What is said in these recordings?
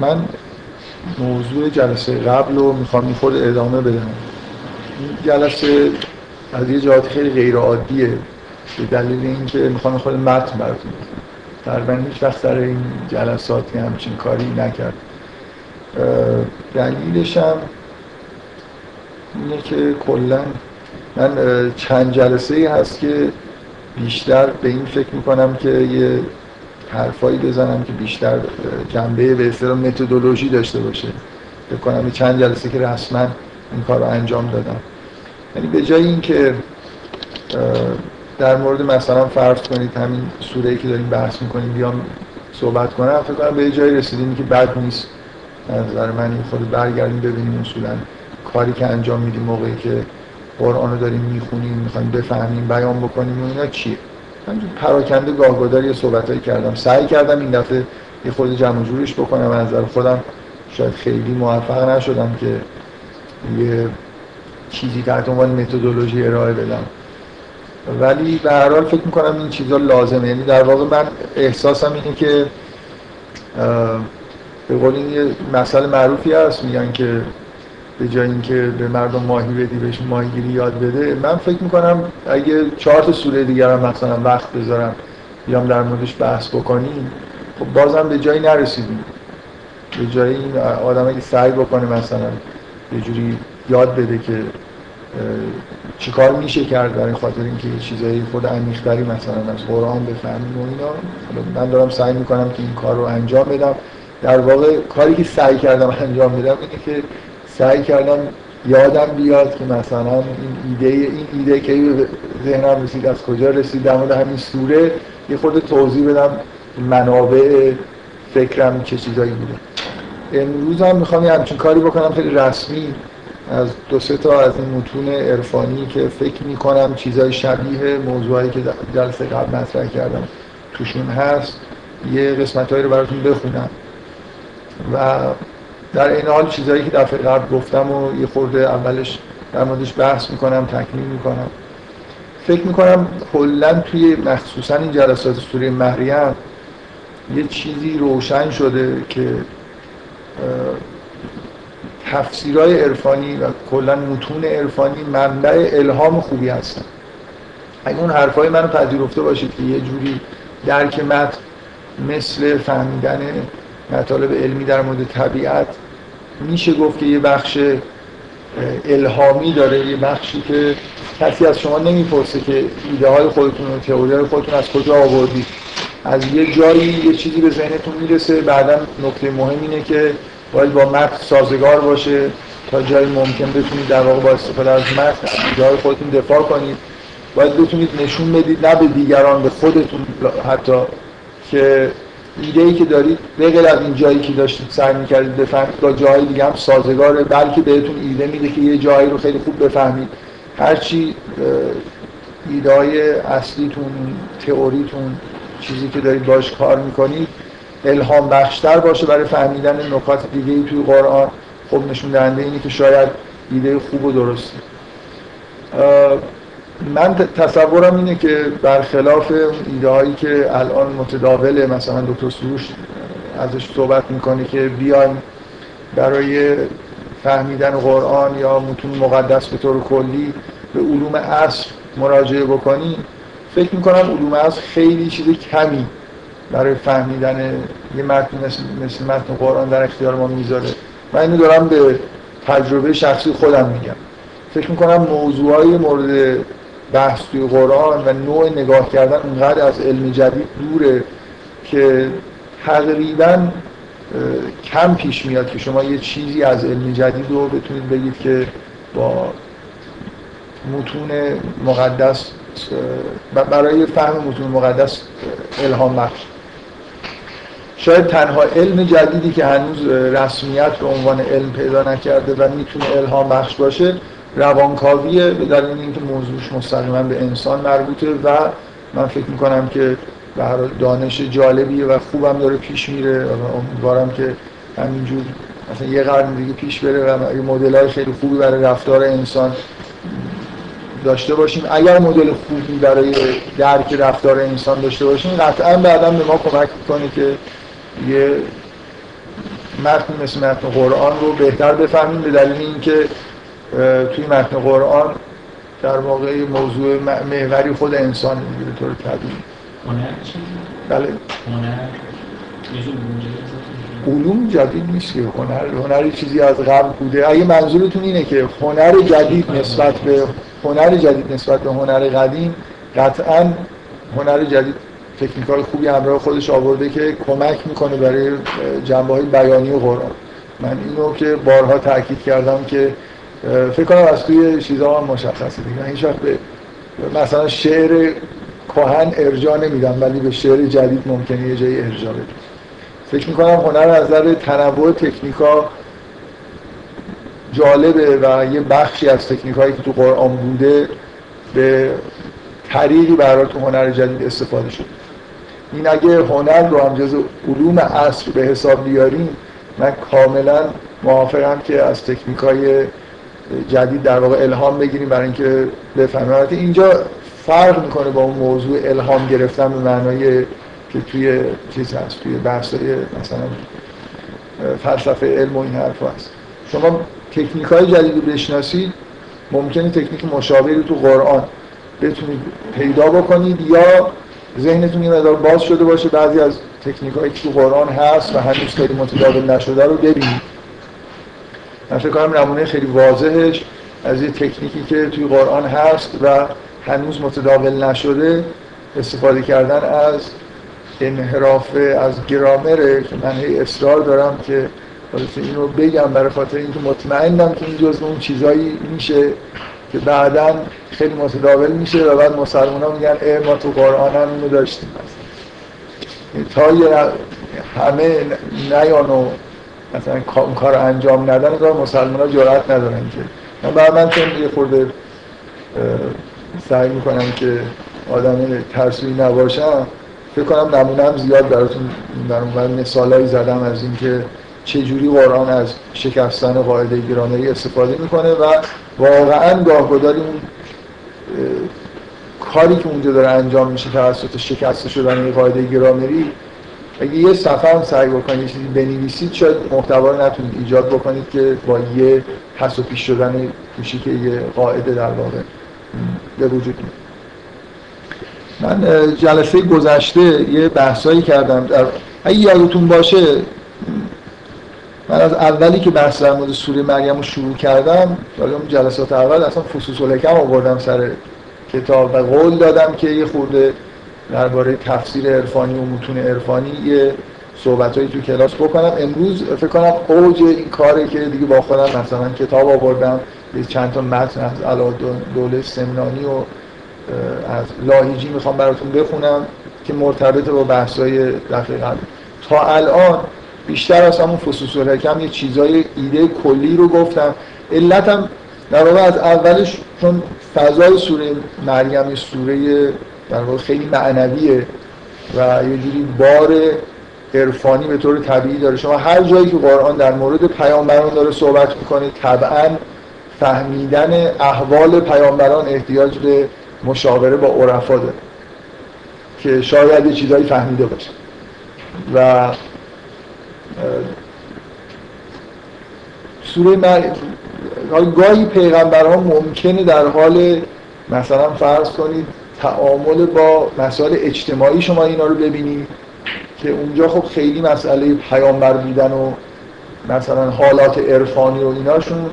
من موضوع جلسه قبل رو می‌خوام خود ادامه بدم. این جلسه از یه جهات خیلی غیر عادیه به دلیل اینکه می‌خوام خود متن براتون تقریبا هیچ وقت سر این جلساتی همچین کاری نکرد. دلیلش هم اینه که کلا من چند جلسه ای هست که بیشتر به این فکر می‌کنم که یه حرفایی بزنم که بیشتر جنبه به اصطلاح متدولوژی داشته باشه. فکر کنم چند جلسه که رسما این کار رو انجام دادم. یعنی به جای اینکه در مورد مثلا فرض کنید همین سوره ای که داریم بحث می‌کنیم بیام صحبت کنم فکر کنم به یه جایی رسیدیم که بد نیست. نظر من این خود برگردیم ببینیم اصولا کاری که انجام میدیم موقعی که قرآن رو داریم می‌خونیم می‌خوایم بفهمیم بیان بکنیم و اینا چیه. همینجور پراکنده گاهگدار یه صحبتایی کردم. سعی کردم این دفعه یه خود جمع جورش بکنم. از نظر خودم شاید خیلی موفق نشدم که یه چیزی تحت عنوان متدولوژی ارائه بدم. ولی به هر حال فکر می‌کنم این چیزا لازمه. یعنی در واقع من احساسم اینه که به قول این یه مسئله معروفی هست. میگن که به جای اینکه به مردم ماهی بدی بهش ماهیگیری یاد بده من فکر می‌کنم اگه چهار تا سوره دیگر هم مثلا وقت بذارم بیام در موردش بحث بکنیم خب بازم به جایی نرسیدیم. به جای این آدم اگه سعی بکنه مثلا یه جوری یاد بده که چیکار میشه کرد برای خاطر اینکه یه چیزایی خود عمیق‌تری مثلا از قرآن بفهمیم و اینا. من دارم سعی می‌کنم که این کار رو انجام بدم. در واقع کاری که سعی کردم انجام بدم اینه که سعی کردم یادم بیاد که مثلا این ایده این ایده که ذهنم رسید از کجا رسید در مورد همین سوره یه خود توضیح بدم منابع فکرم چه چیزایی بوده. امروز هم می‌خوام یه همچین کاری بکنم خیلی رسمی از دو سه تا از این متون عرفانی که فکر می‌کنم چیزای شبیه موضوعی که جلسه قبل مطرح کردم توشون هست یه قسمت رو براتون بخونم. و در این حال چیزهایی که دفعه قبل گفتم و یه خورده اولش در موردش بحث می‌کنم تکمیل می‌کنم. فکر می‌کنم کلا توی مخصوصا این جلسات سوره مریم یه چیزی روشن شده که تفسیرهای عرفانی و کلا متون عرفانی منبع الهام خوبی هستن. اگه اون حرفای منو پذیرفته باشید که یه جوری درک متن مثل فهمیدن مطالب علمی در مورد طبیعت میشه گفت که یه بخش الهامی داره یه بخشی که کسی از شما نمی‌پرسه که ایده های خودتون و تئوری های خودتون از کجا آوردید از یه جایی یه چیزی به ذهنتون می‌رسه بعدا نکته مهم اینه که باید با متن سازگار باشه تا جایی ممکن بتونید در واقع با استفاده از متن جای خودتون دفاع کنید. باید بتونید نشون بدید نه به دیگران به خودتون حتی که ایده ای که دارید به غیر از این جایی که داشتید سعی می‌کردید بفهمید با جای دیگه هم سازگاره بلکه بهتون ایده میده که یه جایی رو خیلی خوب بفهمید. هرچی ایده های اصلیتون تئوریتون چیزی که دارید باش کار می‌کنید الهام بخشتر باشه برای فهمیدن نکات دیگه ای توی قرآن. خب نشون دهنده اینه که شاید ایده خوب و درستی من تصورم اینه که برخلاف ایده هایی که الان متداوله مثلا دکتر سروش ازش صحبت می‌کنه که بیایم برای فهمیدن قرآن یا متون مقدس به طور کلی به علوم اصل مراجعه بکنیم فکر می‌کنم علوم اصل خیلی چیز کمی برای فهمیدن یه متن مثل, مثل متن قرآن در اختیار ما می‌ذاره. من اینو دارم به تجربه شخصی خودم میگم. فکر می‌کنم موضوعای مورد بحث توی قرآن و نوع نگاه کردن اونقدر از علم جدید دوره که تقریبا کم پیش میاد که شما یه چیزی از علم جدید رو بتونید بگید که با متون مقدس برای فهم متون مقدس الهام بخش. شاید تنها علم جدیدی که هنوز رسمیت به عنوان علم پیدا نکرده و می‌تونه الهام بخش باشه روانکاویه به دلیل اینکه موضوعش مستقیما به انسان مربوطه و من فکر می‌کنم که به هر دانش جالبیه و خوبم داره پیش میره و امیدوارم که همینجور مثلا یه قرن دیگه پیش بره و یه مدل خیلی خوبی برای رفتار انسان داشته باشیم. اگر مدل خوبی برای درک رفتار انسان داشته باشیم قطعا بعدا به ما کمک می‌کنه که یه متن مثل قرآن رو بهتر بفهمیم. به دلیل اینکه توی متن قرآن در واقع موضوع محوری خود انسان به طور طبیعی. بله. علوم جدید نیست که هنر هنر چیزی از قبل بوده. اگه منظورتون اینه که هنر جدید نسبت به هنر جدید نسبت به هنر قدیم قطعا هنر جدید تکنیکال خوبی همراه خودش آورده که کمک می‌کنه برای جنبه های بیانی قرآن. من اینو که بارها تاکید کردم که فکر کنم از توی چیزا هم مشخصه. دیگه هیچ وقت به مثلا شعر کهن ارجاع نمیدم ولی به شعر جدید ممکنه یه جایی ارجاع بدم فکر می‌کنم هنر از نظر تنوع تکنیکا جالبه و یه بخشی از تکنیک که تو قرآن بوده به طریقی برای تو هنر جدید استفاده شده. این اگه هنر رو هم جز علوم عصر به حساب بیاریم من کاملا موافقم که از تکنیک های جدید در واقع الهام بگیریم برای اینکه بفهمیم. اینجا فرق می‌کنه با اون موضوع الهام گرفتن به معنای که توی چیز هست توی بحث مثلا فلسفه علم و این حرف هست. شما تکنیک های جدید بشناسید ممکنه تکنیک مشابهی تو قرآن بتونید پیدا بکنید یا ذهنتون یه مقدار باز شده باشه بعضی از تکنیک هایی تو قرآن هست و هنوز خیلی متداول نشده رو ببینید. من فکر کنم نمونه خیلی واضحش از یه تکنیکی که توی قرآن هست و هنوز متداول نشده استفاده کردن از انحراف از گرامره که من هی اصرار دارم که این رو بگم برای خاطر اینکه مطمئنم که این جزء اون چیزایی میشه که بعدا خیلی متداول میشه و بعد مسلمان ها میگن ای ما تو قرآن هم اینو داشتیم. تا یه همه نیان و مثلا اون کار انجام ندن کار مسلمان ها جرأت ندارن که. من من چون یه خورده سعی می‌کنم که آدم ترسوی نباشم فکر کنم نمونم زیاد براتون در اون مثالایی زدم از اینکه چجوری قرآن از شکستن قاعده گرامری استفاده می‌کنه و واقعا گاهگداری اون کاری که اونجا داره انجام میشه توسط شکست شدن قاعده گرامری اگه یه صفحه هم سعی بکنید یه چیزی بنویسید شاید محتوا رو نتونید ایجاد بکنید که با یه پس و پیش شدن که یه قاعده در واقع به وجود میاد. من جلسه گذشته یه بحثایی کردم در اگه یادتون باشه من از اولی که بحث در مورد سوره مریم رو شروع کردم حالا اون جلسات اول اصلا فصوص الحکم آوردم سر کتاب و قول دادم که یه خورده درباره تفسیر عرفانی و متون عرفانی یه صحبتهایی تو کلاس بکنم. امروز فکر کنم اوج این کاره که دیگه با خودم مثلا کتاب آوردم چند تا متن از دوله سمنانی و از لاهیجی می‌خوام براتون بخونم که مرتبط با بحثای دفعه قبل تا الان بیشتر از همون فصوص الحکم یه چیزای ایده کلی رو گفتم. علتم در واقع از اولش چون فضای سوره مریم سوره در واقع خیلی معنویه و یه جوری بار عرفانی به طور طبیعی داره. شما هر جایی که قرآن در مورد پیامبران داره صحبت می‌کنه طبعا فهمیدن احوال پیامبران احتیاج به مشاوره با عرفا داره که شاید یه چیزایی فهمیده باشه. و سوره مر... گاهی پیغمبران ممکنه در حال مثلا فرض کنید تعامل با مسائل اجتماعی شما اینا رو ببینید که اونجا خب خیلی مسئله پیامبر بودن و مثلا حالات عرفانی و ایناشون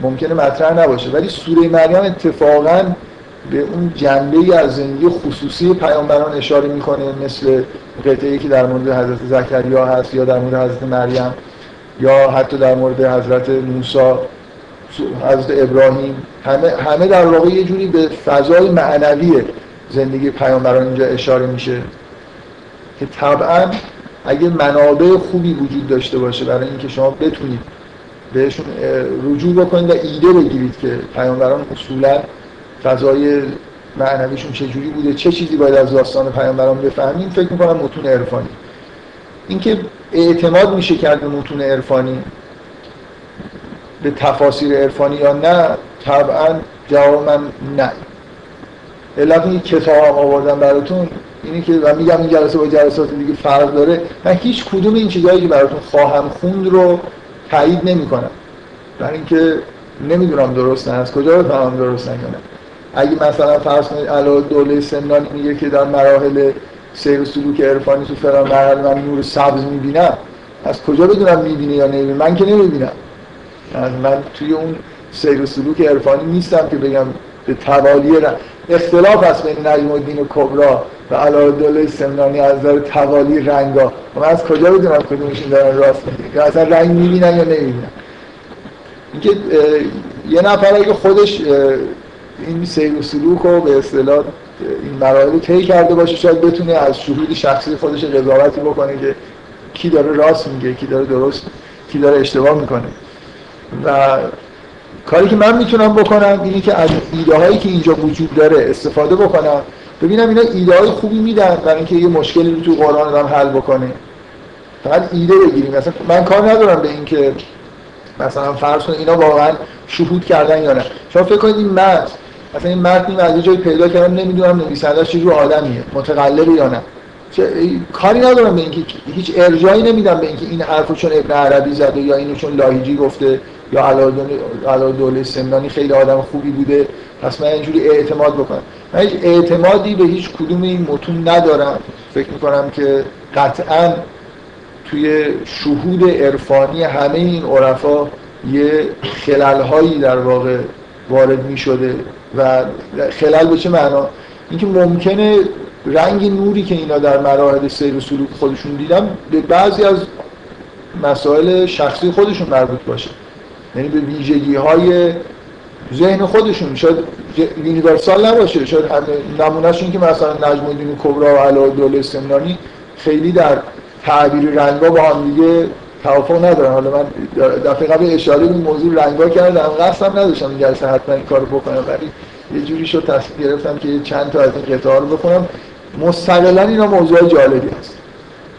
ممکنه مطرح نباشه. ولی سوره مریم اتفاقا به اون جنبه از زندگی خصوصی پیامبران اشاره می‌کنه مثل قطعی که در مورد حضرت زکریا هست یا در مورد حضرت مریم یا حتی در مورد حضرت موسی. حضرت ابراهیم همه, همه در واقع یه جوری به فضای معنوی زندگی پیامبران اینجا اشاره میشه که طبعا اگه منابع خوبی وجود داشته باشه برای اینکه شما بتونید بهشون رجوع بکنید و ایده بگیرید که پیامبران اصولا فضای معنویشون چجوری بوده چه چیزی باید از داستان پیامبران بفهمیم فکر می‌کنم متون عرفانی. اینکه اعتماد میشه کرد به متون عرفانی به تفاسیر عرفانی یا نه طبعا جواب من نه. علت این کتاب هم آوردم براتون اینی که و میگم این جلسه با جلسات دیگه فرق داره. من هیچ کدوم این چیزایی که براتون خواهم خوند رو تایید نمی‌کنم. برای اینکه نمی‌دونم درست از کجا بفهمم درست نه اگه مثلا فرض کنید علاوه دوله سمنان میگه که در مراحل سیر و سلوک عرفانی تو فلان مرحله من نور سبز می‌بینم از کجا بدونم می‌بینه یا نمی‌بینه من که نمی‌بینم. من توی اون سیر و سلوک عرفانی نیستم که بگم به توالی اختلاف هست بین نجم الدین کبرا و علاء دوله سمنانی از نظر توالی رنگا. من از کجا بدونم کدومشون دارن راست میگن؟ اصلا رنگ می‌بینن یا نمی‌بینن؟ اینکه یه نفر اگه خودش این سیر و سلوک رو به اصطلاح این مراحل طی کرده باشه شاید بتونه از شهود شخصی خودش قضاوتی بکنه که کی داره راست میگه کی داره درست کی داره اشتباه می‌کنه. و کاری که من می‌تونم بکنم اینه که از ایده هایی که اینجا وجود داره استفاده بکنم. ببینم اینا ایده های خوبی میدن برای اینکه یه مشکلی رو تو قرآن آدم حل بکنه. فقط ایده بگیریم. مثلا من کار ندارم به اینکه مثلا فرض کنید اینا واقعا شهود کردن یا نه. شما فکر کنید این متن مثلا این متن از یه جایی پیدا کردم نمی‌دونم نویسنده‌اش چه آدمیه متقلبه یا نه. کاری ندارم به اینکه هیچ ارجایی نمیدم به اینکه این حرفو چون ابن عربی زده یا اینو چون لاهیجی گفته. یا علا دوله سمنانی خیلی آدم خوبی بوده پس من اینجوری اعتماد بکنم. من هیچ اعتمادی به هیچ کدوم این متون ندارم. فکر می‌کنم که قطعا توی شهود عرفانی همه این عرفا یه خلل در واقع وارد می شده و خلل به چه معنا؟ اینکه ممکنه رنگ نوری که اینا در مراحل سیر و سلوک خودشون دیدن به بعضی از مسائل شخصی خودشون مربوط باشه. یعنی به ویژگی های ذهن خودشون. شاید یونیورسال نباشه. شاید نمونهش این که مثلا نجم الدین کبرا و علاء دوله سمنانی خیلی در تعبیر رنگا با هم دیگه توافق ندارن. حالا من دفعه قبل اشاره به موضوع رنگا کردم. قصدم نداشتم این جلسه حتما این کارو بکنم. ولی یه جوری شد تصمیم گرفتم که چند تا از این قطعه رو بخونم. مستقلا اینا موضوع جالبی هست.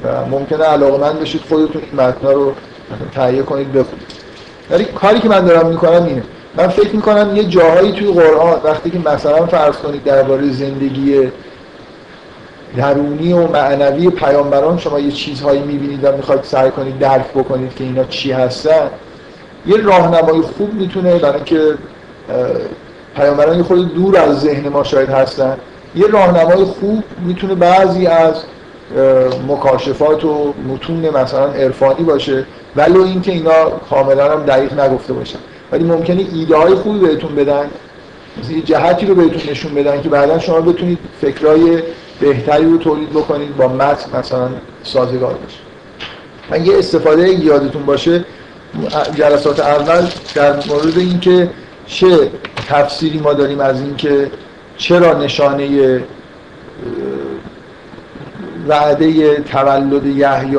و ممکنه علاقه من بشید خودتون متنا رو تهیه کنید بخونید. ولی کاری که من دارم می‌کنم اینه. من فکر می‌کنم یه جاهایی توی قرآن وقتی که مثلا فرض کنید درباره زندگی درونی و معنوی پیامبران شما یه چیزهایی می‌بینید و می‌خواید سعی کنید درک بکنید که اینا چی هستن یه راهنمای خوب می‌تونه برای اینکه پیامبران خود دور از ذهن ما شاید هستن. یه راهنمای خوب می‌تونه بعضی از مکاشفات و متون مثلا عرفانی باشه. ولو اینکه اینا کاملا هم دقیق نگفته باشن. ولی ممکنه ایده های خوبی بهتون بدن یه جهتی رو بهتون نشون بدن که بعدا شما بتونید فکرای بهتری رو تولید بکنید با متن مثلا سازگار باشه. من یه استفاده یادتون باشه جلسات اول در مورد اینکه چه تفسیری ما داریم از اینکه چرا نشانه وعده تولد یحیی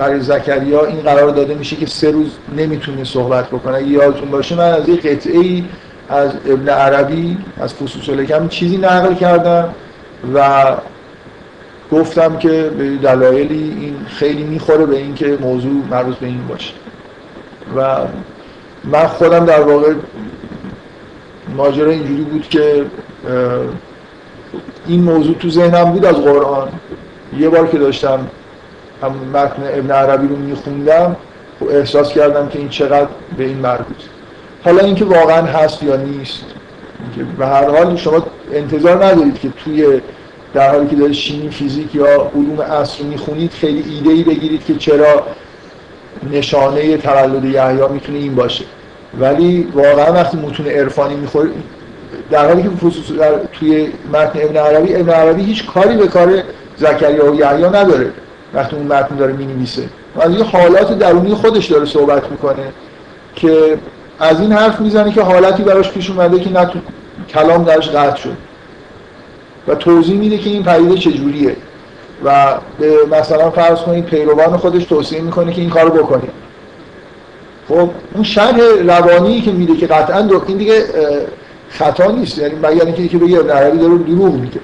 برای زکریا این قرار داده میشه که سه روز نمی‌تونه صحبت بکنه. اگه یادتون باشه من از یه قطعه ای از ابن عربی از فصوص الکم چیزی نقل کردم و گفتم که به دلایلی این خیلی می‌خوره به اینکه موضوع مربوط به این باشه. و من خودم در واقع ماجرا اینجوری بود که این موضوع تو ذهنم بود از قرآن. یه بار که داشتم هم متن ابن عربی رو میخوندم و احساس کردم که این چقدر به این مربوط حالا اینکه واقعا هست یا نیست به هر حال شما انتظار ندارید که توی در حالی که دارید شیمی فیزیک یا علوم عصر می‌خونید خیلی ایده ای بگیرید که چرا نشانه تولد یحیی می‌تونه این باشه. ولی واقعا وقتی متون عرفانی می‌خورید در حالی که خصوص در توی متن ابن عربی ابن عربی هیچ کاری به کار زکریا و یحیی نداره. وقتی اون متن داره می‌نویسه. از یه حالات درونی خودش داره صحبت می‌کنه که از این حرف می‌زنه که حالتی براش پیش اومده که نه کلام درش قطع شد. و توضیح میده که این پدیده چجوریه. و به مثلا فرض کنید پیروان خودش توصیه می‌کنه که این کارو بکنید خب اون شرح روانی که میده که قطعا این دیگه خطا نیست. یعنی مگر اینکه که بگه داره دروغ میگه.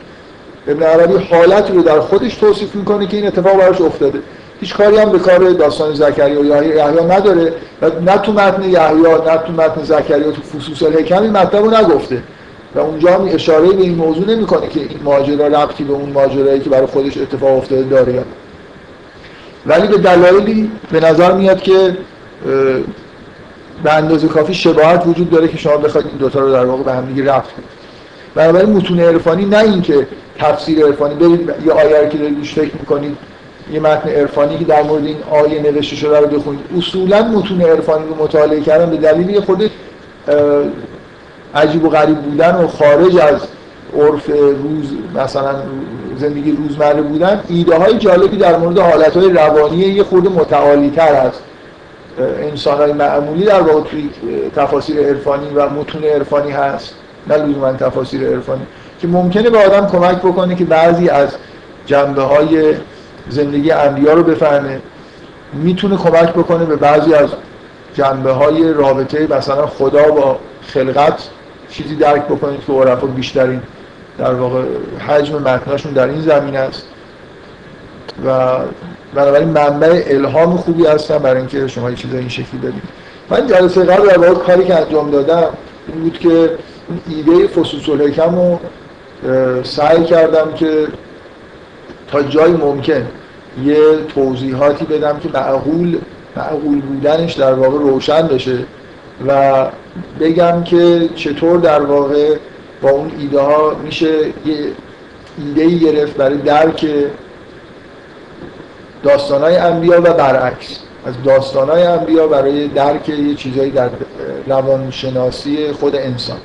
ابن عربی حالتی رو در خودش توصیف می‌کنه که این اتفاق براش افتاده. هیچ کاری هم به کار داستان زکریا یا یحیی نداره و نه تو متن یحیی نه تو متن زکریا تو فصوص الحکم این مطلب رو نگفته. و اونجا هم اشاره به این موضوع نمی‌کنه که این ماجرا ربطی به اون ماجرایی که برای خودش اتفاق افتاده داره ولی به دلایلی به نظر میاد که به اندازه کافی شباهت وجود داره که شما بخواید این دوتا رو در واقع به هم دیگه ربط کنید. بنابراین متون عرفانی نه اینکه تفسیر عرفانی برید یه آیه که دارید فکر می‌کنید یه متن عرفانی که در مورد این آیه نوشته شده رو بخونید. اصولا متون عرفانی رو مطالعه کردن به دلیل خود عجیب و غریب بودن و خارج از عرف روز مثلا زندگی روزمره بودن. ایده های جالبی در مورد حالت های روانی یه خورده متعالی تر هست. انسان های معمولی در واقع توی تفاسیر عرفانی و متون عرفانی هست. نه لزوما تفاسیر عرفانی که ممکنه به آدم کمک بکنه که بعضی از جنبه های زندگی انبیا رو بفهمه. می‌تونه کمک بکنه به بعضی از جنبه های رابطه مثلا خدا با خلقت چیزی درک بکنید که عرفا بیشترین در واقع حجم متناشون در این زمین است. و بنابراین منبع الهام خوبی هستن برای اینکه شما یه چیزای این شکلی بدید من جلسه قبل در واقع کاری که انجام دادم این بود که ایده فصوص الحکم رو سعی کردم که تا جای ممکن یه توضیحاتی بدم که معقول معقول بودنش در واقع روشن بشه و بگم که چطور در واقع با اون ایده ها میشه یه ایده گرفت برای درک داستان های انبیا و برعکس. از داستان های انبیا برای درک یه چیزایی در روانشناسی خود انسان.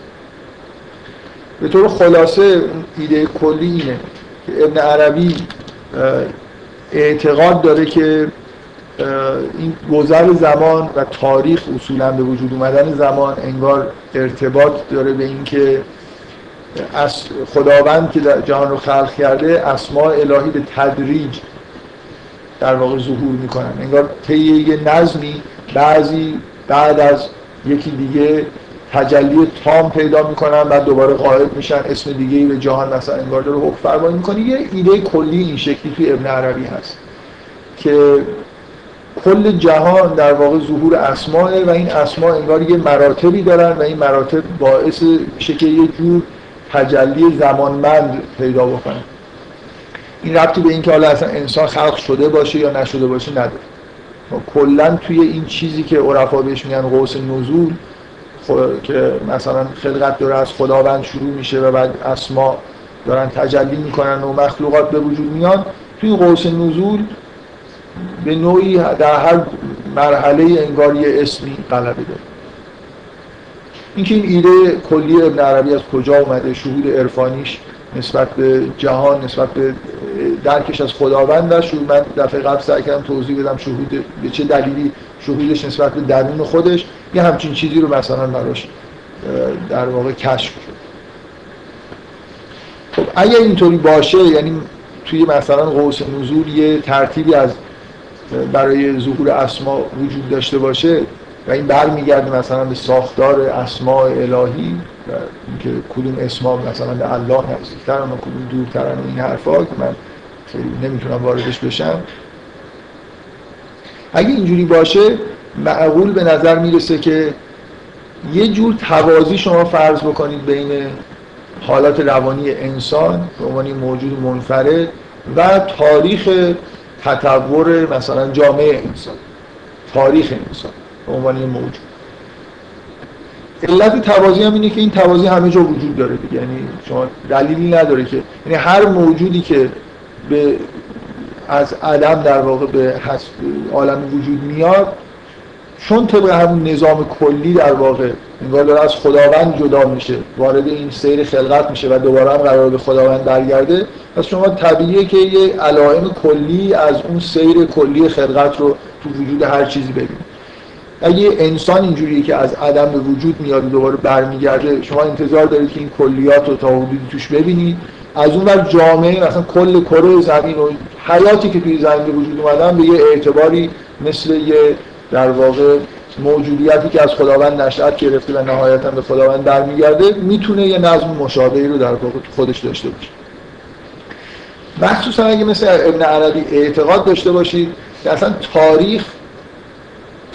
به طور خلاصه ایده کلی اینه. که ابن عربی اعتقاد داره که این گذر زمان و تاریخ اصولا به وجود اومدن زمان انگار ارتباط داره به اینکه از خداوند که جهان رو خلق کرده اسماء الهی به تدریج در واقع ظهور می‌کنن. انگار طی یه نظمی بعضی بعد از یکی دیگه تجلی تام پیدا می‌کنن بعد دوباره قائب میشن اسم دیگه به جهان مثلا انگار داره حکم فرمایی می‌کنه. یه ایده کلی این شکلی توی ابن عربی هست که کل جهان در واقع ظهور اسماء و این اسماء انگار یه مراتبی دارن و این مراتب باعث میشه که یه جور تجلی زمانمند پیدا بکنن این ربطی به اینکه حالا اصلا انسان خلق شده باشه یا نشده باشه نداره. کلا توی این چیزی که عرفا بهش میگن قوس نزول که مثلا خلقت داره از خداوند شروع میشه و بعد اسما دارن تجلی می‌کنن و مخلوقات به وجود میان توی قوس نزول به نوعی در هر مرحله انگار یه اسمی غلبه داره. اینکه این ایده کلی ابن عربی از کجا اومده شهود عرفانیش نسبت به جهان نسبت به درکش از خداوند است. من دفعه قبل سعی کردم توضیح بدم شهود به چه دلیلی شهودش نسبت به درون خودش. یه همچین چیزی رو مثلا براش در واقع کشف شد خب اگه اینطوری باشه یعنی توی مثلا قوس نزول یه ترتیبی از برای ظهور اسما وجود داشته باشه و این برمیگرده مثلا به ساختار اسماء الهی و اینکه کدوم اسما مثلا به الله نزدیکترن و کدوم دورترن و این حرفا که من خیلی نمی‌تونم واردش بشم. اگه اینجوری باشه معقول به نظر می‌رسه که یه جور توازی شما فرض بکنید بین حالات روانی انسان به عنوان موجود منفرد و تاریخ تطور مثلا جامعه انسان تاریخ انسان به عنوان موجود. علت توازی هم اینه که این توازی همه جا وجود داره یعنی شما دلیلی نداره که یعنی هر موجودی که به از عدم در واقع به عالم وجود میاد چون طبق همون نظام کلی در واقع انگار داره از خداوند جدا میشه وارد این سیر خلقت میشه و دوباره هم قرار به خداوند برگرده پس شما طبیعیه که یه علائم کلی از اون سیر کلی خلقت رو تو وجود هر چیزی ببینید اگه انسان اینجوریه که از عدم به وجود میاد و دوباره برمیگرده شما انتظار دارید که این کلیات رو تا حدودی توش ببینید از اون ور جامعه مثلا کل کره زمین و حیاتی که توی زمین به وجود اومدن به یه اعتباری مثل یه در واقع موجودیتی که از خداوند نشأت گرفته و نهایتا به خداوند برمیگرده می‌تونه یه نظم مشابهی رو در خودش داشته باشه. مخصوصا اگه مثل ابن عربی اعتقاد داشته باشید که اصلا تاریخ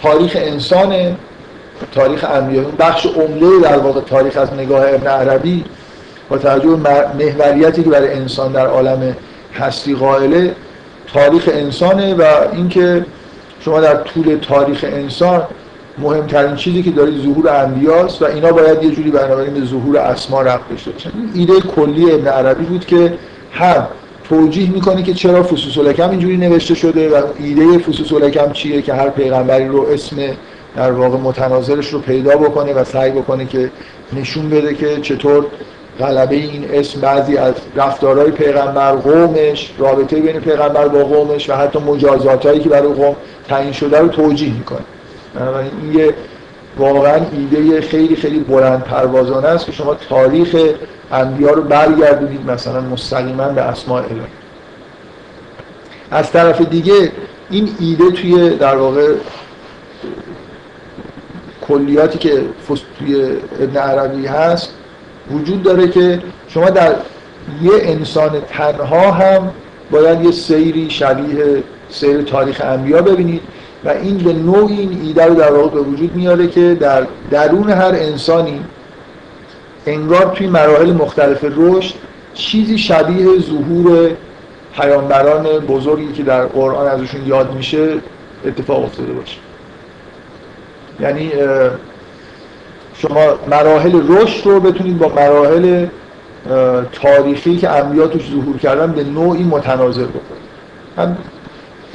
تاریخ انسان تاریخ انبیا بخش عمده در واقع تاریخ از نگاه ابن عربی با توجه به محوریتی که برای انسان در عالم هستی قائله تاریخ انسانه و اینکه شما در طول تاریخ انسان مهمترین چیزی که دارید ظهور انبیاست و اینا باید یه جوری بنابراین به ظهور اسما رفت داشته باشن. ایده کلی ابن عربی بود که هم توجیه می‌کنه که چرا فصوص الکم اینجوری نوشته شده و ایده فصوص الکم چیه که هر پیغمبری رو اسم در واقع متناظرش رو پیدا بکنه و سعی بکنه که نشون بده که چطور غلبه این اسم بعضی از رفتارهای پیغمبر قومش رابطه بین پیغمبر با قومش و حتی مجازات هایی که برای قوم تعیین شده رو توجیه می‌کنه. بنابراین این یه واقعا ایده خیلی خیلی بلند پروازانه است که شما تاریخ انبیا رو برگردونید مثلا مستقیما به اسماء الهی. از طرف دیگه این ایده توی در واقع کلیاتی که توی ابن عربی هست وجود داره که شما در یه انسان تنها هم باید یه سیری شبیه سیر تاریخ انبیا ببینید و این به نوعی این ایده رو در واقع به وجود میاره که در درون هر انسانی انگار توی مراحل مختلف رشد چیزی شبیه ظهور پیامبران بزرگی که در قرآن ازشون یاد میشه اتفاق افتاده باشه. یعنی شما مراحل رشد رو بتونید با مراحل تاریخی که انبیا توش ظهور کردن به نوعی متناظر بکنید. من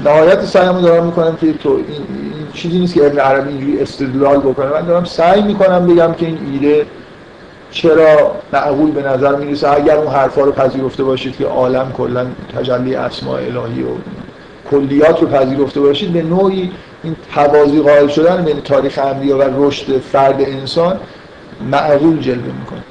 نهایت سعیمو دارم می‌کنم که تو این, چیزی نیست که ابن عربی اینجوری استدلال بکنه. من دارم سعی می‌کنم بگم که این ایده چرا معقول به نظر می‌رسه. اگر اون حرفا رو پذیرفته باشید که عالم کلا تجلی اسماء الهی و کلیات رو پذیرفته باشید به نوعی این توازی قائل شدن بین تاریخ انبیا و رشد فرد انسان معقول جلوه می‌کنه.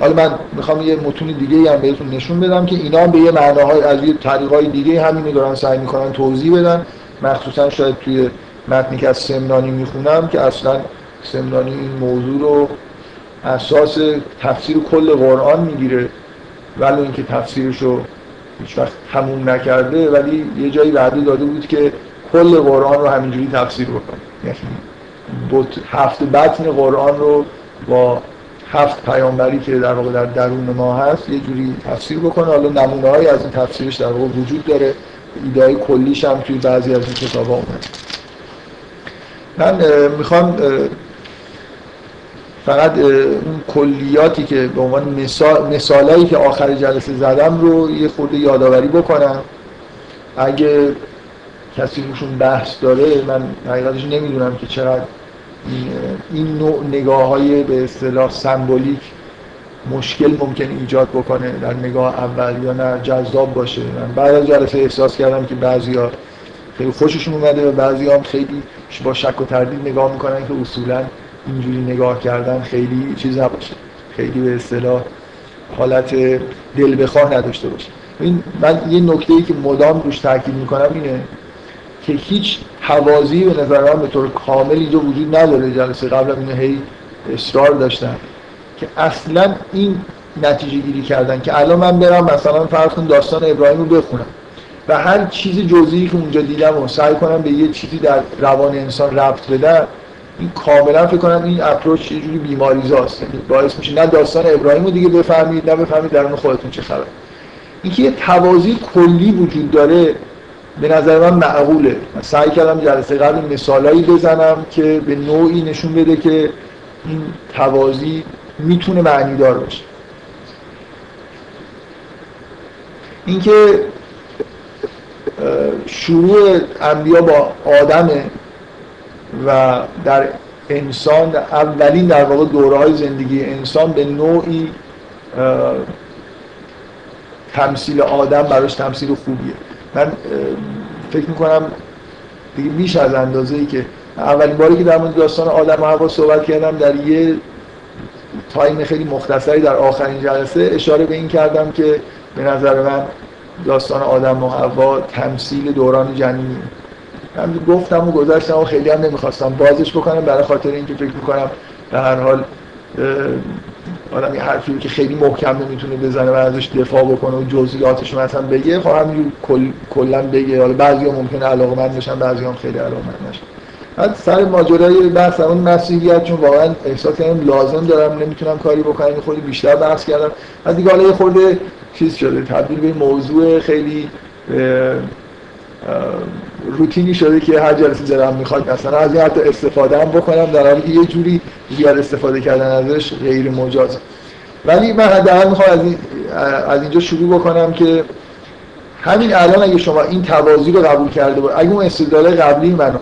حالا من می‌خوام یه متون دیگه هم بهتون نشون بدم که اینا به یه معناهای از یه طریقای دیگه همینو دارن سعی می‌کنن توضیح بدن. مخصوصا شاید توی متنی که از سمنانی می‌خونم که اصلا سمنانی این موضوع رو اساس تفسیر کل قرآن می‌گیره ولی اینکه تفسیرش رو هیچ وقت تموم نکرده ولی یه جایی وعده داده بود که کل قرآن رو همینجوری تفسیر بکنه. یعنی هفت بطن قرآن رو با هفت پیامبری که در واقع در درون ما هست یه جوری تفسیر بکنه. حالا نمونه های از این تفسیرش در واقع وجود داره. ایده کلیش هم توی بعضی از این کتاب ها من می‌خوام فقط کلیاتی که به عنوان مثال مثالایی که آخر جلسه زدم رو یه خورده یادآوری بکنم. اگه کسی روشون بحث داره من حقیقتش نمی‌دونم که چقدر این نوع نگاه های به اصطلاح سمبولیک مشکل ممکن ایجاد بکنه در نگاه اول یا نه جذاب باشه. من بعد از جلسه احساس کردم که بعضیا خیلی خوششون اومده و بعضی هم خیلی با شک و تردید نگاه می‌کنن که اصولا اینجوری نگاه کردن خیلی چیز نباشه. خیلی به اصطلاح حالت دل بخواه نداشته باشه. این من یه نکته ای که مدام روش تاکید می‌کنم اینه که هیچ حوازی به نظر من به طور کامل اینجا وجود نداره جلسه قبل اینو هی اصرار داشتن که اصلا این نتیجه گیری کردن که الان من برم مثلا فرض کن داستان ابراهیم رو بخونم و هر چیز جزئی که اونجا دیدم و سعی کنم به یه چیزی در روان انسان ربط بدم این کاملا فکر کنم این اپروچ یه جوری بیماریزاست یعنی باعث میشه نه داستان ابراهیم رو دیگه بفهمید نه بفهمید درون خودتون چه خبر اینکه یه توازی کلی وجود داره به نظر من معقوله. من سعی کردم جلسه قبل مثالایی بزنم که به نوعی نشون بده که این توازی می‌تونه معنی دار باشه. اینکه شروع انبیا با آدمه و در انسان اولین در واقع دوره های زندگی انسان به نوعی تمثیل آدم براش تمثیل خوبیه. من فکر می‌کنم دیگه بیش از اندازه ای که اولین باری که در مورد داستان آدم و هوا صحبت کردم در یه تایم خیلی مختصری در آخرین جلسه اشاره به این کردم که به نظر من داستان آدم و هوا تمثیل دوران جنینی من گفتم و گذاشتم و خیلی هم نمی‌خواستم بازش بکنم. برای خاطر اینکه فکر می‌کنم به هر حال آدم یه حرفی که خیلی محکم نمی‌تونه بزنه و ازش دفاع بکنه و جزئیاتش مثلا بگه خب همینجور کل، کلا بگه. حالا بعضی ها ممکنه علاقه من بشن بعضی هم خیلی علاقه من نشن سر ماجرای بحث اون مسیحیت چون واقعا احساس کردم لازم دارم نمی‌تونم کاری بکنم خود بیشتر بحث کردم. از دیگه حالا یه خورده چیز شده تبدیل به موضوع خیلی روتینی شده که هر جلسه دارم می‌خواد مثلا از این حتی استفاده هم بکنم در حالی که یه جوری زیاد استفاده کردن ازش غیر مجاز. ولی من حداقل می‌خوام از, از اینجا شروع بکنم که همین الان اگه شما این توازی رو قبول کرده بود اگه اون استدلال قبلی منو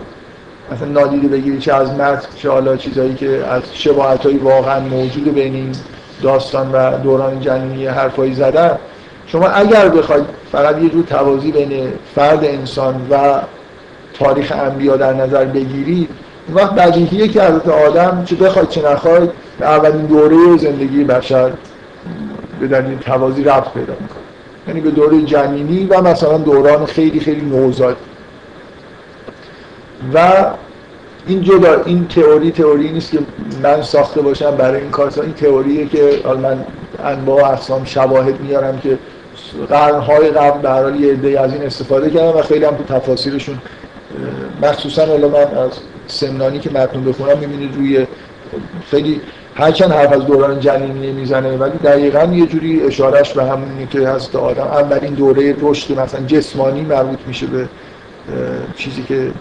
مثلا نادیده بگیری چه از متن چه حالا چیزایی که از شباهت واقعا موجود بین این داستان و دوران جنینی حرفایی زدن شما اگر بخواید فقط یه جور توازی بین فرد انسان و تاریخ انبیا در نظر بگیرید اون وقت بدیهیه که حضرت آدم چه بخواید چه نخواید اولین دوره زندگی بشر به دلیل توازی ربط پیدا می‌کنه. یعنی به دوره جنینی و مثلا دوران خیلی خیلی نوزاد. و این جدا این تئوری تئوری نیست که من ساخته باشم برای این کار این تئوریه که من انواع اقسام شواهد میارم که قرنهای قبل به حال یه عده از این استفاده کردم و خیلی هم تو تفاصیلشون مخصوصا الان من از سمنانی که متن بخونم می‌بینید روی خیلی هرچند حرف از دوران جنینی می‌زنه ولی دقیقا یه جوری اشارش به همونی که هست آدم اولین دوره رشد مثلا جسمانی مربوط میشه به چیزی که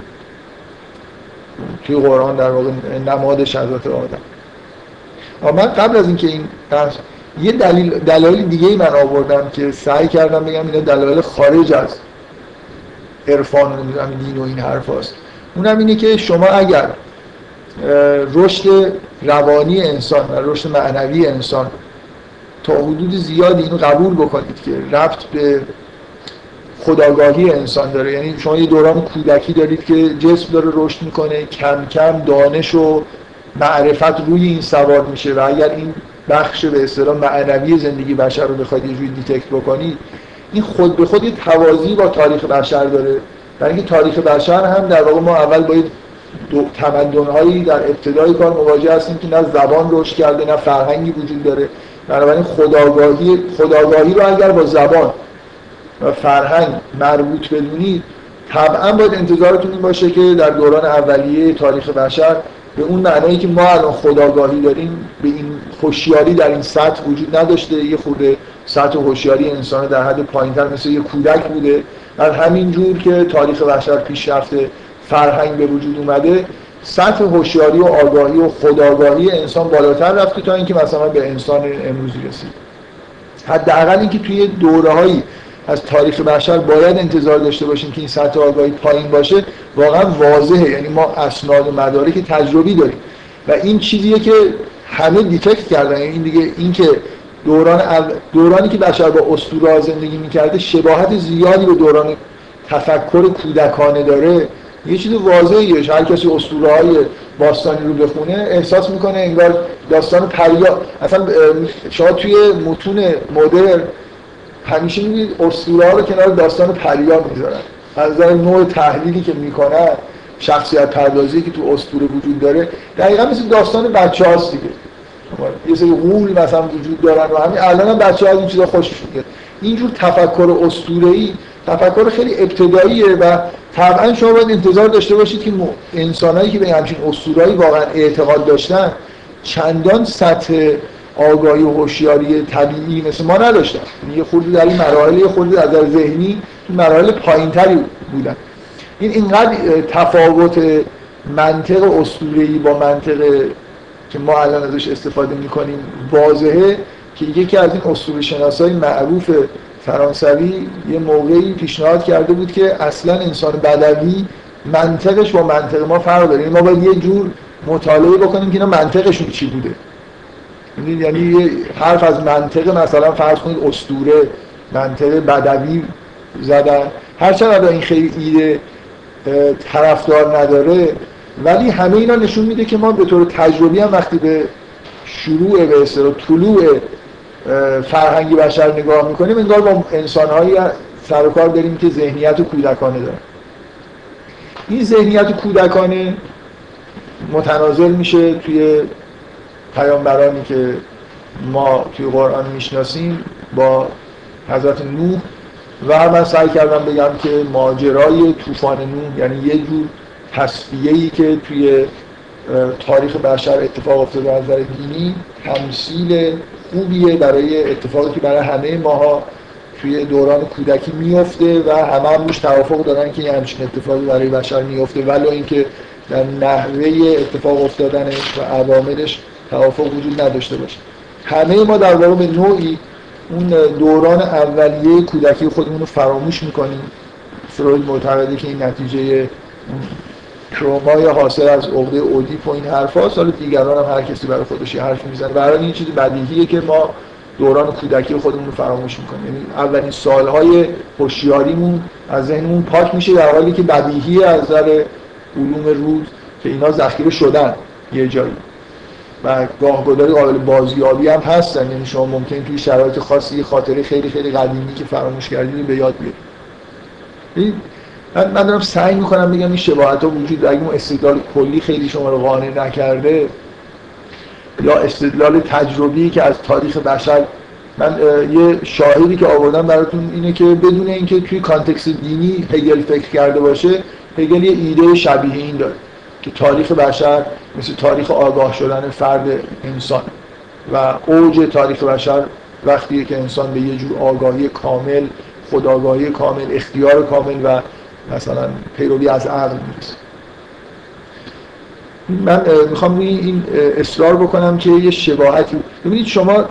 توی قرآن در واقع نماد شهادت آدم. من قبل از اینکه این یه دلیل دلایل دیگه ای من آوردم که سعی کردم بگم اینا دلایل خارج از عرفان و دین و این حرف هست. اونم اینه که شما اگر رشد روانی انسان و رشد معنوی انسان تا حدود زیادی اینو قبول بکنید که رفت به خداگاهی انسان داره یعنی شما یه دوران کودکی دارید که جسم داره رشد می‌کنه کم کم دانش و معرفت روی این سوار میشه و اگر این بخش به اصطلاح معنوی زندگی بشر رو بخواید یه جوری دیتکت بکنید این خود به خود یه توازی با تاریخ بشر داره. برای اینکه تاریخ بشر هم در واقع ما اول باید تمدن‌هایی در ابتدای کار مواجه هستیم که نه زبان رشد کرده نه فرهنگی وجود داره. بنابراین خداگاهی خداگاهی رو اگر با زبان و فرهنگ مربوط بدونید طبعا باید انتظارتون این باشه که در دوران اولیه تاریخ بشر به اون معنایی که ما الان خداگاهی داریم به این هوشیاری در این سطح وجود نداشته. یه خورده سطح هوشیاری انسان در حد پایینتر مثل یه کودک بوده. در همین جور که تاریخ بشر پیش رفته فرهنگ به وجود اومده سطح هوشیاری و آگاهی و خداگاهی انسان بالاتر رفته تا اینکه مثلا به انسان امروزی رسید. حداقل اینکه توی دوره‌هایی از تاریخ بشر باید انتظار داشته باشیم که این سطح آگاهی پایین باشه واقعا واضحه. یعنی ما اسناد و مدارک تجربی داریم. و این چیزیه که همه دیتکت کردن. یعنی این دیگه این که دوران دورانی که بشر با اسطوره زندگی می‌کرده شباهت زیادی به دوران تفکر کودکانه داره. یه چیز واضحیه. هر کسی اسطوره های باستانی رو بخونه احساس می‌کنه انگار داستان پریا اصلا شما توی متون مدرن همیشه می‌بینید اسطوره رو کنار داستان پریا می‌ذارن. از نوع تحلیلی که می‌کنن شخصیت پردازی که تو اسطوره وجود داره دقیقا مثل داستان بچه هاست دیگه. یه سری غول مثلا وجود دارن و همین. الان هم بچه ها این چیزا خوشش میاد اینجور تفکر اسطوره‌ای تفکر خیلی ابتداییه و طبعا شما باید انتظار داشته باشید که انسانایی که به همچین اسطوره‌ای واقعا اعتقاد داشتن چندان سطح آگاهی و هوشیاری طبیعی مثل ما نداشتن. یه خورده در این مراحل یه خورده از ذهنی مراحل پایینتری بودن. این اینقدر تفاوت منطق اسطوره‌ای با منطق که ما الان ازش استفاده می‌کنیم واضحه که یکی از این اسطوره شناسای معروف فرانسوی یه موقعی پیشنهاد کرده بود که اصلا انسان بدوی منطقش با منطق ما فرق داره. یعنی ما باید یه جور مطالعه بکنیم که اینا منطقشون چی بوده. یعنی, یعنی حرف از منطق مثلا فرض کنید اسطوره منطق بدوی زدن. هرچند این خیلی ایده طرفدار نداره ولی همه اینا نشون میده که ما به طور تجربی هم وقتی به شروع به اصطلاح طلوع فرهنگی بشر نگاه می‌کنیم انگار با انسانهایی سر و کار داریم که ذهنیت کودکانه دارن. این ذهنیت کودکانه متنازل میشه توی پیامبرانی که ما توی قرآن می‌شناسیم با حضرت نوح و من سعی کردم بگم که ماجرای طوفان نوح یعنی یه جور تصفیه که توی تاریخ بشر اتفاق افتاده از نظر دینی تمثیل خوبیه برای اتفاقی که برای همه ماها توی دوران کودکی میفته و همه هم روش توافق دارن که یه همچین اتفاقی برای بشر میفته ولو اینکه در نحوه اتفاق افتادنش و عواملش توافق وجود نداشته باشه. همه ما در واقع به نوعی اون دوران اولیه کودکی خودمون رو فراموش می‌کنیم. فروید معتقده که این نتیجه ترومای حاصل از عقده اودیپ و این حرف هاست حالا دیگران هم هر کسی برای خودش یه حرف می‌زنه. برای این چیزی بدیهیه که ما دوران کودکی خودمون رو فراموش می‌کنیم. یعنی اولین سالهای هوشیاریمون از ذهنمون پاک میشه در حالی که بدیهی از نظر علوم روز که اینا ذخیره شدن یه جایی. و گاهگداری قابل بازیابی هم هستن. یعنی شما ممکن توی شرایط خاصی خاطره خیلی خیلی قدیمی که فراموش کردید به یاد بیارید من, من دارم سعی می‌کنم بگم این شباهت ها وجود اگه اون استدلال کلی خیلی شما رو قانع نکرده یا استدلال تجربی که از تاریخ بشر من یه شاهدی که آوردم براتون اینه که بدون اینکه توی کانتکست دینی هگل فکر کرده باشه هگل یه ایده شبیه این داره که تاریخ بشر مثل تاریخ آگاه شدن فرد انسان و اوج تاریخ بشر وقتیه که انسان به یه جور آگاهی کامل خداگاهی کامل اختیار کامل و مثلا پیروی از عقل می‌رسه من می‌خوام این اصرار بکنم که یه شباهتی. ببینید شما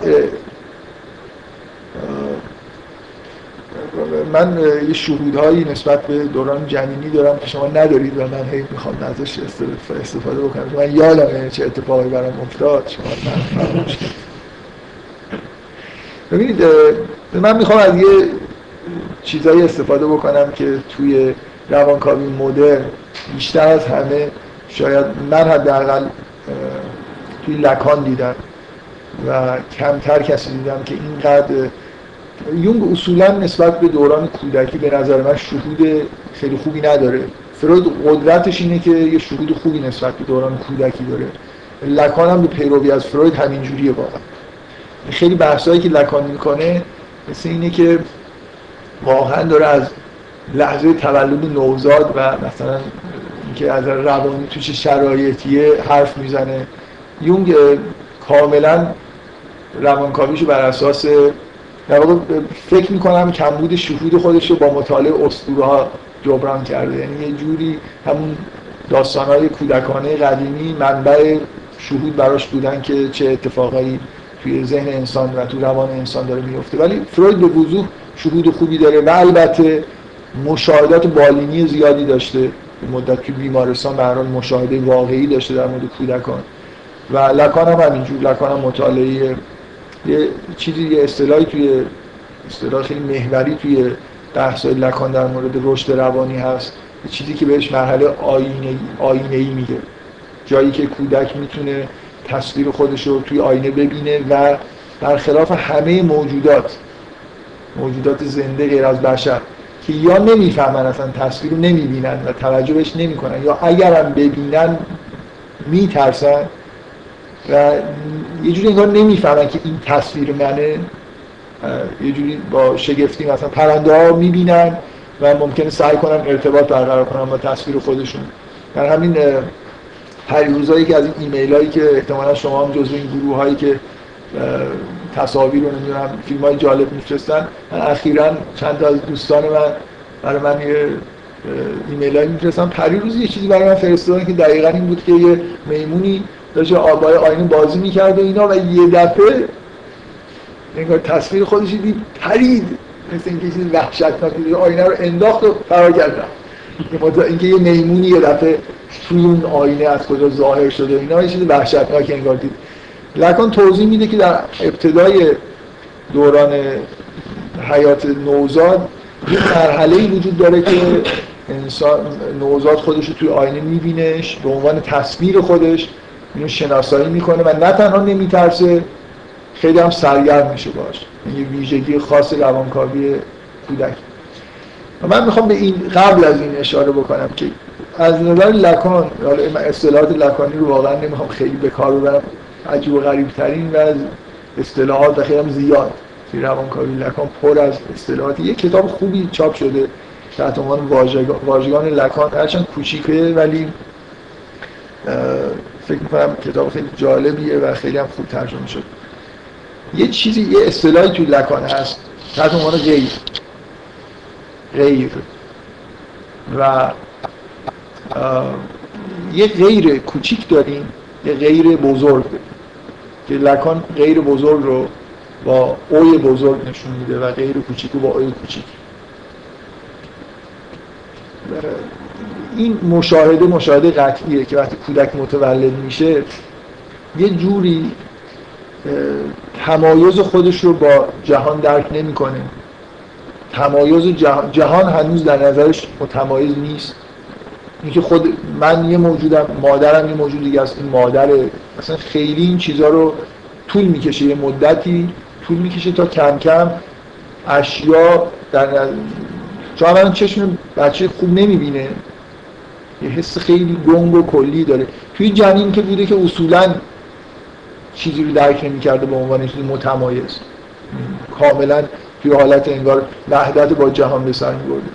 من یه شهودهایی نسبت به دوران جنینی دارم که شما ندارید و من هی می‌خوام ازش استفاده بکنم. من یادم چه اتفاقی برام افتاد. شما ببینید من می‌خوام از یه چیزایی استفاده بکنم که توی روانکاوی مدرن بیشتر از همه شاید من حداقل توی لکان دیدم و کمتر کسی دیدم که اینقدر یونگ اصولا نسبت به دوران کودکی به نظر من شهود خیلی خوبی نداره. فروید قدرتش اینه که یه شهود خوبی نسبت به دوران کودکی داره. لکان هم به پیروی از فروید همین جوریه واقعا. خیلی بحثایی که لکان می‌کنه مثل اینه که واقعا داره از لحظه تولد نوزاد و مثلا اینکه از روانی توش شرایطیه حرف می‌زنه. یونگ کاملا روانکاویشو بر اساس در واقع فکر می‌کنم کمبود شهود خودش رو با مطالعه اسطوره ها جبران کرده. یعنی یه جوری همون داستانهای کودکانه قدیمی منبع شهود براش بودن که چه اتفاقایی توی ذهن انسان و تو روان انسان داره میفته ولی فروید به وضوح شهود خوبی داره و البته مشاهدات بالینی زیادی داشته. مدت که بیمارستان به مشاهده واقعی داشته در مورد کودکان. و لکان هم همینجور لکان هم مطالعه یه چیزی یه اصطلاحی توی اصطلاح خیلی محوری توی بحث لکان در مورد رشد روانی هست. یه چیزی که بهش مرحله آینه آینه ای میگه. جایی که کودک می‌تونه تصویر خودش رو توی آینه ببینه و برخلاف همه موجودات موجودات زنده غیر از بشر که یا نمی‌فهمن اصلا تصویر رو نمی‌بینن و توجه بهش نمی‌کنن یا اگرم ببینن میترسن و یه جوری انگار نمی‌فهمن که این تصویر منه. یه جوری با شگفتی مثلا پرنده ها می‌بینن و ممکنه سعی کنن ارتباط برقرار کنن با تصویر خودشون. در همین پریوزایی که از این ایمیل هایی که احتمالا شما هم جزو این گروه هایی که تصاویر رو نمی‌دونم فیلم های جالب میفرستن من اخیرا چند از دوستان من برای من یه ایمیل هایی میفرستن. پریروز یه چیزی برای من فرستادن که دقیقا این بود که یه میمونی داشت آبای آینه بازی می‌کرد و اینا و یه دفعه انگار تصویر خودش دید پرید. مثل اینکه چیز وحشتناکی آینه رو انداخت و فرار کرد. اینکه یه میمونی یه دفعه توی اون آینه از کجا ظاهر شده اینا یه چیز وحشتناکی انگار دید. لکن توضیح میده که در ابتدای دوران حیات نوزاد یه مرحله وجود داره که انسان نوزاد خودش رو توی آینه میبینش به عنوان تصویر خودش. اینو شناسایی می‌کنه و نه تنها نمیترسه خیلی هم سرگرم میشه باش. یه ویژگی خاص روانکاوی کودک. من می‌خوام به این قبل از این اشاره بکنم که از نظر لکان اصطلاحات لکانی رو واقعا نمی‌خوام خیلی به کار ببرم. عجیب و غریب ترین و از اصطلاحات خیلی هم زیاد. توی روانکاوی لکان پر از اصطلاحات یه کتاب خوبی چاپ شده تحت عنوان واژگان لکان هرچند کوچیکه ولی فکر می‌کنم کتاب خیلی جالبیه و خیلی هم خوب ترجمه شد. یه چیزی یه اصطلاحی تو لکان هست. تحت عنوان غیر. غیر. و یه غیر کوچیک داریم. یه غیر بزرگ. که لکان غیر بزرگ رو با اوی بزرگ نشون میده و غیر کوچیک رو با اوی کوچیک. این مشاهده مشاهده قطعیه که وقتی کودک متولد میشه یه جوری تمایز خودش رو با جهان درک نمی‌کنه. تمایز جهان, جهان هنوز در نظرش متمایز نیست. اینکه خود من یه موجودم مادرم یه موجود دیگه است این مادره. مثلا خیلی این چیزها رو طول می‌کشه یه مدتی طول می‌کشه تا کم کم اشیا در چون اولا چشم بچه خوب نمی‌بینه. یه حس خیلی گنگ و کلی داره. توی جنین که بوده که اصولا چیزی رو درک نمی‌کرده به عنوان چیزی متمایز. کاملا توی حالت انگار وحدت با جهان به سر میبرده.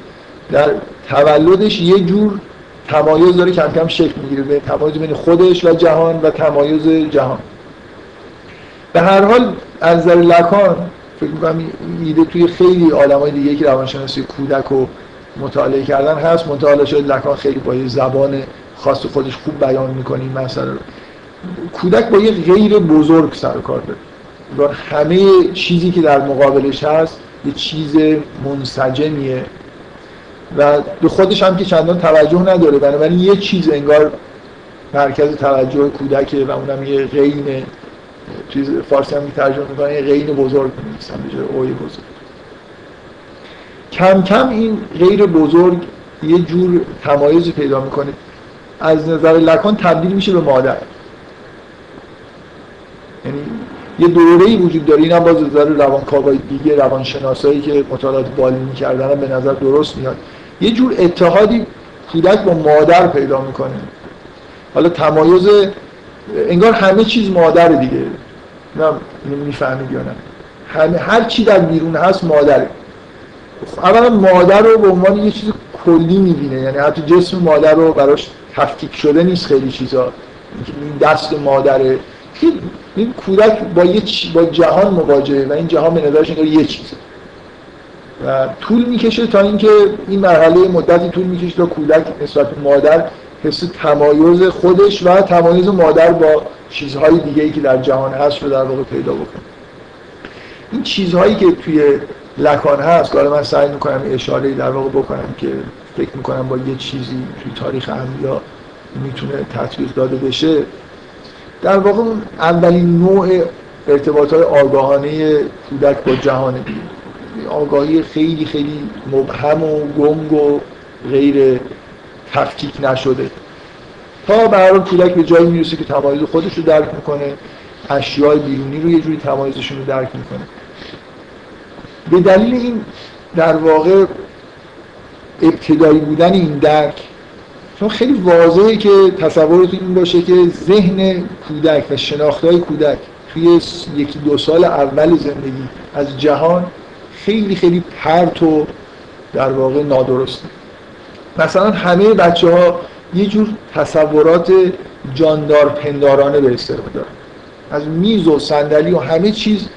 در تولدش یه جور تمایز داره کم کم شکل می‌گیره. به تمایز بین خودش و جهان و تمایز جهان. به هر حال از نظر لکان فکر می‌کنم ایده توی خیلی های دیگه که روانشناسی کودک رو مطالعه کردن هست. مطالعه شده لکان خیلی با یه زبان خاص خودش خوب بیان می‌کنه این مسئله رو. کودک با یه غیر بزرگ سر کار داره. همه چیزی که در مقابلش هست یه چیز منسجمیه. و به خودش هم که چندان توجه نداره. بنابراین یه چیز انگار مرکز توجه کودکه و اونم یه غین چیز فارسی هم ترجمه می‌کنن یه غین بزرگ می‌نویسن. به اوی بزرگ. کم کم این غیر بزرگ یه جور تمایز پیدا می‌کنه. از نظر لکان تبدیل میشه به مادر. یعنی یه دوره ای وجود داره. این هم باز نظر روانکاوای دیگه روانشناسایی که مطالعات بالی می‌کردن به نظر درست میاد. یه جور اتحادی کودک با مادر پیدا می‌کنه. حالا تمایز انگار همه چیز مادر دیگه. نه می‌فهمید یا نه؟ همه هر چی در بیرون هست مادره. اولا مادر رو به عنوان یه چیز کلی می‌بینه. یعنی حتی جسم مادر رو براش تفکیک شده نیست خیلی چیزا. این دست مادره. این کودک با یه با جهان مواجهه و این جهان به نظرش یه چیزه. و طول می‌کشه تا اینکه این مرحله مدتی طول می‌کشه تا کودک نسبت مادر حس تمایز خودش و تمایز مادر با چیزهای دیگه ای که در جهان هست رو در واقع پیدا بکنه. این چیزهایی که توی لکان هست. که من سعی می‌کنم اشاره در واقع بکنم که فکر می‌کنم با یه چیزی توی تاریخ انبیا می‌تونه تطبیق داده بشه. در واقع اولین نوع ارتباط های آگاهانه کودک با جهان آگاهی خیلی خیلی مبهم و گنگ و غیر تفکیک نشده. تا برای کودک به جایی می‌رسه که تمایز خودش رو درک می‌کنه. اشیاء بیرونی رو یه جوری تمایزشون رو درک می‌کنه. به دلیل این در واقع ابتدایی بودن این درک چون خیلی واضحه که تصورتون این باشه که ذهن کودک و شناختهای کودک توی یکی دو سال اول زندگی از جهان خیلی خیلی پرت و در واقع نادرسته. مثلا همه بچه ها یه جور تصورات جاندار پندارانه به دارن. از میز و صندلی و همه چیز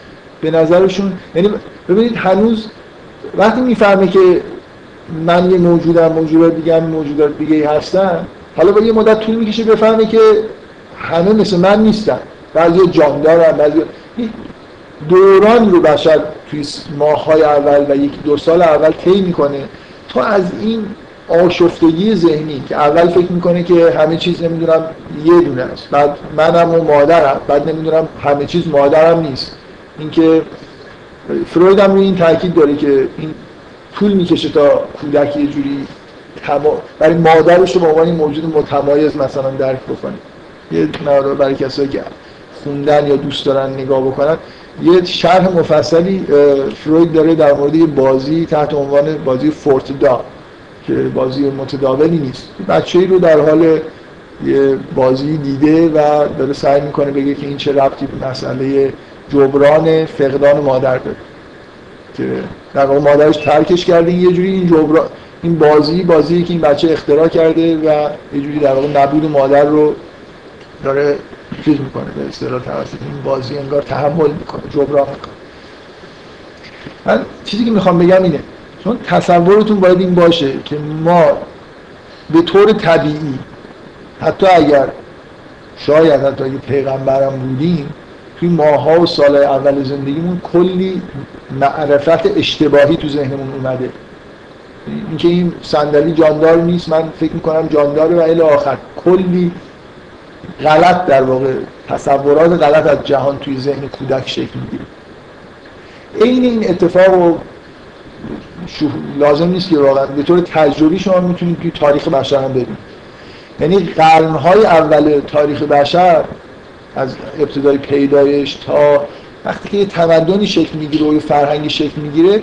به نظرشون یعنی ببینید هنوز وقتی می‌فهمه که من یه موجودم موجودات دیگه هم موجودات دیگه هستن حالا با یه مدت طول می‌کشه بفهمه که همه مثل من نیستن. بعضی جاندارن بعضی دوران رو بشر توی ماهای اول و یک دو سال اول طی می‌کنه تا از این آشفتگی ذهنی که اول فکر می‌کنه که همه چیز نمی‌دونم یه دونه است. بعد منم و مادرم بعد نمی‌دونم همه چیز مادرم نیست. اینکه فروید هم این تاکید داره که این طول می‌کشه تا کودک یه جوری تما... برای مادرش رو به عنوان موجود متمایز مثلا درک بکنه. یه مقدار برای کسایی که خوندن یا دوست دارن نگاه بکنن. یه شرح مفصلی فروید داره در مورد یه بازی تحت عنوان بازی فورت دا که بازی متداولی نیست. بچه ای رو در حال یه بازی دیده و داره سعی می‌کنه بگه که این چه ربطی به مسئله جبران فقدان مادر داره. که در واقع مادرش ترکش کرده یه جوری این جبران این بازی بازی که این بچه اختراع کرده و یه جوری در واقع نبود مادر رو داره چیز می‌کنه به اصطلاح توسط این بازی انگار تحمل می‌کنه جبران می‌کنه. من چیزی که می‌خوام بگم اینه چون تصورتون باید این باشه که ما به طور طبیعی حتی اگر شاید حتی اگه پیغمبرم بودیم توی ماها و سال اول زندگیمون کلی معرفت اشتباهی تو ذهنمون اومده. اینکه این صندلی جاندار نیست من فکر می‌کنم جانداره و الی آخر. کلی غلط در واقع تصورات غلط از جهان توی ذهن کودک شکل می‌گیره. این این اتفاق لازم نیست که واقعا به طور تجربی شما می‌تونید توی تاریخ بشر هم ببینید. یعنی قرنهای اول تاریخ بشر از ابتدای پیدایش تا وقتی که یه تمدنی شکل می‌گیره و یه فرهنگی شکل می‌گیره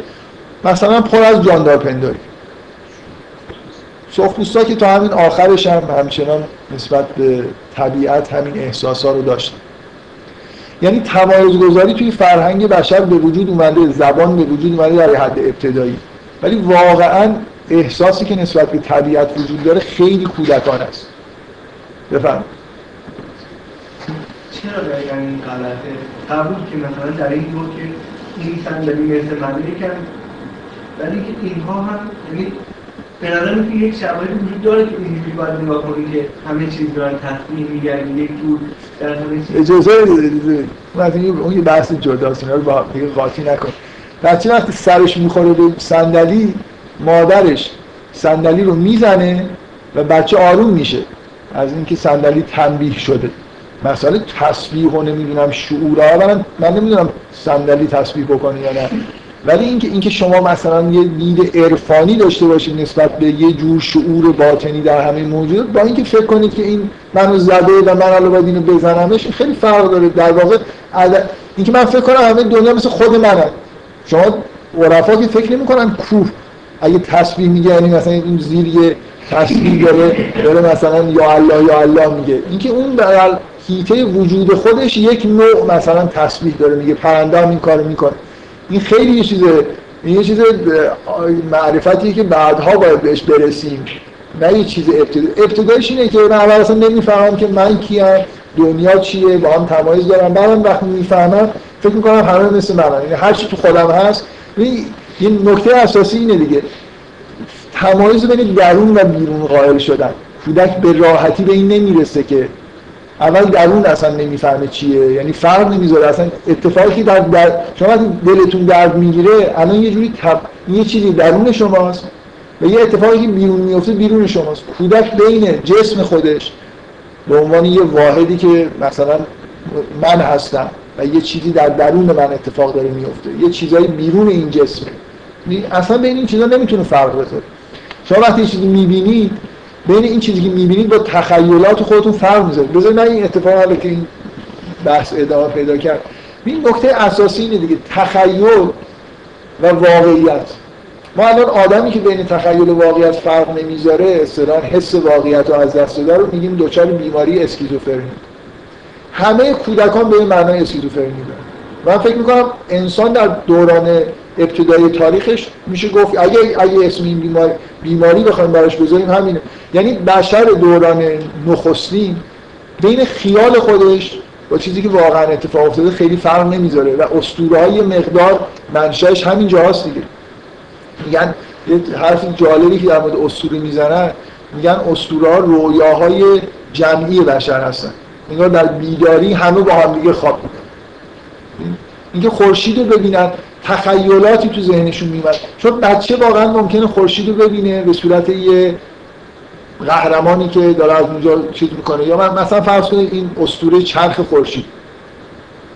مثلا پر از جاندار پنداری سخبوستا که تا همین آخرش هم همچنان نسبت به طبیعت همین احساس ها رو داشتن. یعنی تمایز گذاری توی فرهنگ بشر به وجود اومده زبان به وجود اومده در حد ابتدایی. ولی واقعا احساسی که نسبت به طبیعت وجود داره خیلی کودکان است. بفرم چرا دقیقا این غلطه؟ قبول که مثلا در این بود که این صندلی مثل من یکم ولی که اینها هم یعنی به نظر که یک شرایطی وجود داره که اینجوری باید نگاه کنید که همه چیز دارن تصمیم میگردید یک جور در همه چیز. اجازه اجازه اون یه بحث جداست اینا رو با دیگه قاطی نکن. بچه وقتی سرش می‌خوره به صندلی مادرش صندلی رو می‌زنه و بچه آروم میشه. از اینکه صندلی تنبیه شده. مسئله تسبیح و نمی‌دونم شعور من من نمی‌دونم صندلی تسبیح بکنه یا نه. ولی اینکه اینکه شما مثلا یه دید عرفانی داشته باشید نسبت به یه جور شعور باطنی در همه موجود با اینکه فکر کنید که این منو زده و من الان باید اینو بزنمش خیلی فرق داره. در واقع اینکه من فکر کنم همه دنیا مثل خود منه شما عرفا که فکر نمی‌کنن کوه. اگه تسبیح میگه یعنی مثلا این زیر یه تسبیح داره داره مثلا یا الله یا الله میگه. اینکه اون هیته وجود خودش یک نوع مثلا تسبیح داره. میگه پرنده هم این کارو می‌کنه. این خیلی یه چیز این یه چیز معرفتیه که بعدها باید بهش برسیم. نه یه چیز ابتدا. ابتدایش اینه که من اول اصلا نمی‌فهمم که من کیم دنیا چیه با هم تمایز دارم. بعدم وقتی می‌فهمم فکر می‌کنم همه مثل من یعنی هر چی تو خودم هست. یه نکته اساسی اینه دیگه. تمایز بین درون و بیرون قائل شدن. کودک به راحتی به این نمی‌رسه که اول درون اصلا نمی‌فهمه چیه. یعنی فرق نمی‌ذاره. اصلا اتفاقی در, در شما دلتون درد می‌گیره الان یه جوری تب... یه چیزی درون شماست و یه اتفاقی که بیرون میفته بیرون شماست. کودک بین جسم خودش به عنوان یه واحدی که مثلا من هستم و یه چیزی در درون من اتفاق داره میفته یه چیزایی بیرون این یعنی اصلا بین این چیزا نمی‌تونه فرق بذاره شما وقتی چیزی می‌بینید بین این چیزی که می‌بینید با تخیلات خودتون فرق می‌ذارید بذارید من این اتفاق حالا که این بحث ادامه پیدا کرد. این نکته اساسی اینه دیگه تخیل و واقعیت. ما الان آدمی که بین تخیل و واقعیت فرق نمی‌ذاره اصطلاحا حس واقعیت رو از دست داده رو میگیم دچار بیماری اسکیزوفرنی. همه کودکان به معنای اسکیزوفرنی دارن من فکر می‌کنم انسان در دوران ابتدای تاریخش میشه گفت اگه اگه اسم این بیماری بیماری بخوایم براش بذاریم همینه. یعنی بشر دوران نخستین بین خیال خودش با چیزی که واقعا اتفاق افتاده خیلی فرق نمی‌ذاره و اسطوره های مقدار منشأش همین جاست دیگه. میگن یه حرف جالبی که در مورد اسطوره می‌زنن میگن اسطوره ها رویاهای جمعی بشر هستن. انگار در بیداری همه با هم دیگه خواب اینکه خورشید رو ببینن تخیلاتی تو ذهنشون میمد چون بچه واقعا ممکنه خورشید رو ببینه به صورت یه قهرمانی که داره از اونجا چیز می‌کنه. یا من مثلا فرض کنید این اسطوره چرخ خورشید.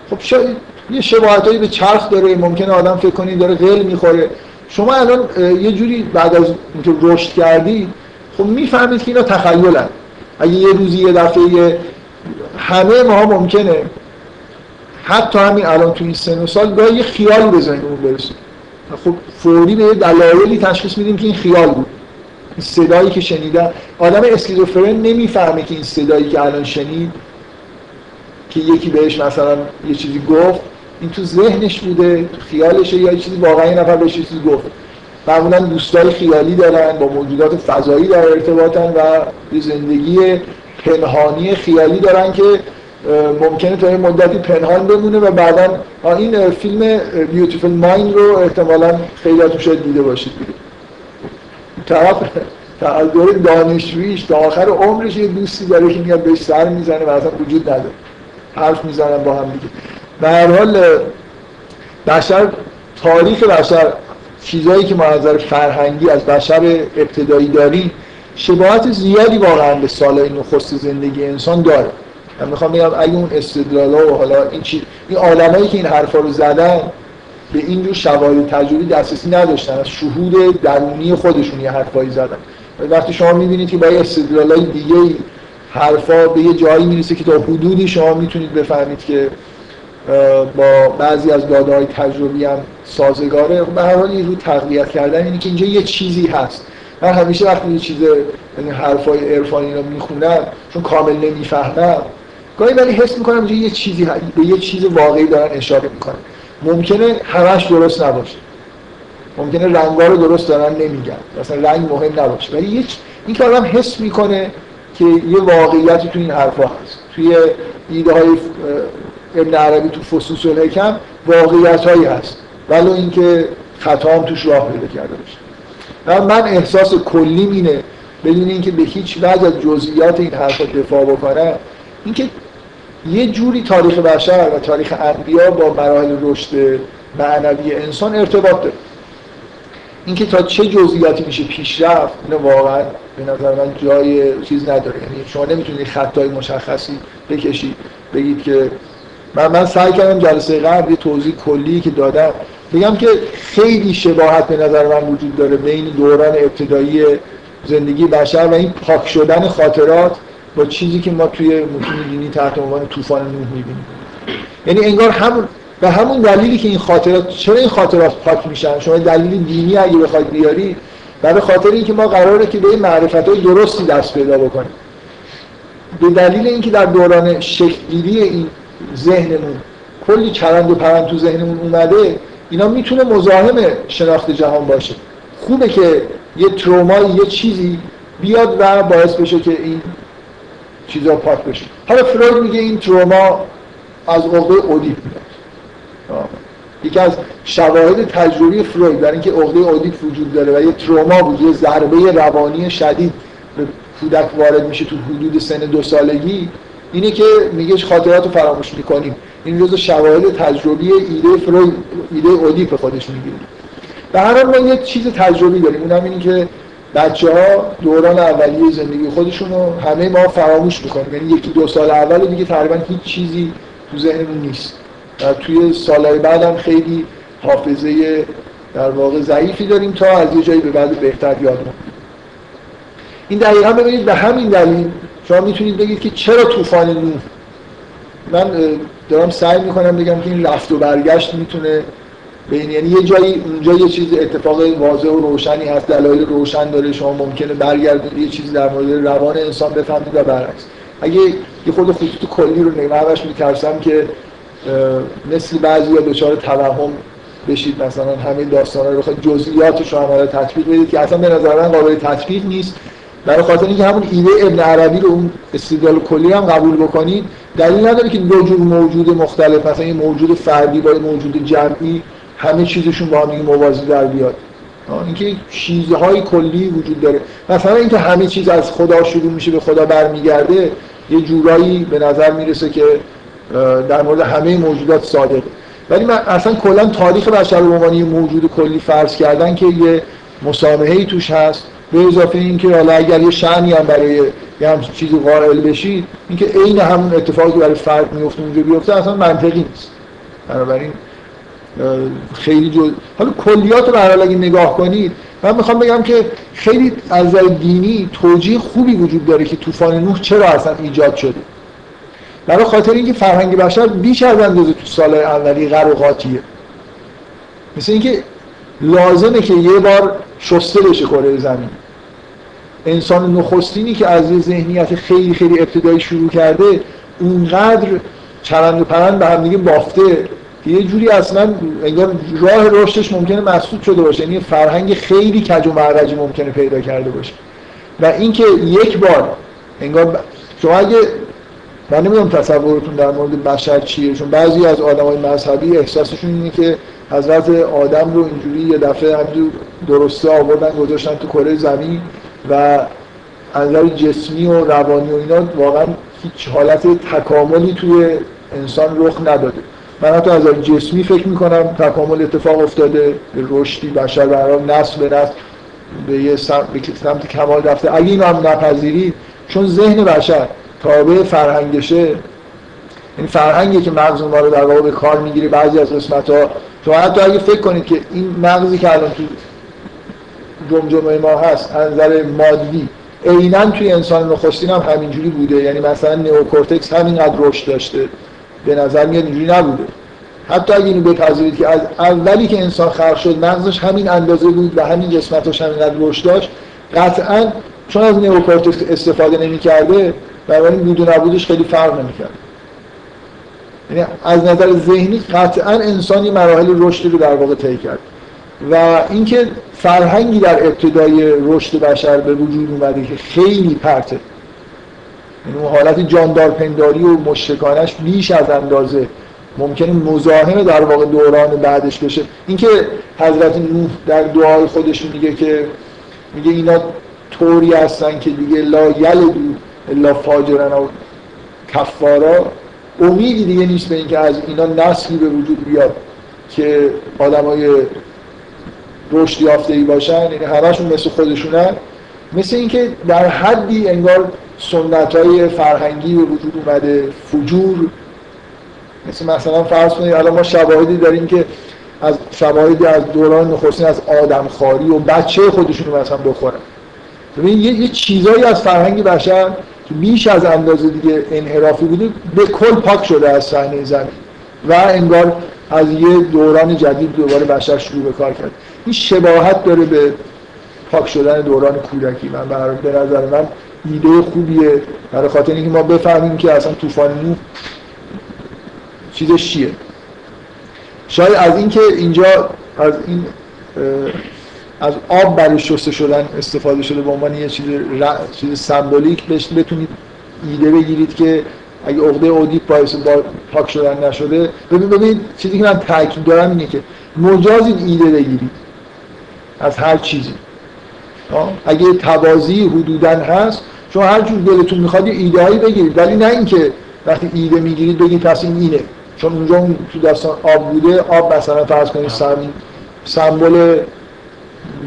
خب شاید یه شباهتایی به چرخ داره ممکنه آدم فکر کنید داره غل می‌خوره. شما الان یه جوری بعد از اینکه رشد کردی خب می‌فهمید که اینا تخیلن. اگه یه روزی یه دفعه همه ما ممکنه حتی همین الان تو این سن و سال گاهی یه خیال به ذهنمون برسه. خب فوری به دلایلی تشخیص میدیم که این خیال بود. این صدایی که شنیدن آدم اسکیزوفرن نمی‌فهمه که این صدایی که الان شنید که یکی بهش مثلا یه چیزی گفت این تو ذهنش بوده خیالشه یا یه چیزی واقعا یه نفر بهش چیزی گفت. معمولا دوستای خیالی دارن با موجودات فضایی در ارتباطن و زندگی پنهانی خیالی دارن که ممکنه تا یه مدتی پنهان بمونه و بعدا این فیلم بیوتیفول مایند رو احتمالا خیلیاتون شاید دیده باشید. طرف از دور دانشجوییش تا آخر عمرش یه دوستی داره که میاد بهش سر می‌زنه و اصلا وجود نداره. حرف می‌زنن با هم دیگه. به هر حال بشر تاریخ بشر چیزهایی که ما از فرهنگی از بشر ابتدایی داریم شباهت زیادی واقعا به سالهای نخست زندگی انسان داره. من می‌خوام بگم اگه اون استدلالا و حالا این چی این که این حرفا رو زدن به این جور شواهد تجربی دسترسی نداشتن از شهود درونی خودشون یه حرفایی زدن. وقتی شما می‌بینید که با یه استدلالای دیگه حرفا به یه جایی می‌رسه که تا حدودی شما می‌تونید بفهمید که با بعضی از داده های تجربی هم سازگاره. به هر حال رو تقویت کردن اینه که اینجا یه چیزی هست. من همیشه وقتی یه چیز یعنی حرفای عرفانی رو می‌خونم چون کامل نمی‌فهمم گاهی ولی حس می‌کنم اینجا یه چیزی به یه چیز واقعی دارن اشاره می‌کنن ممکنه همش درست نباشه. ممکنه رنگا رو درست دارن نمیگن. مثلا رنگ مهم نباشه. ولی یه این که آدم حس می‌کنه که یه واقعیتی تو این حرفا هست. توی ایده های ابن عربی تو فصوص الحکم واقعیت هایی هست. ولو اینکه خطا هم توش راه پیدا کرده باشه. من احساس کلیم اینه بدون اینکه به هیچ وجه از جزئیات این حرفا دفاع بکنم اینکه یه جوری تاریخ بشر و تاریخ انبیا با مراحل رشد معنوی انسان ارتباط داره. اینکه تا چه جزئیاتی میشه پیشرفت اینو واقعا به نظر من جای چیز نداره. یعنی شما نمی‌تونید خطای مشخصی بکشید بگید که من من سعی کردم جلسه قبل یه توضیح کلی که دادم. بگم که خیلی شباهت به نظر من وجود داره بین دوران ابتدایی زندگی بشر و این پاک شدن خاطرات با چیزی که ما توی متون دینی تحت عنوان طوفان نوح می‌بینیم یعنی انگار همون به همون دلیلی که این خاطرات چرا این خاطرات پاک میشن؟ شما دلیل دینی اگه بخواید بیاری برای خاطر اینکه ما قراره که به معرفت های درستی دست پیدا بکنیم. به دلیل اینکه در دوران شکلگیری این ذهنمون کلی چرند و پرند تو ذهنمون اومده اینا می‌تونه مزاحم شناخت جهان باشه. خوبه که یه تروما یه چیزی بیاد و باعث بشه که این چیزا پاک بشه. حالا فروید میگه این تروما از عقده اودیپ میاد. یکی از شواهد تجربی فروید در اینکه عقده اودیپ وجود داره و یه تروما بود یه ضربه روانی شدید به کودک وارد میشه تو حدود سن دو سالگی. اینه که میگه خاطرات رو فراموش می‌کنیم. این روز شواهد تجربی ایده فروید ایده اودیپ خودش می‌گیره به هر حال ما یه چیز تجربی داریم. اونم اینه که بچه ها دوران اولیه زندگی خودشون رو همه ما فراموش می‌کنیم. یعنی یکی دو سال اول دیگه تقریبا هیچ چیزی تو ذهنمون نیست. و توی سالهای بعدم خیلی حافظه در واقع ضعیفی داریم تا از یه جایی به بعد بهتر یاد این دقیقا ببینید به همین دلیل شما می‌تونید بگید که چرا طوفان نوح من دارم سعی می‌کنم بگم که این رفت و برگشت می‌تونه بین یعنی یه جایی اونجا یه چیز اتفاق واضح و روشنی هست دلایل روشن داره شما ممکنه برگردید یه چیزی در مورد روان انسان بفهمید و برعکس. اگه یه خود خطوط کلی رو نگاه میترسم که مثل بعضی ها دچار توهم بشید. مثلا همین داستانا رو بخواید جزئیاتش رو عملا تطبیق بدید که اصلا به نظر من قابل تطبیق نیست. برای خاطر اینکه همون ایده ابن عربی رو اون استدلال کلی هم قبول بکنید. دلیل نداره که دو جور موجود مختلف مثلا یه موجود فردی با موجود جمعی همه چیزشون با هم موازی در بیاد. اینکه چیزهای کلی وجود داره. مثلا اینکه همه چیز از خدا شروع میشه به خدا برمیگرده یه جورایی به نظر می‌رسه که در مورد همه موجودات صادقه. ولی من اصلا کلا تاریخ بشر به عنوان موجود کلی فرض کردن که یه مسامحه توش هست. به اضافه اینکه حالا اگر یه شأنی هم برای یه هم چیزی قائل بشید اینکه عین همون اتفاقی برای فرد میفته اونجا بیفته اصلا منطقی نیست. بنابراین خیلی جو حالا کلیات رو حال اگه نگاه کنید من می‌خوام بگم که خیلی از دینی توجیه خوبی وجود داره که طوفان نوح چرا اصلا ایجاد شده. برای خاطر اینکه فرهنگ بشر بیش از اندازه تو سال اولی غر و قاطیه. مثل اینکه لازمه که یه بار شسته بشه کره زمین. انسان نخستینی که از ذهنیت خیلی خیلی ابتدایی شروع کرده اونقدر چرند و پرند به هم دیگه بافته. یه جوری اصلا انگار راه رشدش ممکنه مسدود شده باشه. یعنی فرهنگ خیلی کج و معرجی ممکنه پیدا کرده باشه. و اینکه یک بار انگار شما اگه من نمی‌دونم تصورتون در مورد بشر چیه چون بعضی از آدمای مذهبی احساسشون اینه که حضرت آدم رو اینجوری یه دفعه همینجور درسته آوردن گذاشتن تو کره زمین و از جسمی و روانی و اینا واقعا هیچ حالت تکاملی توی انسان رخ نداده. من حتی از جسمی فکر می‌کنم تکامل اتفاق افتاده رشدی بشر برای نسل به نسل به یه سمت, به سمت کمال رفته. اگه این هم نپذیرید چون ذهن بشر تابع فرهنگشه این فرهنگی که مغز ما رو در واقع به کار می‌گیره. بعضی از قسمت ها تو حتی اگه فکر کنید که این مغزی که الان تو جمجمه ما هست از مادی عینا توی انسان نخستین هم همینجوری بوده. یعنی مثلا نئوکورتکس همینقدر رشد داشته. به نظر میاد اینجوری نبوده. حتی اگه اینو بپذیرید که از اولی که انسان خلق شد مغزش همین اندازه بود و همین قسمتش همینقدر رشد داشت. قطعا چون از نئوکورتکس استفاده نمی‌کرده بنابراین بود و نبودش خیلی فرق نمی‌کرد. یعنی از نظر ذهنی قطعا انسانی مراحل رشدی رو در واقع طی کرد. و اینکه فرهنگی در ابتدای رشد بشر به وجود اومده که خیلی پرته. یعنی اون حالت جاندارپنداری و مشتکانش بیش از اندازه. ممکنه مزاحم در واقع دوران بعدش بشه. اینکه حضرت نوح در دعای خودش میگه که میگه اینا طوری هستن که دیگه لا یلدو الا فاجرن و کفارا. امیدی دیگه نیست به اینکه از اینا نسلی به وجود بیاد که آدمای رشد یافته ای باشن. یعنی همشون مثل خودشونن. مثل اینکه در حدی انگار سنت های فرهنگی به وجود اومده فجور. مثل مثلا فرض کنید الان ما شواهدی داریم که از شواهدی از دوران نخستین از آدمخواری و بچه خودشون مثلا بخورن. ببین یه, یه چیزایی از فرهنگ بشر که بیش از اندازه دیگه انحرافی بوده به کل پاک شده از صحنه زمین. و انگار از یه دوران جدید دوباره بشر شروع به کار کرد. این شباهت داره به پاک شدن دوران کودکی. من به نظر من ایده خوبیه. برای خاطر اینکه ما بفهمیم که اصلا طوفان نوح چیزش چیه. شاید از اینکه اینجا از این از آب برای شسته شدن استفاده شده به عنوان یه چیز چیز سمبولیک بتونید ایده بگیرید که اگه عقده اودیپ باعث با پاک شدن نشده. ببین ببین چیزی که من تاکید دارم اینه که مجاز این ایده بگیرید از هر چیزی. اگه توازی حدودا هست شما هر جور دلتون می‌خواد ایده هایی بگیرید. ولی نه اینکه وقتی ایده می‌گیرید بگید پس این اینه. چون اونجا تو داستان آب بوده آب مثلا فرض کنید سمبل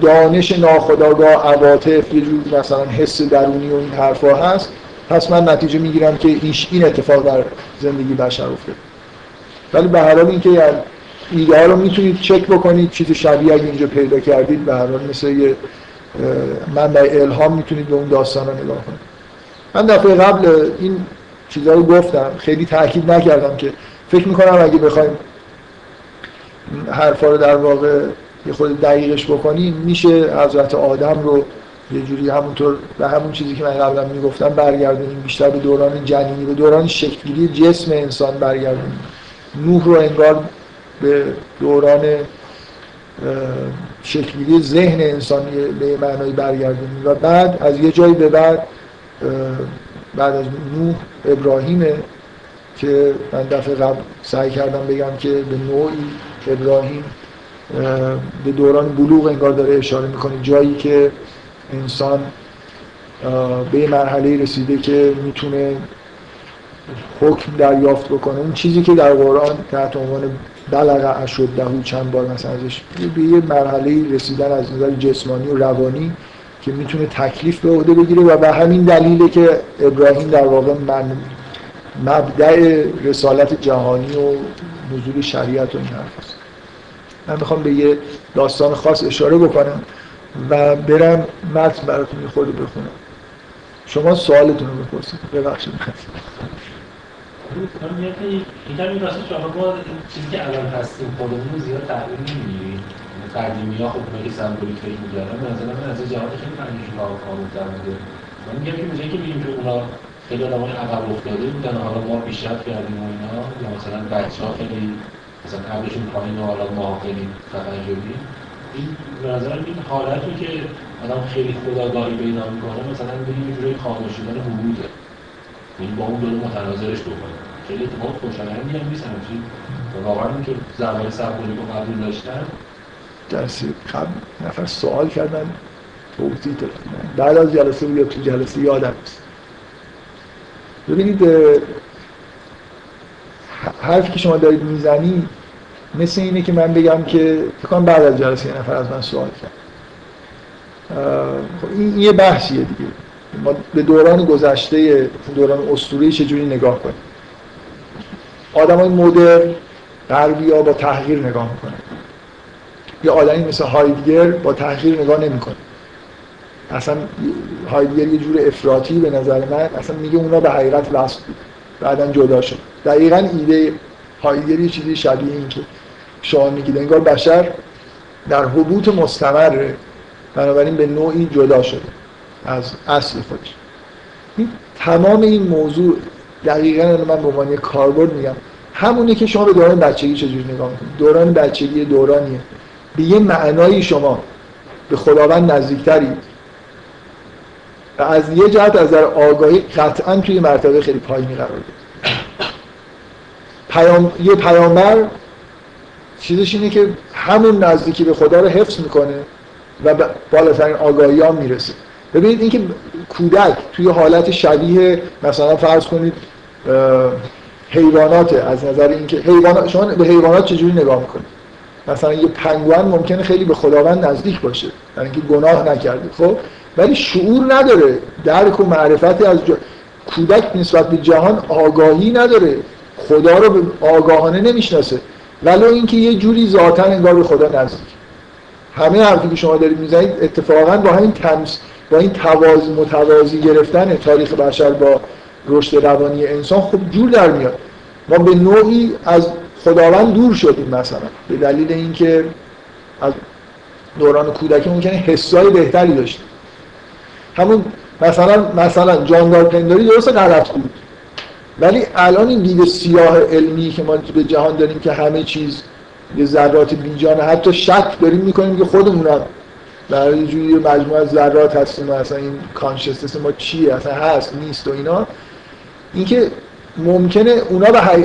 دانش ناخداگاه عواطف یه جور مثلا حس درونی و این حرفا هست. پس من نتیجه می‌گیرم که ایش این اتفاق در زندگی بشر افتاد ولی به هر حال اینکه یعنی ایده ها رو می‌تونید چک بکنید چیز شبیه اگه اینجا پیدا کردید به هر حال مثل یه منبع الهام می‌تونید به اون داستان رو نگاه کنید. من دفعه قبل این چیزها رو گفتم خیلی تاکید نکردم که فکر می‌کنم اگه بخوایم حرفا رو در واقع یه خود دقیقش بکنیم میشه حضرت آدم رو یه جوری همونطور به همون چیزی که من قبلا می‌گفتم برگردونیم بیشتر به دوران جنینی به دوران شکلگیری جسم انسان برگردونیم. نوح رو انگار به دوران شکلگیری ذهن انسانی به معنای برگردونیم و بعد از یه جایی به بعد بعد از نوح ابراهیمه که من دفعه قبل سعی کردم بگم که به نوعی ابراهیم به دوران بلوغ انگار داره اشاره می‌کنه. جایی که انسان به مرحله رسیده که می‌تونه حکم دریافت بکنه. اون چیزی که در قرآن تحت عنوان بلغ اشد دهو چند بار مثلا ازش. به یه مرحله رسیدن از نظر جسمانی و روانی که می‌تونه تکلیف به عهده بگیره و به همین دلیله که ابراهیم در واقع من مبدع رسالت جهانی و نزول شریعت و این حرف هست من می‌خوام به یه داستان خاص اشاره بکنم و برم متن براتون خورده بخونم. شما سوالتون رو بپرسید. ببخشید. اینجا این راستش شما با چیزی که الان هستیم خودمون زیاد تحلیل نمی‌گیریم. قدیمی ها خب اونایی که سمبولیک فکر می‌کردن به من از جهات خیلی فرنگیشون کامل‌تر بوده من میگم که به که بگیم که اونا خیلی آدمای عقب افتاده بودن حالا ما پیشرفت کردیم و اینا. یا مثلا بچه‌ها خیلی مثلا قبلشون پایین و حالا ما خیلی شدیم. این به این حالتی که آدم خیلی خداگاهی پیدا می‌کنه مثلا به یه جوری خاموش شدن این با اون دو متناظرش بکنه. خیلی اتفاق خوشایندی هم نیست همچین واقعا که زبان سبولی رو قبول داشتن. جلسه قبل نفر سوال کردن. توضیح دادن بعد از جلسه بود تو جلسه یادم نیست ببینید حرفی که شما دارید می‌زنید مثل اینه که من بگم که فکر بعد از جلسه یه نفر از من سوال کرد. خب این یه بحثیه دیگه. ما به دوران گذشته دوران اسطوره‌ای چجوری نگاه کنیم؟ آدمای مدرن غربی ها با تحقیر نگاه می‌کنن. یه آدمی مثل هایدگر با تحقیر نگاه نمی‌کنه. اصلا هایدگر یه جور افراطی به نظر من اصلا میگه اونا به حقیقت وصل بود بعدا جدا شد دقیقا ایده هایدگر یه چیزی شبیه این که شما میگید. انگار بشر در حبوط مستمره بنابراین به نوعی جدا شده. از اصل خودش. این تمام این موضوع دقیقا من به عنوان کاربرد میگم. همونه که شما به دوران بچگی چجوری نگاه می‌کنید؟ دوران بچگی دورانیه. به یه معنایی شما به خداوند نزدیکترید و از یه جهت از در آگاهی قطعا توی مرتبه خیلی پایینی قرار دارید پیام... یه پیامبر چیزش اینه که همون نزدیکی به خدا رو حفظ می‌کنه و بالاترین آگاهی ها می‌رسه. ببینید اینکه کودک توی حالت شبیه مثلا فرض کنید حیوانات از نظر اینکه حیوانات شما به حیوانات چجوری نگاه می‌کنید؟ مثلا یه پنگوان ممکنه خیلی به خداوند نزدیک باشه یعنی اینکه گناه نکرده خب؟ ولی شعور نداره درک و معرفتی از جا... کودک نسبت به جهان آگاهی نداره خدا رو آگاهانه نمی‌شناسه. ولو اینکه یه جوری ذاتا انگار به خدا نزدیک. همه حرفی که شما دارید می‌زنید اتفاقا با همین تمس با این تواز متوازی گرفتن تاریخ بشر با رشد روانی انسان خب جور در میاد. ما به نوعی از خداوند دور شدیم مثلا. به دلیل اینکه از دوران کودکی ممکنه حسای بهتری داشتیم. همون مثلا مثلا جاندار پنداری درست غلط بود. ولی الان این دید سیاه علمی که ما به جهان داریم که همه چیز یه ذرات بیجانه حتی شک داریم می‌کنیم که خودمونم در یه جوری مجموعه ذرات هستیم اصلا این کانشستنس ما چیه؟ اصلا هست نیست و اینا. اینکه ممکنه اونا به حی...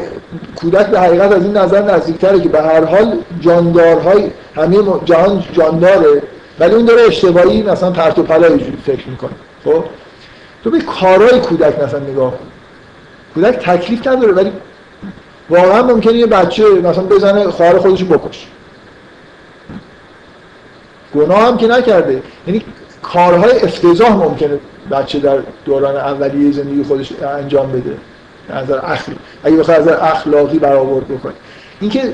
کودک به حقیقت از این نظر نزدیکتره که به هر حال جاندارهای همه جهان جانداره ولی اون داره اشتباهی مثلا پرت و پلا فکر می‌کنه. خب؟ تو به کارهای کودک مثلا نگاه کن. کودک تکلیف نداره ولی واقعا ممکنه یه بچه مثلا بزنه خواهر خودش بکش گناه هم که نکرده. یعنی کارهای افتضاح ممکنه بچه در دوران اولیه زندگی خودش انجام بده. نظر اخلاقی. اگه بخواد از اخلاقی برآورد بکنه اینکه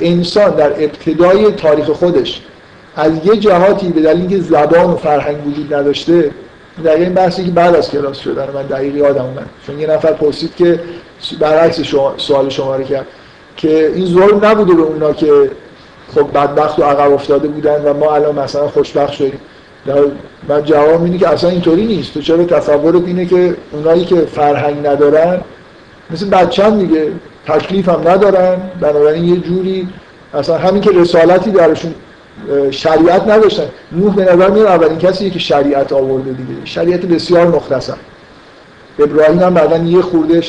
انسان در ابتدای تاریخ خودش از یه جهاتی به دلیل اینکه زبان و فرهنگ وجود نداشته در این بحثی که بعد از کلاس شدن من دقیقی یادم اومد. چون یه نفر پرسید که برعکس شما سوال شما رو کرد که این ظلم نبوده به اونا که خب بدبخت و عقب افتاده بودن و ما الان مثلا خوشبخت شدیم. من جواب اینه که اصلا اینطوری نیست. تو چرا تصورت اینه که اونایی که فرهنگ ندارن مثل بچه هم دیگه تکلیف هم ندارن. بنابراین یه جوری اصلا همین که رسالتی درشون شریعت نداشتن. نوح به نظر میاد اولین کسی که شریعت آورده دیگه. شریعت بسیار مختصر. ابراهیم هم بعدا یه خورده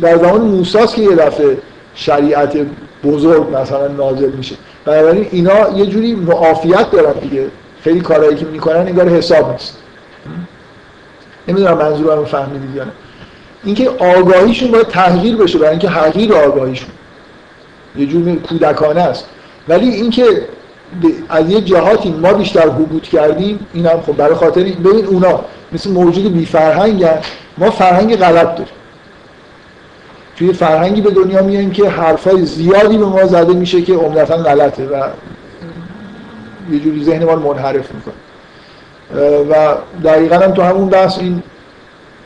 در زمان موساست که یه دفعه شریعت بزرگ مثلا نازل میشه. بنابراین اینا یه جوری معافیت دارن دیگه. خیلی کارهایی که می‌کنن انگار حساب نیست. نمی‌دونم منظورم فهمیدید یا نه. اینکه آگاهیشون باید تغییر بشه برای اینکه حقیر آگاهیشون. یه جور کودکانه است. ولی اینکه از یه جهاتی ما بیشتر حبوط کردیم این خب برای خاطر ببین اونا مثل موجود بی فرهنگ ما فرهنگ غلط داریم. توی فرهنگی به دنیا میایم که حرفای زیادی به ما زده میشه که عمدتا غلطه و یه جوری ذهن ما منحرف می‌کنه. و دقیقا هم تو همون بحث این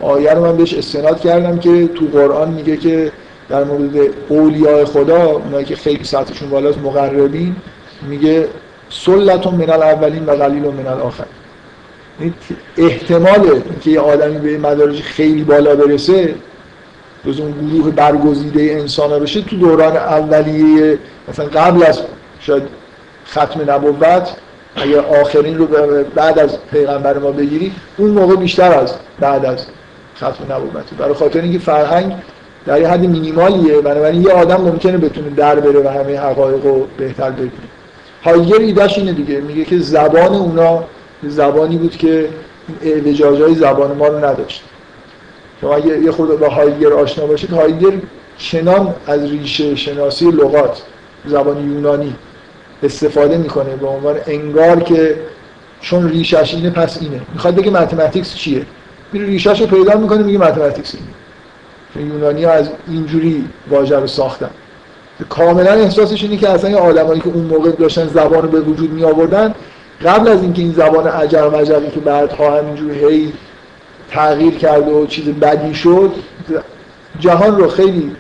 آیه رو من بهش استناد کردم که تو قرآن میگه که در مورد اولیاء خدا اونایی که خیلی سطحشون بالاست مقربین میگه سلتون من الاولین و قلیل من الاخر. احتمال که یه آدمی به مدارج خیلی بالا برسه جز اون گروه برگزیده انسان بشه تو دوران اولیه مثلا قبل از شاید ختم نبوت اگر آخرین رو بعد از پیغمبر ما بگیری اون موقع بیشتر از بعد از ختم نبوت. برای خاطر اینکه فرهنگ در یه حد مینیمالیه بنابراین یه آدم ممکنه بتونه در بره و همه حقایق رو بهتر ببینه. هایگر ایدهش اینه دیگه میگه که زبان اونا زبانی بود که اعوجاج های زبان ما رو نداشت. شما یه خود با هایگر آشنا باشید هایگر چنان از ریشه شناسی لغات زبان یونانی استفاده می‌کنه به عنوان انگار که چون ریشش اینه پس اینه. می‌خواد بگه متمتیکس چیه؟ میره ریشش رو پیدا می‌کنه میگه متمتیکس اینه. یونانی ها از اینجوری واژه رو ساختن. کاملا احساسش اینه که اصلا این آدمایی که اون موقع داشتن زبان رو به وجود می آوردن قبل از اینکه این زبان عجر مجری که بعدها همینجوری هی تغییر کرد و چیز بدی شد جهان رو خیلی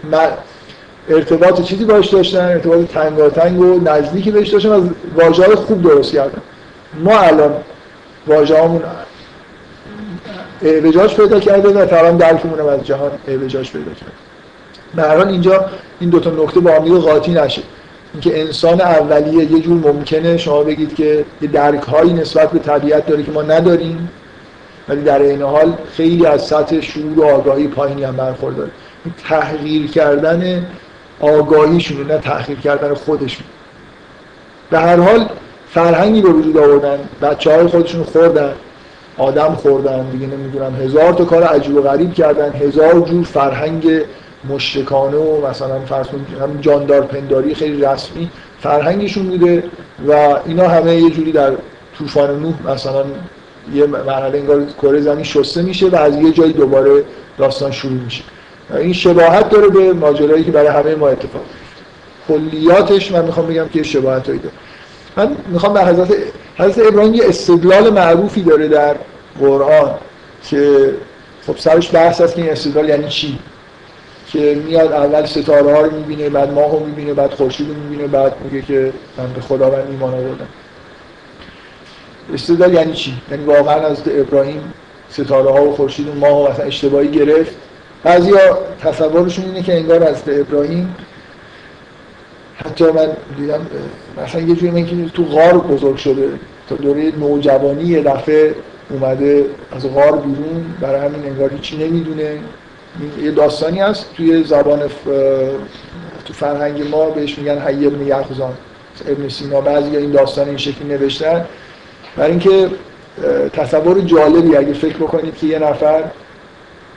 ارتباط چیزی باش داشتن ارتباط تنگاتنگ و نزدیکی بهش داشتن از واژه خوب درست کردن. ما الان واژه همون اعوجاج پیدا کرده و تمام درکمون از جهان اعوجاج پیدا کرده. به اینجا این دو تا نکته با هم قاطی نشه. اینکه انسان اولیه یه جور ممکنه شما بگید که یه درک هایی نسبت به طبیعت داره که ما نداریم. ولی در این حال خیلی از سطح شعور و آگاهی پایینی هم برخورداره تحقیر کردن آگاهیشون نه تحقیر کردن خودشون به هر حال فرهنگی به وجود آوردن بچه های خودشون خوردن آدم خوردن دیگه نمی‌دونم هزار تا کار عجیب و غریب کردن هزار جور فرهنگ مشرکانه و مثلا فرض هم جاندار پنداری خیلی رسمی فرهنگشون بوده و اینا همه یه جوری در طوفان نوح مثلا یه مرحله انگار کره زمین شسته میشه و از یه جایی دوباره داستان شروع میشه. این شباهت داره به ماجرایی که برای همه ما اتفاق کلیاتش من می‌خوام بگم که شباهت داره. من می‌خوام به حضرت حضرت ابراهیم یه استدلال معروفی داره در قرآن که خب سرش بحث هست که این استدلال یعنی چی؟ که میاد اول ستاره ها رو می‌بینه بعد ماه رو می‌بینه بعد خورشید رو می‌بینه بعد میگه که من به خداوند ایمان آوردم. استدلال یعنی چی؟ یعنی واقعا از ابراهیم ستاره ها و خورشید و ماه و اشتباهی گرفت. بعضیا تصورشون اینه که انگار از ابراهیم حتی من دیدم مثلا یه جوری من که تو غار بزرگ شده تا دوره نوجوانی یه دفعه اومده از غار بیرون برای همین انگار چی نمی‌دونه. یه داستانی هست توی زبان ف... تو فرهنگ ما بهش میگن حی ابن ابن سینا. بعضی این داستان این شکلی نوشتن. برای اینکه تصور جالبی اگه فکر بکنید که یه نفر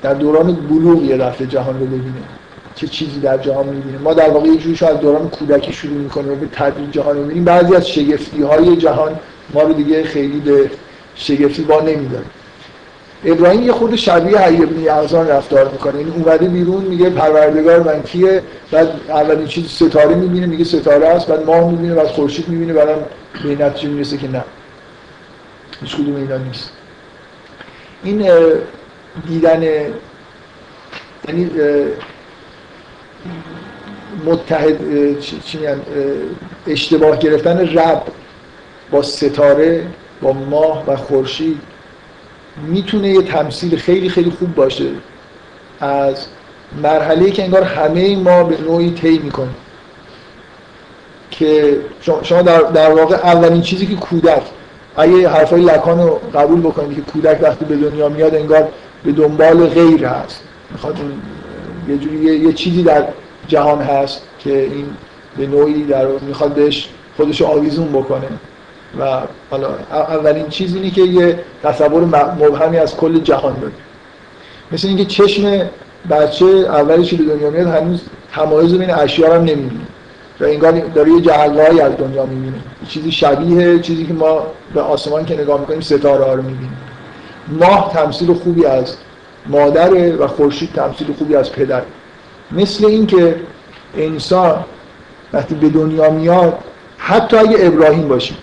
در دوران بلوغ یه دفعه جهان رو ببینه چه چیزی در جهان می‌بینه. ما در واقع یه از دوران کودکی شروع می‌کنیم و به تدریج جهان می‌بینیم. بعضی از شگفتی های جهان ما رو دیگه خیلی به شگفتی با نمیداره. ابراهیم یه خود شبیه حی ابن یعزان رفتار می‌کنه. این اومده بیرون میگه پروردگار من کیه؟ بعد اولین چیز ستاره می‌بینه میگه ستاره است. بعد ماه می‌بینه بعد خورشید می‌بینه بعدم به نتیجه می‌رسه که نه. هیچ اینا نیست. این دیدن یعنی متحد چی اشتباه گرفتن رب با ستاره با ماه و خورشید می‌تونه یه تمثیل خیلی خیلی خوب باشه از مرحله که انگار همه ما به نوعی طی می‌کنیم. که شما در, در واقع اولین چیزی که کودک اگه حرفای لکان رو قبول بکنید که کودک وقتی به دنیا میاد انگار به دنبال غیر هست. می‌خواد یه جوری یه, چیزی در جهان هست که این به نوعی در می‌خواد بهش خودش آویزون بکنه. و حالا اولین چیز اینه که یه تصور مبهمی از کل جهان داره مثل اینکه چشم بچه اولی که به دنیا میاد هنوز تمایز بین اشیا هم نمی‌بینه. و انگار داره یه جهلهایی از دنیا می‌بینه. چیزی شبیه چیزی که ما به آسمان که نگاه می‌کنیم ستاره ها رو می‌بینیم. ماه تمثیل خوبی از مادره و خورشید تمثیل خوبی از پدر. مثل اینکه انسان وقتی به دنیا میاد حتی اگه ابراهیم باشی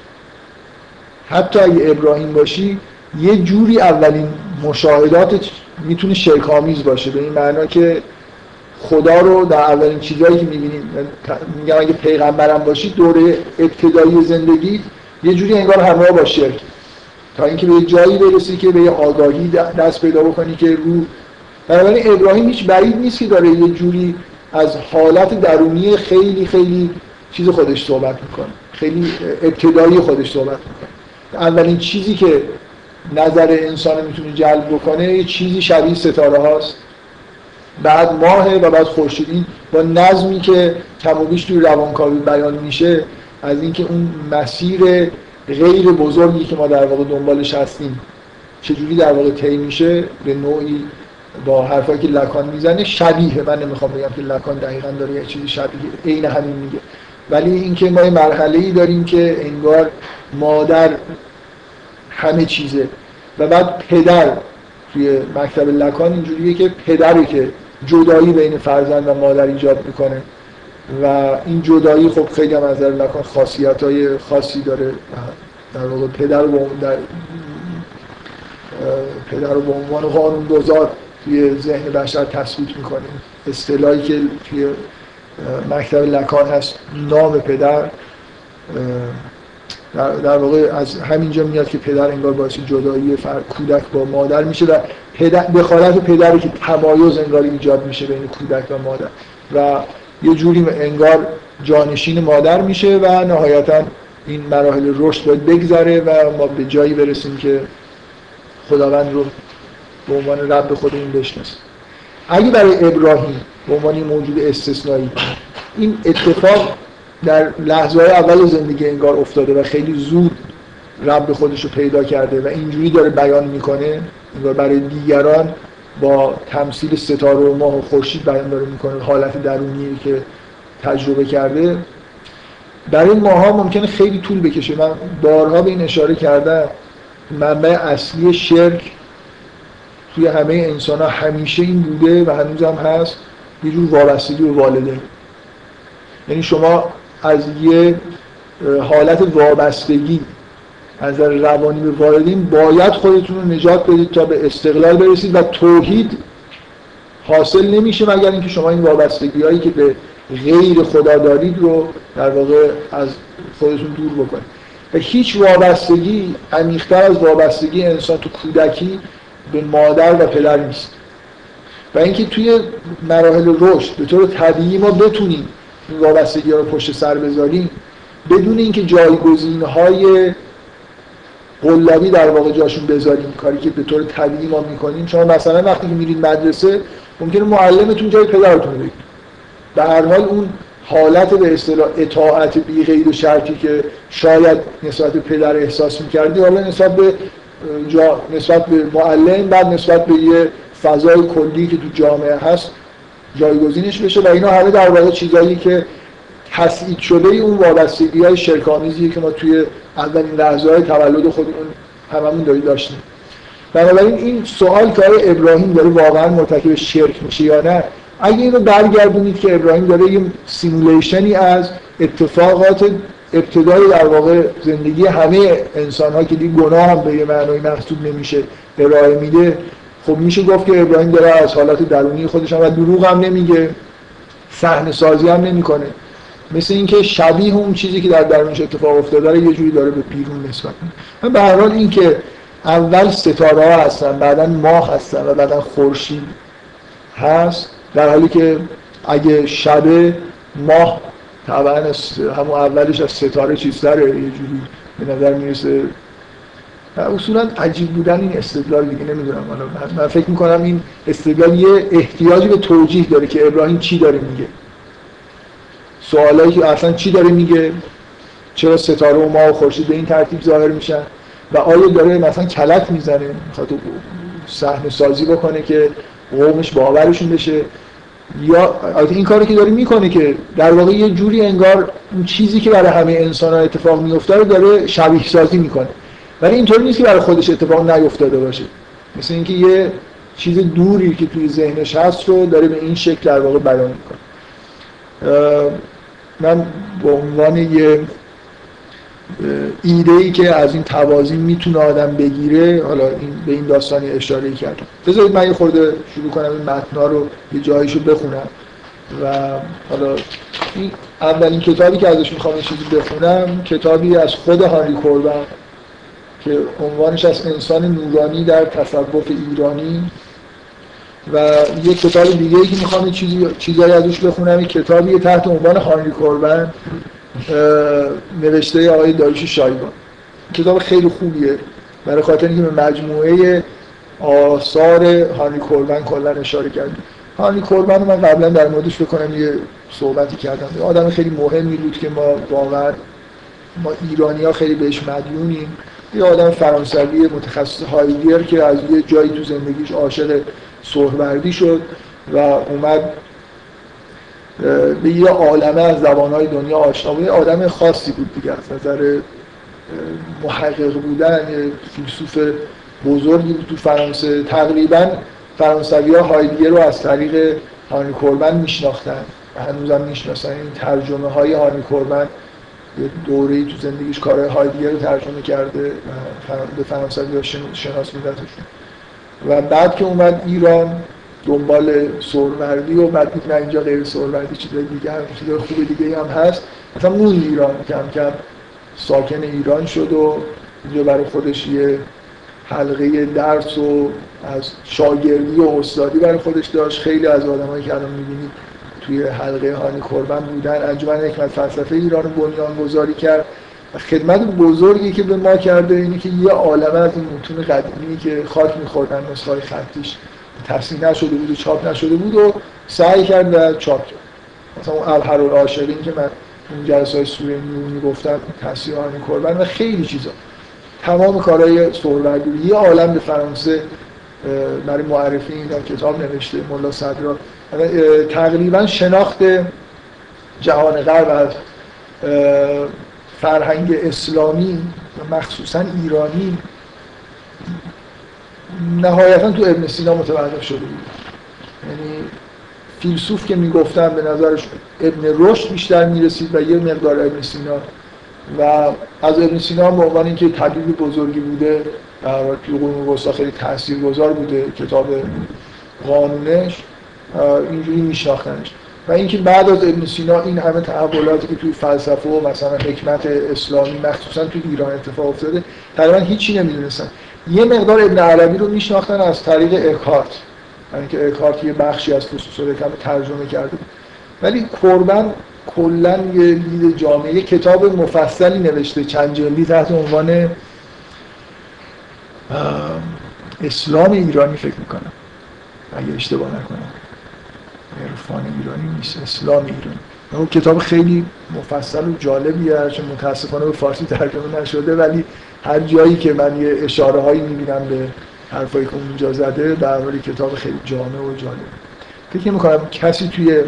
حتی اگه ابراهیم باشی یه جوری اولین مشاهدات می‌تونه شرکامیز باشه. به این معنا که خدا رو در اولین چیزهایی که می‌بینیم میگم اگه پیغمبرم باشی دوره ابتدایی زندگی یه جوری انگار همراه با شرک تا اینکه به جایی برسی که به یه آگاهی دست پیدا بکنی که رو. بنابراین ابراهیم هیچ بعید نیست که داره یه جوری از حالت درونی خیلی خیلی چیز خودش صحبت می‌کنه. خیلی ابتدایی خودش صحبت می‌کنه. اولین چیزی که نظر انسان می‌تونه جلب بکنه یه چیزی شبیه ستاره هاست. بعد ماه و بعد خورشید این با نظمی که کم و بیش توی روانکاوی بیان میشه از اینکه اون مسیر غیر بزرگی که ما در واقع دنبالش هستیم چجوری در واقع طی میشه به نوعی با حرفایی که لکان می‌زنه شبیه. من نمی‌خوام بگم که لکان دقیقا داره یه چیزی شبیه عین همین میگه. ولی اینکه ما یه مرحله ای داریم که انگار مادر همه چیزه. و بعد پدر توی مکتب لکان اینجوریه که پدری که جدایی بین فرزند و مادر ایجاد می‌کنه. و این جدایی خب خیلی هم از نظر لکان خاصیت های خاصی داره. در واقع پدر رو در پدر رو به عنوان قانون گذار توی ذهن بشر تثبیت می‌کنه. اصطلاحی که توی مکتب لکان هست نام پدر در واقع از همینجا میاد که پدر انگار باعث جدایی کودک با مادر میشه و پدر دخالت پدری که تمایز انگار ایجاد میشه بین کودک و مادر. و یه جوری انگار جانشین مادر میشه و نهایتا این مراحل رشد باید بگذره و ما به جایی برسیم که خداوند رو به عنوان رب خودمون بشناسیم. اگه برای ابراهیم به عنوان موجود استثنایی این اتفاق در لحظه های اول زندگی انگار افتاده و خیلی زود رب خودش رو پیدا کرده و اینجوری داره بیان می‌کنه انگار برای دیگران با تمثیل ستاره و ماه و خورشید بیان داره می‌کنه حالت درونی که تجربه کرده. برای ماها ممکنه خیلی طول بکشه. من بارها به این اشاره کردم. منبع اصلی شرک توی همه انسان ها همیشه این بوده و هنوز هم هست. یه جور وابستگی به والده. یعنی شما از یه حالت وابستگی از روانی به والدین باید خودتون رو نجات بدید تا به استقلال برسید و توحید حاصل نمیشه مگر اینکه شما این وابستگی هایی که به غیر خدا دارید رو در واقع از خودتون دور بکنید. و هیچ وابستگی عمیق‌تر از وابستگی انسان تو کودکی به مادر و پدر نیست. و اینکه توی مراحل رشد به طور طبیعی ما بتونیم وابستگی ها رو پشت سر بذاریم. بدون اینکه جایگزین های قلابی در واقع جاشون بذاریم کاری که به طور طبیعی ما می‌کنیم. شما مثلا وقتی که میرید مدرسه ممکنه معلمتون جای پدرتون بگید به هر حال اون حالت به اصطلاح اطاعت بی غیر و شرطی که شاید نسبت به پدر احساس می‌کردی حالا نسبت به جا نسبت به معلم بعد نسبت به یه فضای کلی که تو جامعه هست جایگزینش بشه و اینا همه در واقع چیزایی که تسعید شده اون وابستگی های شرکامیزی که ما توی اولین لحظه های تولد خودمون هممون داریم داشتیم. بنابراین این سوال که آیا ابراهیم داره واقعا مرتکب شرک میشه یا نه؟ اگه اینو برگردونید که ابراهیم داره یه سیمولیشنی از اتفاقات ابتدای در واقع زندگی همه انسان ها که دیگه گناه هم به یه معنی محسوب نمیشه ارائه میده خب میشه گفت که ابراهیم داره از حالات درونی خودش هم و دروغ هم نمیگه. صحنه سازی هم نمی‌کنه. مثل اینکه شبیه اون چیزی که در درونش اتفاق افتاده داره یه جوری داره به بیرون نسبت من به هر حال اینکه اول ستاره ها هستن بعدا ماه هستن و بعدا خورشید هست در حالی که اگه شبه ماه طبعا همون اولش از ستاره چیزتره یه جوری به نظر می‌رسه اصولا عجیب بودن این استدلال دیگه نمی‌دونم. من, فکر می‌کنم این استدلال یه احتیاجی به توجیه داره که ابراهیم چی داره میگه. سوالایی که اصلا چی داره میگه؟ چرا ستاره و ما و خورشید به این ترتیب ظاهر میشن؟ و آیا داره مثلا کلک می‌زنه؟ می‌خواد صحنه سازی بکنه که قومش باورشون بشه؟ یا این کاری که داره می‌کنه که در واقع یه جوری انگار اون چیزی که برای همه انسان ها اتفاق میفته رو داره شبیه سازی می‌کنه. ولی اینطوری نیست که برای خودش اتفاق نیفتاده باشه. مثل اینکه یه چیز دوری که توی ذهنش هست رو داره به این شکل در واقع بیان می‌کنه. من به عنوان یه ایده ای که از این توازی می‌تونه آدم بگیره حالا این به این داستانی اشاره کردم. بذارید من یه خورده شروع کنم این متنا رو یه جاییشو بخونم. و حالا این اولین کتابی که ازش می‌خوام چیزی بخونم کتابی از خود هانری کوربن. که عنوانش از انسان نورانی در تصوف ایرانی و یه کتاب دیگه ای که می‌خوام چیزی چیزایی ازش بخونم این کتابی تحت عنوان هانری کوربن نوشته آقای داریوش شایگان. کتاب خیلی خوبیه. برای خاطر اینکه به مجموعه آثار هانی کوربن کلا اشاره کرد. هانی کوربن رو من قبلا در موردش بکنم یه صحبتی کردم. آدم خیلی مهمی بود که ما واقعا ما ایرانی ها خیلی بهش مدیونیم. یه آدم فرانسوی متخصص هایدگر که از یه جایی تو زندگیش عاشق سهروردی شد و اومد به یه عالمه از زبانهای دنیا آشنا بود. آدم خاصی بود دیگه از نظر محقق بودن یه فیلسوف بزرگی بود تو فرانسه. تقریبا فرانسوی ها هایدگر رو از طریق هانی کوربن میشناختن و هنوزم می‌شناسن. این ترجمه های هانی کوربن یه دوره تو زندگیش کارهای هایدگر رو ترجمه کرده به فرانسوی ها شناس میدتشون و بعد که اومد ایران دنبال سوروردی و بعد دید اینجا غیر سوروردی چیزای دیگه هم چیزای خوب دیگه هم هست. مثلا موند ایران کم کم ساکن ایران شد و اینجا برای خودش یه حلقه درس و از شاگردی و استادی برای خودش داشت. خیلی از آدمایی که الان می‌بینید توی حلقه هانی کربن بودن. انجمن حکمت فلسفه ایران بنیان گذاری کرد. خدمت بزرگی که به ما کرده اینه که یه عالمه از این متون قدیمی که خاک میخوردن نسخه خطیش تفسیر نشده بود و چاپ نشده بود و سعی کرد و چاپ کرد. مثلا اون الحر العاشرین که من اون جلسه های سوره گفتم تفسیر هانی کربن و خیلی چیزا. تمام کارهای سهروردی یه عالم به فرانسه برای معرفی این کتاب نوشته ملا صدرا. تقریبا شناخت جهان غرب از فرهنگ اسلامی و مخصوصا ایرانی نهایتا تو ابن سینا متوقف شده بود. یعنی فیلسوف که می‌گفتن به نظرش ابن رشد بیشتر می‌رسید و یه مقدار ابن سینا. و از ابن سینا به عنوان اینکه طبیب بزرگی بوده در توی قرون وسطا خیلی تاثیرگذار بوده کتاب قانونش. اینجوری میشناختنش. و اینکه بعد از ابن سینا این همه تحولاتی که توی فلسفه و مثلا حکمت اسلامی مخصوصا توی ایران اتفاق افتاده تقریبا هیچی نمی‌دونستن. یه مقدار ابن عربی رو میشناختن از طریق اکارت یعنی که اکارت یه بخشی از فصوص کم ترجمه کرده. ولی قربن کلا یه دید جامعه کتاب مفصلی نوشته چند جلدی تحت عنوان اسلام ایرانی فکر می‌کنم. اگه اشتباه نکنم. عرفان ایرانی نیست اسلام ایرانی. اون کتاب خیلی مفصل و جالبیه چون متاسفانه به فارسی ترجمه نشده ولی هر جایی که من یه اشاره هایی می‌بینم به حرفایی که اونجا زده در مورد کتاب خیلی جامع و جالب. فکر می‌کنم کسی توی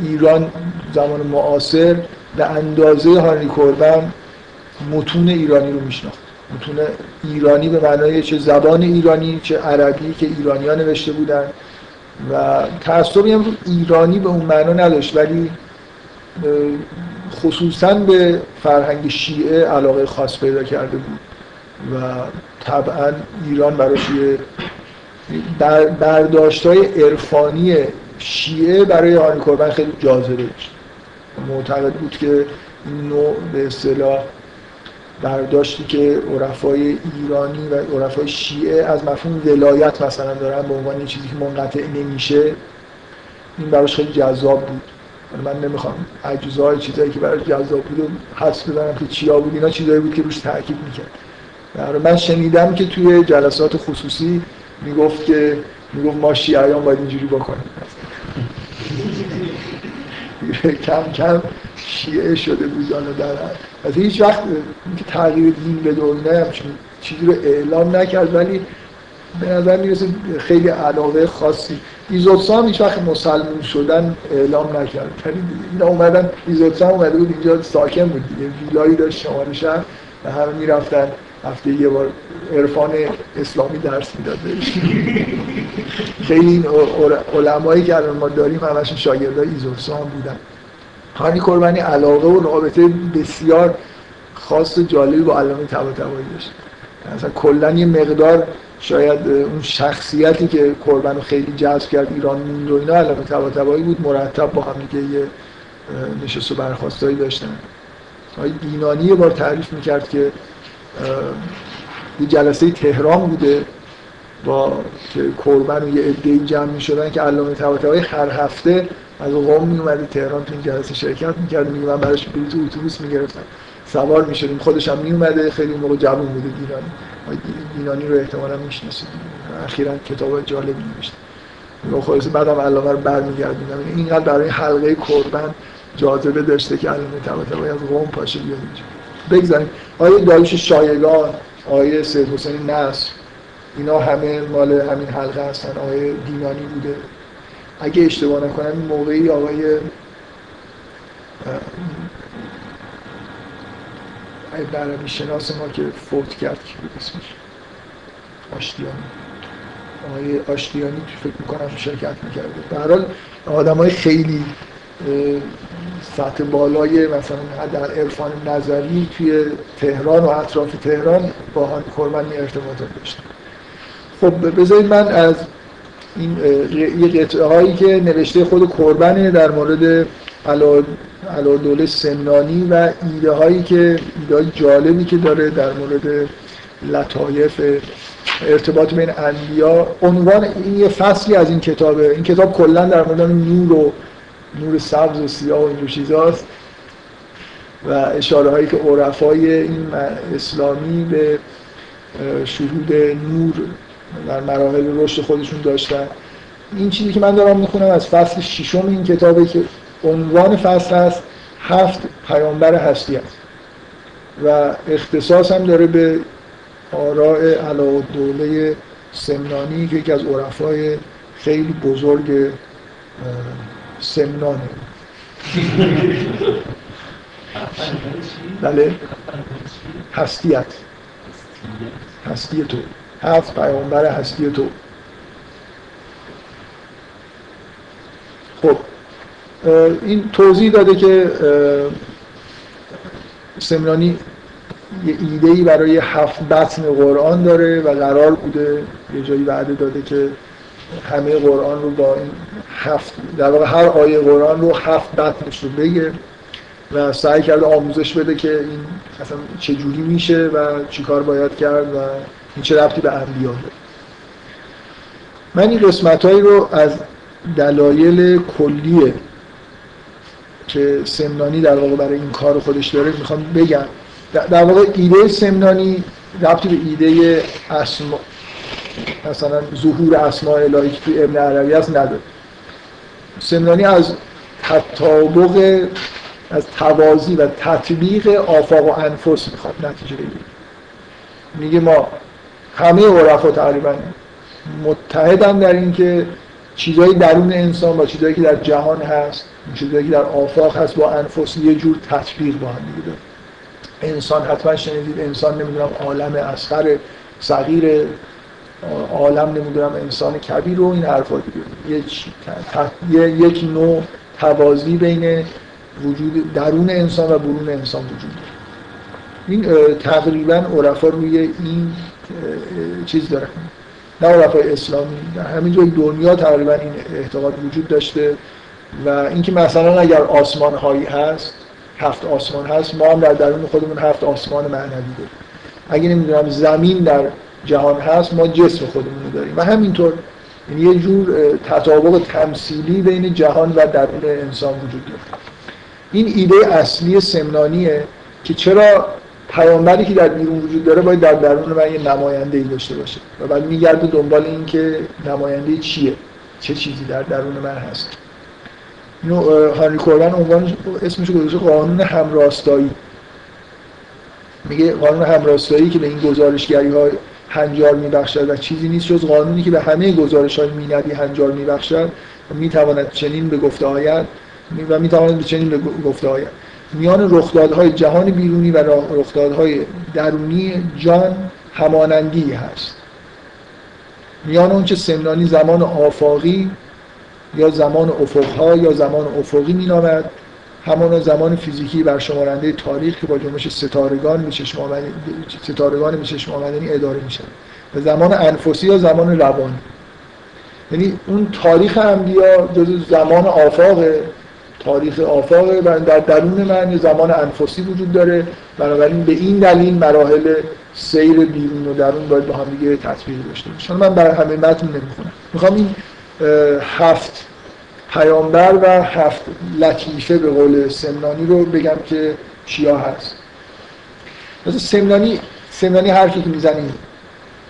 ایران زمان معاصر به اندازه هانی کردن متون ایرانی رو میشناخت. متون ایرانی به معنای چه زبان ایرانی چه عربی که ایرانی ها نوشته بودن. و تعصبی هم ایرانی به اون معنا نداشت ولی خصوصا به فرهنگ شیعه علاقه خاص پیدا کرده بود و طبعا ایران براش یه برداشت های عرفانی شیعه برای هانی خیلی جاذبه داشت. معتقد بود که این نوع به اصطلاح برداشتی که عرفای ایرانی و عرفای شیعه از مفهوم ولایت مثلا دارن به عنوان چیزی که منقطع نمیشه این براش خیلی جذاب بود. من نمی‌خوام اجزای چیزایی که برای جذاب بود حس بزنم که چیا بود اینا چیزایی بود که روش تاکید می‌کرد. من شنیدم که توی جلسات خصوصی می‌گفت که می‌گفت ما شیعیان باید اینجوری بکنیم. کم کم شیعه شده حالا در از هیچ وقت تغییر دین به دنیا چیزی رو اعلام نکرد ولی به نظر می‌رسه خیلی علاقه خاصی. ایزوتسا هم هیچ وقت مسلمون شدن اعلام نکرد. یعنی اینا اومدن ایزوتسا اومده بود اینجا ساکن بود دیگه. ویلایی داشت شماره شهر همه می‌رفتن. هفته یه بار عرفان اسلامی درس می‌داد خیلی این علمایی که الان ما داریم همشون شاگردای ایزوتسا هم بودن. هانی قربانی علاقه و رابطه بسیار خاص و جالبی با علامه طباطبایی داشت. مثلا کلا یه مقدار شاید اون شخصیتی که قربان رو خیلی جذب کرد ایران موند و اینا علامه طباطبایی بود مرتب با هم دیگه یه نشست و برخواستایی داشتن. آقای بینانی یه بار تعریف می‌کرد که یه جلسه تهران بوده با که کربن و یه عده‌ای جمع می‌شدن که علامه طباطبایی هر هفته از قم میومده تهران تو این جلسه شرکت می‌کرد میگه من براش بلیط اتوبوس می‌گرفتم. سوار می‌شدیم. خودش هم میومده خیلی موقع جوون بوده. گیلانی گیلانی رو احتمالاً می‌شناسید. اخیراً کتاب جالبی نوشته. و خلاص بعدم علامه رو برمیگردوندم اینقدر برای حلقه کربن جاذبه داشته که علامه طباطبایی از قم پاشه بیاد اینجا. بگذاریم. آیه داریوش شایگان آیه سید حسین نصر اینا همه مال همین حلقه هستن آقای دینانی بوده. اگه اشتباه نکنم این موقعی آقای برمی شناس ما که فوت کرد که بود اسمش؟ آشتیانی. آقای آشتیانی تو فکر می‌کنم شرکت می‌کرده. برحال آدم های خیلی سطح بالای مثلا در عرفان نظری توی تهران و اطراف تهران با هان کرمانی ارتباطات داشتن خب بذارید من از این یه قطعه هایی که نوشته خود کربنه در مورد علا سمنانی و ایده هایی که ایده جالبی که داره در مورد لطایف ارتباط بین انبیا. عنوان این یه فصلی از این کتابه. این کتاب کلا در مورد نور و نور سبز و سیاه و این چیزاست و اشاره هایی که عرفای این اسلامی به شهود نور در مراحل رشد خودشون داشتن. این چیزی که من دارم می‌خونم از فصل ششم این کتابه که عنوان فصل هست هفت پیامبر هستی است. و اختصاص هم داره به آراء علا دوله سمنانی که یکی از عرفای خیلی بزرگ سمنانه. بله. هستیت. هستی تو. هفت پیامبر هستی تو. خب این توضیح داده که سمنانی یه ایده برای هفت بطن قرآن داره و قرار بوده یه جایی وعده داده که همه قرآن رو با این هفت در واقع هر آیه قرآن رو هفت بطنش رو بگه و سعی کرده آموزش بده که این اصلا چجوری میشه و چیکار باید کرد و این چه ربطی به انبیا داره. من این قسمت رو از دلایل کلیه که سمنانی در واقع برای این کار خودش داره می‌خوام بگم. در واقع ایده سمنانی ربطی به ایده مثلا ظهور اسماء الهی که توی ابن عربی هست نداره. سمنانی از تطابق از توازی و تطبیق آفاق و انفس می‌خواد نتیجه بگیره. میگه ما همه عرفا تقریبا متحدن در اینکه چیزایی درون انسان با چیزایی که در جهان هست چیزایی که در آفاق هست با انفس یه جور تطبیق با هم دیگه انسان حتما شنیدید انسان نمی‌دونم عالم اصغر صغیر عالم نمی‌دونم انسان کبیر و این حرفا دیگه یک, نوع توازی بین وجود درون انسان و برون انسان وجود این تقریبا عرفا روی این چیز داره. نه عرفای اسلامی در همین جای دنیا تقریبا این اعتقاد وجود داشته و اینکه مثلا اگر آسمان هایی هست هفت آسمان هست ما هم در درون خودمون هفت آسمان معنوی داریم. اگه نمی‌دونم زمین در جهان هست ما جسم خودمون رو داریم. و همینطور یعنی یه جور تطابق تمثیلی بین جهان و درون انسان وجود داره. این ایده اصلی سمنانیه که چرا پیامبری که در بیرون وجود داره باید در درون من یه نماینده ای داشته باشه. و بعد میگرده دنبال این که نماینده چیه؟ چه چیزی در درون من هست؟ اینو هانری کوربن عنوان اسمش گذاشته قانون همراستایی. میگه قانون همراستایی که به این گزارشگری های هنجار میبخشد و چیزی نیست جز قانونی که به همه گزارش های میندی هنجار میبخشد. و می‌تواند چنین به گفته آید. و می‌تواند به چنین به گفته آید. میان رخدادهای جهان بیرونی و رخدادهای درونی جان همانندی هست. میان اون که سمنانی زمان آفاقی یا زمان افقها یا زمان افقی مینامد. همان زمان فیزیکی برشمارنده تاریخ که با جنبش ستارگان به چشم ستارگان به چشم آمدنی اداره میشه به زمان انفسی یا زمان روانی یعنی اون تاریخ انبیا جز زمان آفاقه. تاریخ آفاق و در درون من زمان انفسی وجود داره. بنابراین به این دلیل مراحل سیر بیرون و درون باید با هم دیگه تطبیق داشته باشه من برای همه متن نمی‌خونم. می‌خوام این هفت پیامبر و هفت لطیفه به قول سمنانی رو بگم که چیا هست. مثلا سمنانی سمنانی حرفی که می‌زنیم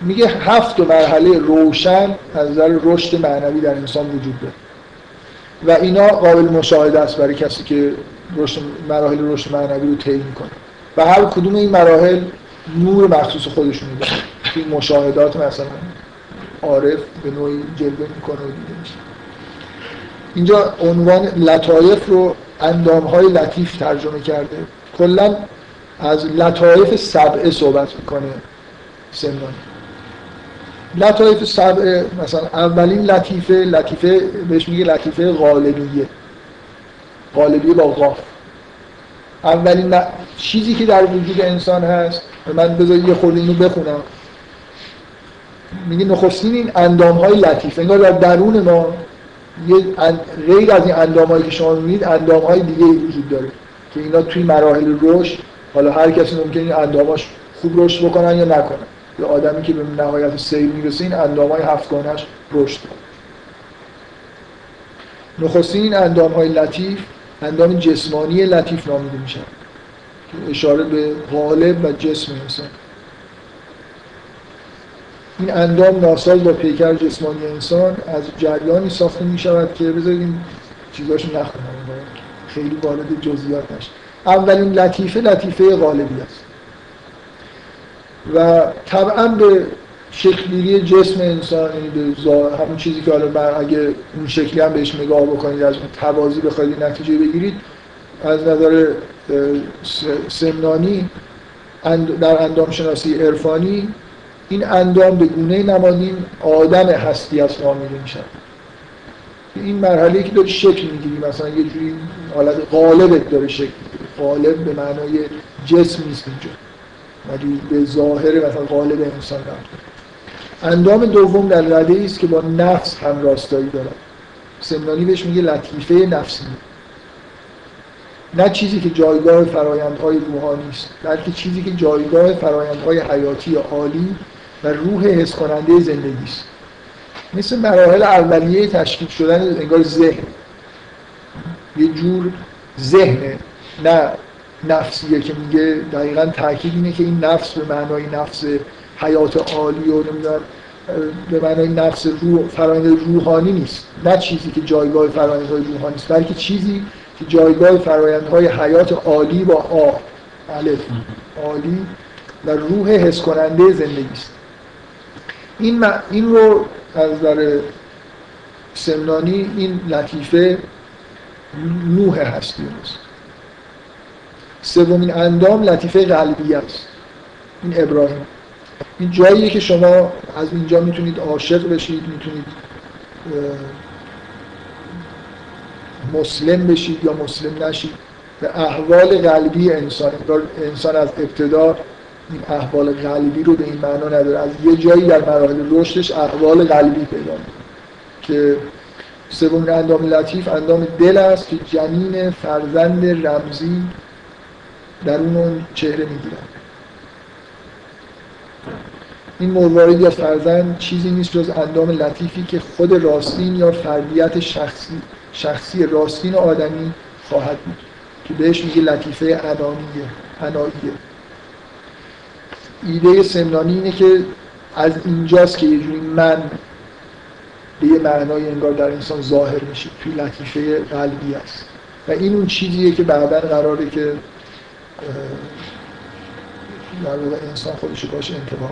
میگه هفت مرحله روشن از نظر رشد معنوی در انسان وجود داره. و اینا قابل مشاهده است برای کسی که رشد مراحل رشد معنوی رو طی می‌کنه. و هر کدوم این مراحل نور مخصوص خودشون داره این مشاهدات مثلا عارف به نوعی جلوه می‌کنه و دیده میشه. اینجا عنوان لطایف رو اندام های لطیف ترجمه کرده. کلا از لطایف سبعه صحبت می‌کنه سمنانی لطایف سبعه مثلا اولین لطیفه لطیفه بهش میگه لطیفه غالبیه. غالبیه با غاف. اولین چیزی که در وجود انسان هست من بذار یه خورده اینو بخونم. میگه نخستین این اندام های لطیف. انگار در درون ما یه غیر از این اندام هایی که شما می‌بینید اندام دیگه وجود داره که اینا توی مراحل رشد حالا هر کسی ممکنه این انداماش خوب رشد بکنن یا نکنن. یا آدمی که به نهایت سیر می‌رسه این اندام های هفتگانش رشد. نخستین این اندام های لطیف اندام جسمانی لطیف نامیده میشن. اشاره به غالب و جسم انسان. این اندام ناساز با پیکر جسمانی انسان از جریانی ساخته می شود که بذارید این چیزاشو نخونم. خیلی وارد جزئیات نشه اولین لطیفه لطیفه غالبی است. و طبعا به شکلگیری جسم انسان یعنی به همون چیزی که حالا اگه اون شکلی هم بهش نگاه بکنید از اون توازی بخواید نتیجه بگیرید از نظر سمنانی در اندام شناسی عرفانی این اندام به گونه نمادین آدم هستی از نامیده میشن این مرحله که داری شکل می‌گیری مثلا یه جوری حالت غالبت داره شکل غالب به معنای جسم نیست اینجا. ولی به ظاهر مثلا غالب انسان اندام دوم در رده است که با نفس هم راستایی دارد. سمنانی بهش میگه لطیفه نفسی نه چیزی که جایگاه فرایندهای روحانی است بلکه چیزی که جایگاه فرایندهای حیاتی عالی و روح حس کننده زندگی است مثل مراحل اولیه تشکیل شدن انگار ذهن. یه جور ذهنه نه نفسیه که میگه دقیقا تاکید اینه که این نفس به معنای نفس حیات عالی و نمی‌دونم به معنای نفس روح فرایند روحانی نیست. نه چیزی که جایگاه فرایندهای روحانی است بلکه چیزی که جایگاه فرایندهای حیات عالی با آ الف عالی و روح حس کننده زندگی است. این, این رو از نظر سمنانی این لطیفه نوح هستی است سومین اندام لطیفه قلبی است. این ابراهیم. این جاییه که شما از اینجا می‌تونید عاشق بشید می‌تونید مسلم بشید یا مسلم نشید. به احوال قلبی انسان انسان از ابتدا این احوال قلبی رو به این معنا نداره. از یه جایی در مراحل رشدش احوال قلبی پیدا که سومین اندام لطیف اندام دل است که جنین فرزند رمزی در اون چهره می‌گیرن این مرواردی از فرزند چیزی نیست جز اندام لطیفی که خود راستین یا فردیت شخصی شخصی راستین آدمی خواهد بود که بهش میگه لطیفه انانیه اناییه. ایده سمنانی اینه که از اینجاست که یه جوری من به یه معنای انگار در انسان ظاهر میشه توی لطیفه قلبی است و این اون چیزیه که بعدا قراره که در واقع انسان خودش باش انتباه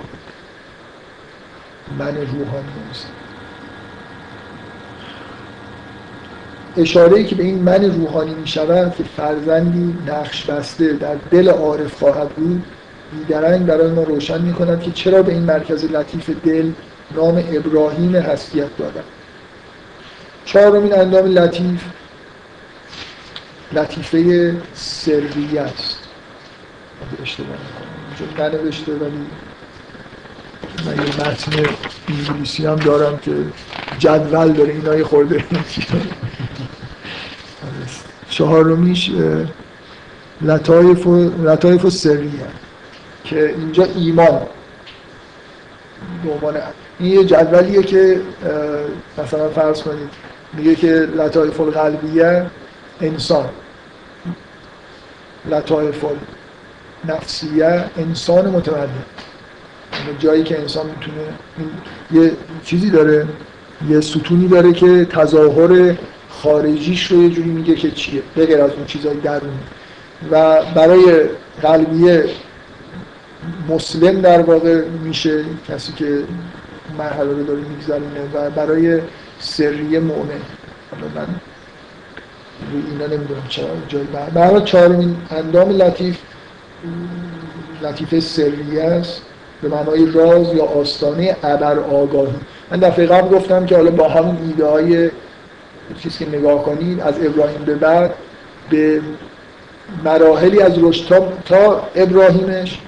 من روحانی نیست اشاره ای که به این من روحانی می شود که فرزندی نقش بسته در دل عارف خواهد بود بیدرنگ برای ما روشن می کند که چرا به این مرکز لطیف دل نام ابراهیم هستیت دادن. چهارمین اندام لطیف لطیفه سریه است اشتباه چون ننوشته ولی من یه متن انگلیسی هم دارم که جدول داره اینا یه خورده چهارمیش لطایف و, لطایف و سریه که اینجا ایمان. عنوان این یه جدولیه که مثلا فرض کنید میگه که لطایف القلبیه انسان. لطایف نفسیه انسان متمدن جایی که انسان می‌تونه یه چیزی داره یه ستونی داره که تظاهر خارجیش رو یه جوری میگه که چیه بغیر از اون چیزای درونی. و برای قلبیه مسلم در واقع میشه کسی که مرحله رو داره میگذرونه و برای سریه مؤمن. من روی اینا نمی‌دونم چرا جای برای چهارمین اندام لطیف لطیفه سریه است به معنای راز یا آستانه ابر آگاهی. من دفعه قبل گفتم که حالا با همون ایده های چیزی که نگاه کنید از ابراهیم به بعد به مراحلی از رشد تا, تا ابراهیمش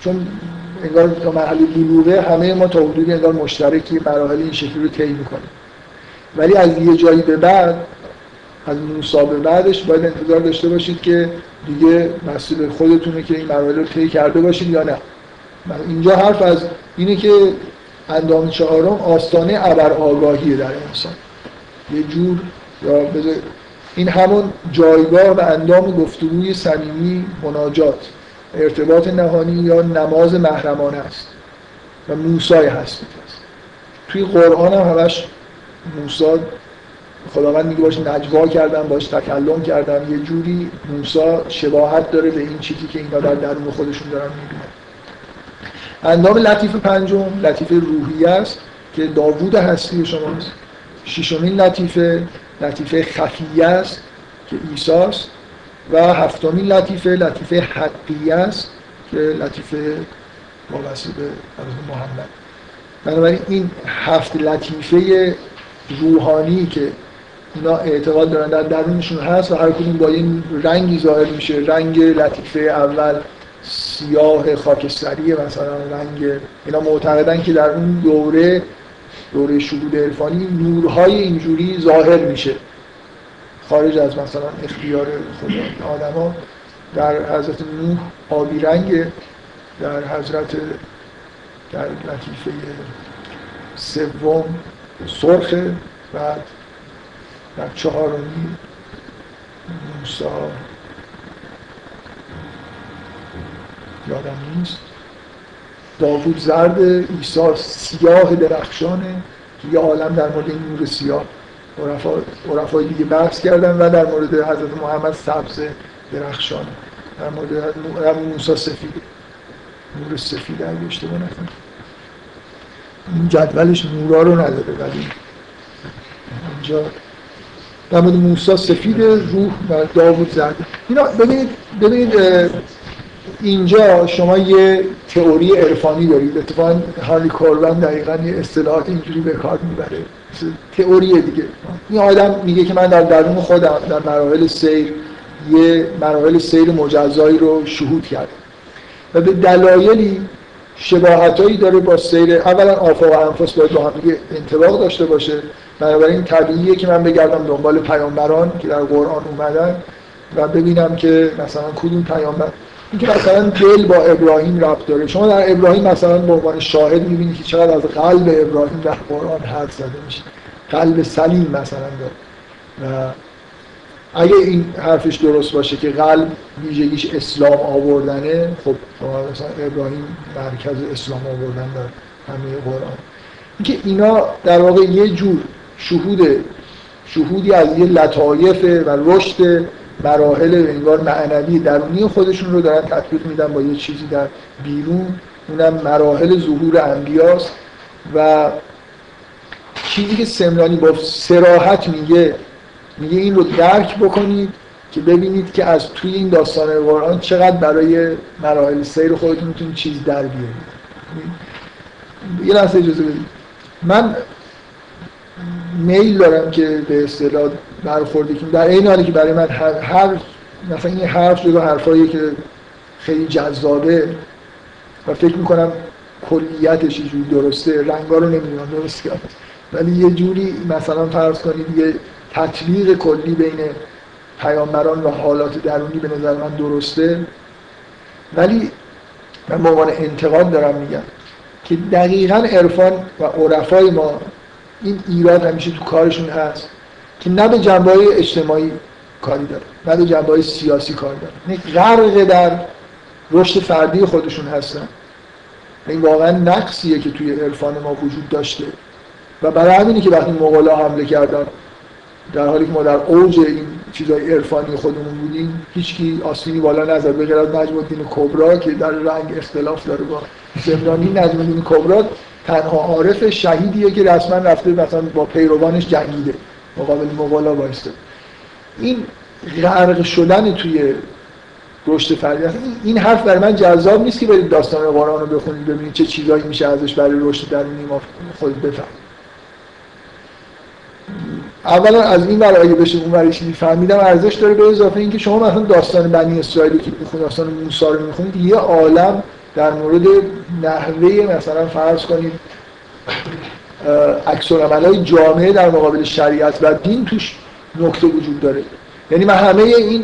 چون انگار تا مرحله بلوغه همه ما تا حدودی انگار مشترکی مراحل این شکلی رو طی می‌کنیم. ولی از یه جایی به بعد از موسی به بعدش باید انتظار داشته باشید که دیگه مسئول خودتونه که این مراحل رو طی کرده باشید یا نه. اینجا حرف از اینه که اندام چهارم آستانه ابر آگاهی در انسان. یه جور یا این همون جایگاه و اندام گفتگوی صمیمی مناجات. ارتباط نهانی یا نماز محرمانه است و موسای هست. توی قرآن هم همش موسا خداوند میگه باش نجوا کردم باش تکلم کردم. یه جوری موسا شباهت داره به این چیزی که اینا در درون خودشون دارن می‌بینن. اندام لطیف پنجم لطیف روحی است که داوود هستی شماست ششمین لطیفه لطیفه خفیه است که ایساست و هفتمین لطیفه لطیفه حقیه است که لطیفه وابسته به محمد. بنابراین این هفت لطیفه روحانی که اینا اعتقاد دارن در درونشون هست و هر کدوم با این رنگی ظاهر میشه. رنگ لطیفه اول سیاه خاکستری مثلا رنگ اینا معتقدن که در اون دوره دوره شهود عرفانی نورهای اینجوری ظاهر میشه. خارج از مثلا اختیار خدا آدما در حضرت نوح آبی رنگ در حضرت در لطیفه سوم سرخ بعد در چهارمی موسا یادم نیست. داوود زرد عیسی سیاه درخشانه یه عالم در مورد این نور سیاه عرفای دیگه بحث کردن و در مورد حضرت محمد سبز درخشانه در مورد موسی سفید. نور سفید اگه اشتباه نکنم. این جدولش نورا رو نداره ولی اینجا در مورد موسی سفید روح و داوود زرد اینا ببینید ببینید اینجا شما یه تئوری عرفانی دارید. اتفاقا هارلی کوربن دقیقا یه اصطلاحات اینجوری به کار می‌بره. تئوری دیگه. این آدم میگه که من در درون خودم در مراحل سیر یه مراحل سیر مجزایی رو شهود کردم و به دلایلی شباهتایی داره با سیر. اولا آفا و انفس باید با هم انطباق داشته باشه. بنابراین طبیعیه که من بگردم دنبال پیامبران که در قرآن اومدن و ببینم که مثلا کدوم پیامبر اینکه مثلا دل با ابراهیم ربط داره. شما در ابراهیم مثلا به عنوان شاهد می‌بینید که چقدر از قلب ابراهیم در قرآن حرف زده میشه. قلب سلیم مثلا داره. و اگه این حرفش درست باشه که قلب ویژگیش اسلام آوردنه خب شما مثلا ابراهیم مرکز اسلام آوردن در همه قرآن. اینکه اینا در واقع یه جور شهود شهودی از یه لطایف و رشد مراحل انگار معنوی درونی خودشون رو دارن تطبیق میدن با یه چیزی در بیرون. اونم مراحل ظهور انبیاست و چیزی که سمرانی با سراحت میگه میگه این رو درک بکنید که ببینید که از توی این داستان قرآن چقدر برای مراحل سیر خودتون می‌تونید چیز در بیارید. یه لحظه اجازه بدید. من میل دارم که به اصطلاح برخوردی که در این حالی که برای من هر, هر مثلا این حرف جدا حرفایی که خیلی جذابه و فکر می‌کنم کلیتش جوری درسته رنگا رو نمی‌دونم درست کرد ولی یه جوری مثلا فرض کنید یه تطبیق کلی بین پیامبران و حالات درونی به نظر من درسته. ولی من به انتقاد دارم میگم که دقیقا عرفان و عرفای ما این ایراد همیشه تو کارشون هست. که نه به جنبه اجتماعی کاری داره نه به جنبه سیاسی کار داره. غرق در رشد فردی خودشون هستن. این واقعا نقصیه که توی عرفان ما وجود داشته. و برای همینی که وقتی مغلا حمله کردن در حالی که ما در اوج این چیزای عرفانی خودمون بودیم هیچکی آسینی بالا نزد به غیر از نجم کبرا که در رنگ اختلاف داره با زمرانی نجم الدین کبرا تنها عارف شهیدیه که رسما رفته مثلا با پیروانش جنگیده. مقابل مغلا وایسته این غرق شدن توی رشد فردی این حرف برای من جذاب نیست که برید داستان قرآن رو بخونید ببینید چه چیزایی میشه ازش برای رشد درونی ما خود بفهمید اولا از این ور اگه بشه اون ور چیزی فهمیدم ارزش داره به اضافه اینکه شما مثلا داستان بنی اسرائیل که می‌خونید داستان موسی رو می‌خونید یه عالم در مورد نحوه مثلا فرض کنید. عکس های جامعه در مقابل شریعت و دین توش نکته وجود داره. یعنی من همه این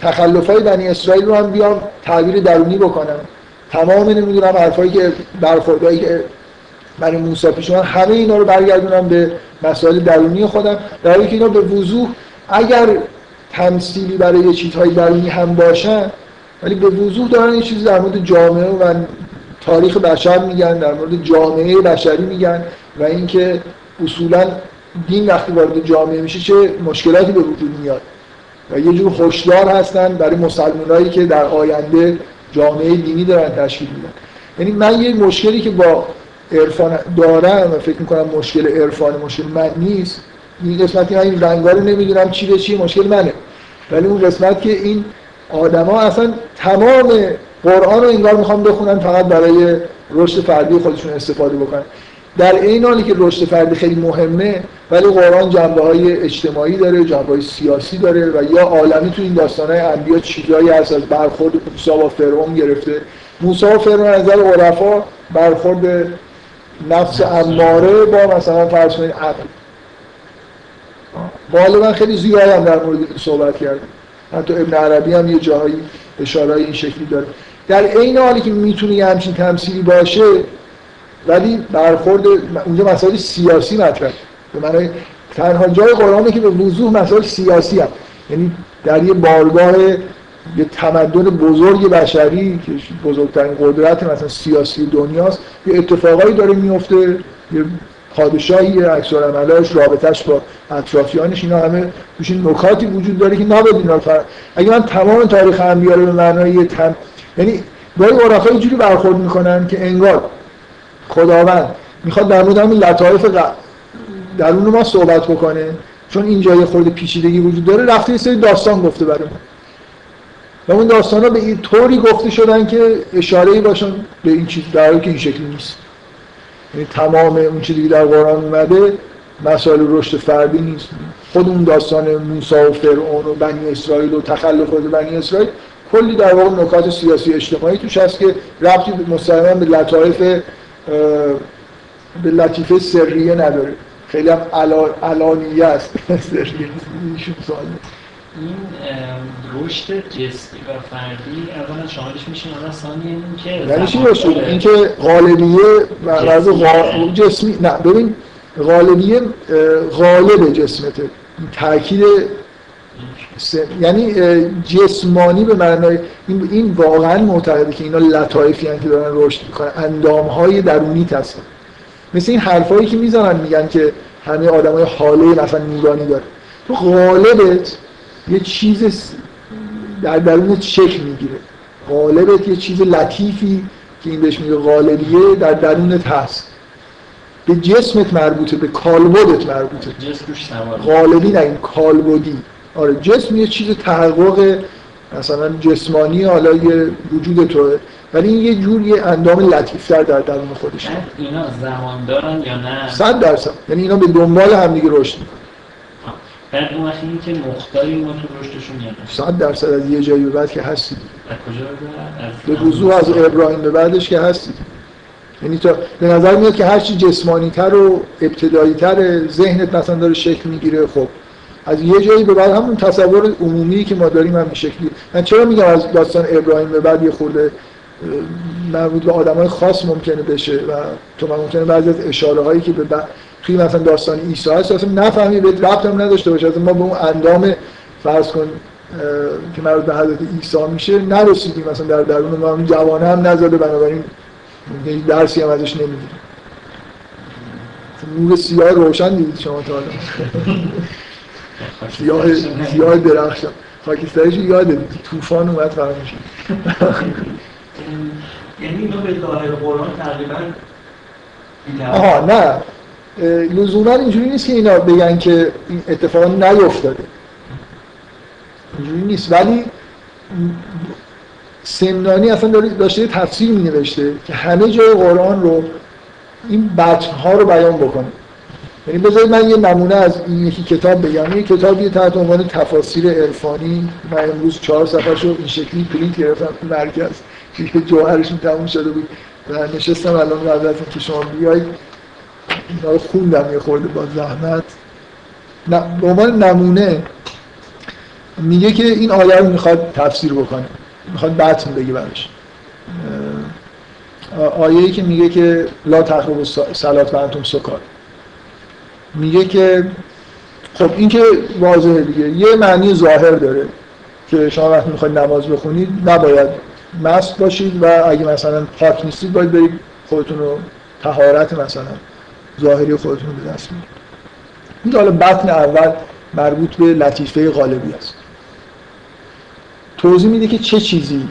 تخلف های بنی اسرائیل رو هم بیام تعبیر درونی بکنم. تمام نمی‌دونم حرفایی که برخوردهایی که برای موسی پیش من همه اینا رو برگردونم به مسائل درونی خودم. در حالی که اینا به وضوح اگر تمثیلی برای یه چیزهای درونی هم باشن ولی به وضوح دارن یه چیزی در مورد جامعه و تاریخ بشر میگن در مورد جامعه بشری میگن و اینکه اصولا دین وقتی وارد جامعه میشه چه مشکلاتی به وجود میاد. و یه جور هشدار هستن برای مسلمانایی که در آینده جامعه دینی دارن تشکیل میدن. یعنی من یه مشکلی که با عرفان دارم و فکر می‌کنم مشکل عرفان مشکل من نیست این قسمتی من این رنگا رو نمی‌دونم چی به چی مشکل منه. ولی اون قسمت که این آدما اصلا تمام قرآن رو انگار می‌خوام بخونن فقط برای رشد فردی خودشون استفاده بکنن. در این حالی که رشد فردی خیلی مهمه ولی قرآن جنبه های اجتماعی داره جنبه های سیاسی داره و یا عالمی تو این داستان های انبیا چیزایی هست از برخورد موسی با فرعون گرفته. موسی و فرعون از نظر عرفا برخورد نفس اماره با مثلا فرض کنید عقل. غالبا خیلی هم در مورد صحبت کرده حتی ابن عربی هم یه جاهایی اشاره این شکلی داره. در عین حالی که می‌تونه یه همچین تمثیلی باشه ولی برخورد اونجا مسائل سیاسی مطرح به معنی تنها جای قرآنه که به وضوح مسائل سیاسی هم یعنی در یه بارگاه یه تمدن بزرگ بشری که بزرگترین قدرت مثلا سیاسی دنیاست یه اتفاقایی داره میفته یه پادشاهی اکثر عملاش رابطش با اطرافیانش اینا همه توش نکاتی وجود داره که نباید اینا. اگه من تمام تاریخ انبیا رو به معنای تم یعنی گاهی عرفا جوری برخورد می‌کنن که انگار خداوند می‌خواد در مورد همین لطایف درون ما صحبت بکنه. چون اینجا یه خورده پیچیدگی وجود داره رفته یه سری داستان گفته برای و اون داستان ها به این طوری گفته شدن که اشاره باشن به این چیز در که این شکلی نیست. یعنی تمام اون چیزی که در قرآن اومده مسائل رشد فردی نیست. خود اون داستان موسی و فرعون و بنی اسرائیل و تخلف بنی اسرائیل کلی در واقع نکات سیاسی اجتماعی توش هست که ربطی مستقیما به لطایف به لطیفه سریه نداره. خیلی هم علانیه است. سریه این رشد جسمی و فردی اولا شاملش میشه حالا ثانی این که یعنی چی رشد؟ این که غالبیه و از جسمی. نه ببین غالبیه غالب جسمته. تاکید یعنی جسمانی به معنای این, این واقعا معتقده که اینا لطایفی که دارن رشد می‌کنن. اندام های درونی هستن مثل این حرفایی که می‌زنن میگن که همه آدمای حاله مثلا نورانی داره. تو غالبت یه چیز در درونت شکل می‌گیره. غالبت یه چیز لطیفی که این بهش میگه غالبیه در درونت هست. به جسمت مربوطه به کالبدت مربوطه. غالبی نه این کالبدی. آره جسم یه چیز تحقق مثلا جسمانی حالا یه وجود توه. ولی این یه جور یه اندام لطیفتر در درون خودش اینا زمان دارن یا نه؟ صد درصد. یعنی اینا به دنبال هم دیگه رشد می‌کنن. بعد اون وقتی که مختاری ما تو رشدشون یاد صد درصد از یه جایی به بعد که هستید از کجا به وضوح از ابراهیم به بعدش که هستید یعنی تا به نظر میاد که هرچی جسمانی تر و ابتدایی تر ذهنت مثلا داره شکل می‌گیره خب. از یه جایی به بعد همون تصور عمومی که ما داریم هم شکلی. من چرا میگم از داستان ابراهیم به بعد یه خورده مربوط به آدمای خاص ممکنه بشه و تو ممکنه بعضی از اشاره هایی که به توی مثلا داستان عیسی هست اصلا نفهمی به ربط هم نداشته باشه. اصلا ما به اون اندام فرض کن که مربوط به حضرت عیسی میشه نرسیدیم مثلا در درون ما. اون جوانه هم نزده بنابراین درسی هم ازش نمی‌گیریم. نور سیاه روشن دیدید شما تا سیاه سیاه درخشان. خاکستریش یاده طوفان اومد فراموش یعنی اینو به ظاهر قرآن تقریبا آها نه. لزوما اینجوری نیست که اینا بگن که این اتفاق نیفتاده. اینجوری نیست. ولی سمنانی اصلا داشته تفسیر می نوشته که همه جای قرآن رو این بطن ها رو بیان بکنه. یعنی بذارید من یه نمونه از این یکی کتاب بگم. کتابی تحت عنوان تفاسیر عرفانی. من امروز چهار صفحه این شکلی پرینت گرفتم. تو مرکز که جوهرشون تموم شده بود. و نشستم الان قبل از اینکه شما بیاید. اینا رو خوندم یه خورده با زحمت. به عنوان نمونه میگه که این آیه رو می‌خواد تفسیر بکنه. می‌خواد بطن بگه برش آیه که میگه که لا تقرب سلات و سکار میگه که خب این که واضحه دیگه. یه معنی ظاهر داره که شما وقتی می‌خواید نماز بخونید نباید مست باشید و اگه مثلا پاک نیستید باید برید خودتون رو تهارت مثلا ظاهری خودتون رو دست بیارید این حالا بطن اول مربوط به لطیفه غالبی است. توضیح میده که چه چیزی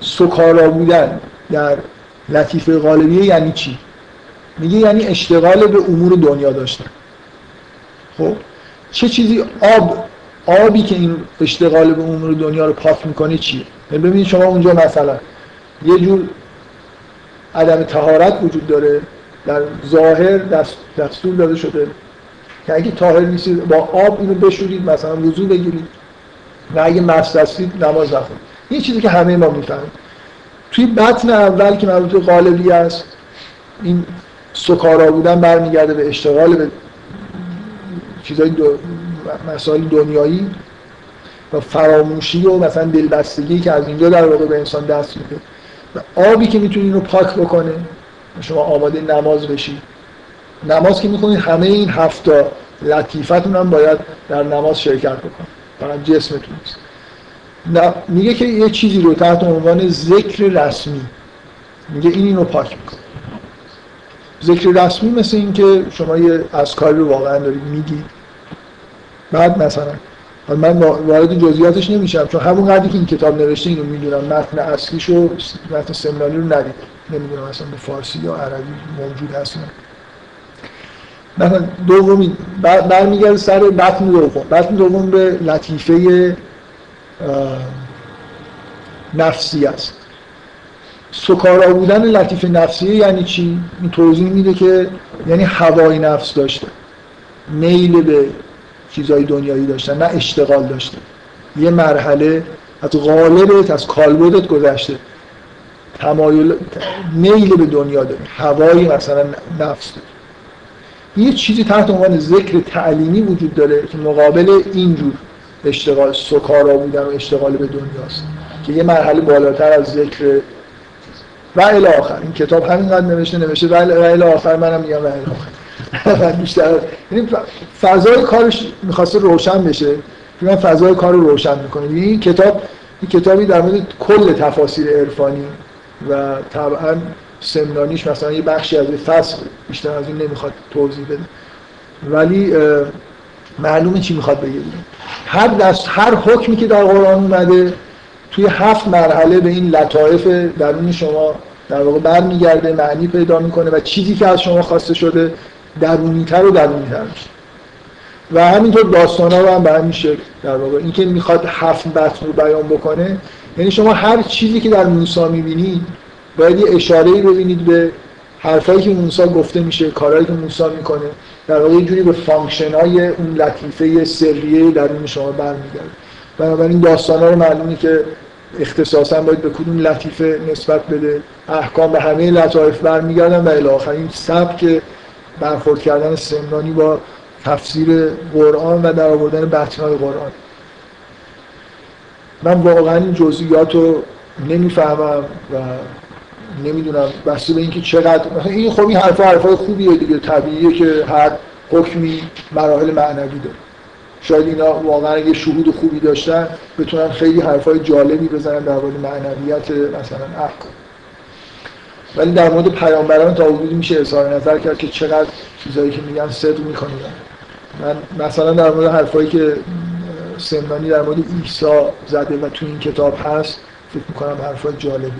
سکارا بودن در لطیفه غالبیه یعنی چی؟ میگه یعنی اشتغال به امور دنیا داشتن. خب چه چیزی آب آبی که این اشتغال به امور دنیا رو پاک می‌کنه چیه؟ یعنی ببینید شما اونجا مثلا یه جور عدم تهارت وجود داره در ظاهر دستور داده شده که اگه طاهر نیستید با آب اینو بشورید مثلا وضو بگیرید و اگه مست هستید نماز بخونید این چیزی که همه ما می‌فهمیم. توی بطن اول که مربوط غالبی است این سکارا بودن برمیگرده به اشتغال به چیزای دو مسائل دنیایی و فراموشی و مثلا دلبستگی که از اینجا در واقع به انسان دست میده. و آبی که می‌تونه اینو پاک بکنه شما آماده نماز بشید نماز که می‌خونید همه این هفتا لطیفتون هم باید در نماز شرکت بکن فقط جسمتون نیست. میگه که یه چیزی رو تحت عنوان ذکر رسمی. میگه این اینو پاک می‌کنه. ذکر رسمی مثل این که شما یه کاری رو واقعا دارید میگید. بعد مثلا. من وارد جزئیاتش نمیشم چون همون قدری که این کتاب نوشته اینو می‌دونم. متن اصلیش و متن سمنانی رو ندید. نمی‌دونم اصلا به فارسی یا عربی موجود هست مثلا دومی برمیگرده سر متن دوم. متن دوم به لطیفه نفسی است. سکارا بودن لطیف نفسیه یعنی چی؟ این توضیح میده که یعنی هوای نفس داشته. میل به چیزهای دنیایی داشتن نه اشتغال داشته یه مرحله از غالبت از کالبدت گذشته. تمایل میل به دنیا داره. هوایی مثلا نفس داره. یه چیزی تحت عنوان ذکر تعلیمی وجود داره که مقابل اینجور اشتغال سکارا بودن و اشتغال به دنیاست که یه مرحله بالاتر از ذکر و الی آخر. این کتاب همینقدر نوشته نوشته و الی آخر منم میگم و الی آخر. بیشتر. یعنی فضای کارش می‌خواسته روشن بشه. من فضای کار رو روشن می‌کنه یعنی این کتاب این کتابی در مورد کل تفاسیر عرفانی و طبعا سمنانیش مثلا یه بخشی از فصل بیشتر از این نمی‌خواد توضیح بده. ولی معلومه چی می‌خواد بگه. هر دست هر حکمی که در قرآن اومده توی هفت مرحله به این لطایف درون شما در واقع برمیگرده معنی پیدا می‌کنه و چیزی که از شما خواسته شده درونیتر و درونیتر میشه. و همینطور داستان ها رو هم به همین شکل در واقع اینکه می‌خواد هفت بطن رو بیان بکنه یعنی شما هر چیزی که در موسی می‌بینید باید یه اشاره ای ببینید به حرفایی که موسی گفته میشه کارهایی که موسی می‌کنه. در واقع یه جوری به function های اون لطیفه سریه درون شما برمیگرده. بنابراین داستان ها رو معلومه که اختصاصا باید به کدوم لطیفه نسبت بده. احکام به همه لطایف برمیگردن و الی این سبک برخورد کردن سمنانی با تفسیر قرآن و در آوردن های قرآن. من واقعا این جزئیات رو نمی‌فهمم و نمی‌دونم بسته به اینکه چقدر این خب این حرفا خوبیه دیگه طبیعیه که هر حکمی مراحل معنوی داره. شاید اینا واقعا یه شهود خوبی داشتن بتونن خیلی حرفای جالبی بزنن در مورد معنویت مثلا احکام ولی در مورد پیامبران تا حدودی میشه اظهار نظر کرد که چقدر چیزایی که میگن صدق می‌کنن. من مثلا در مورد حرفایی که سمنانی در مورد عیسی زده و تو این کتاب هست فکر می‌کنم حرفای جالبی.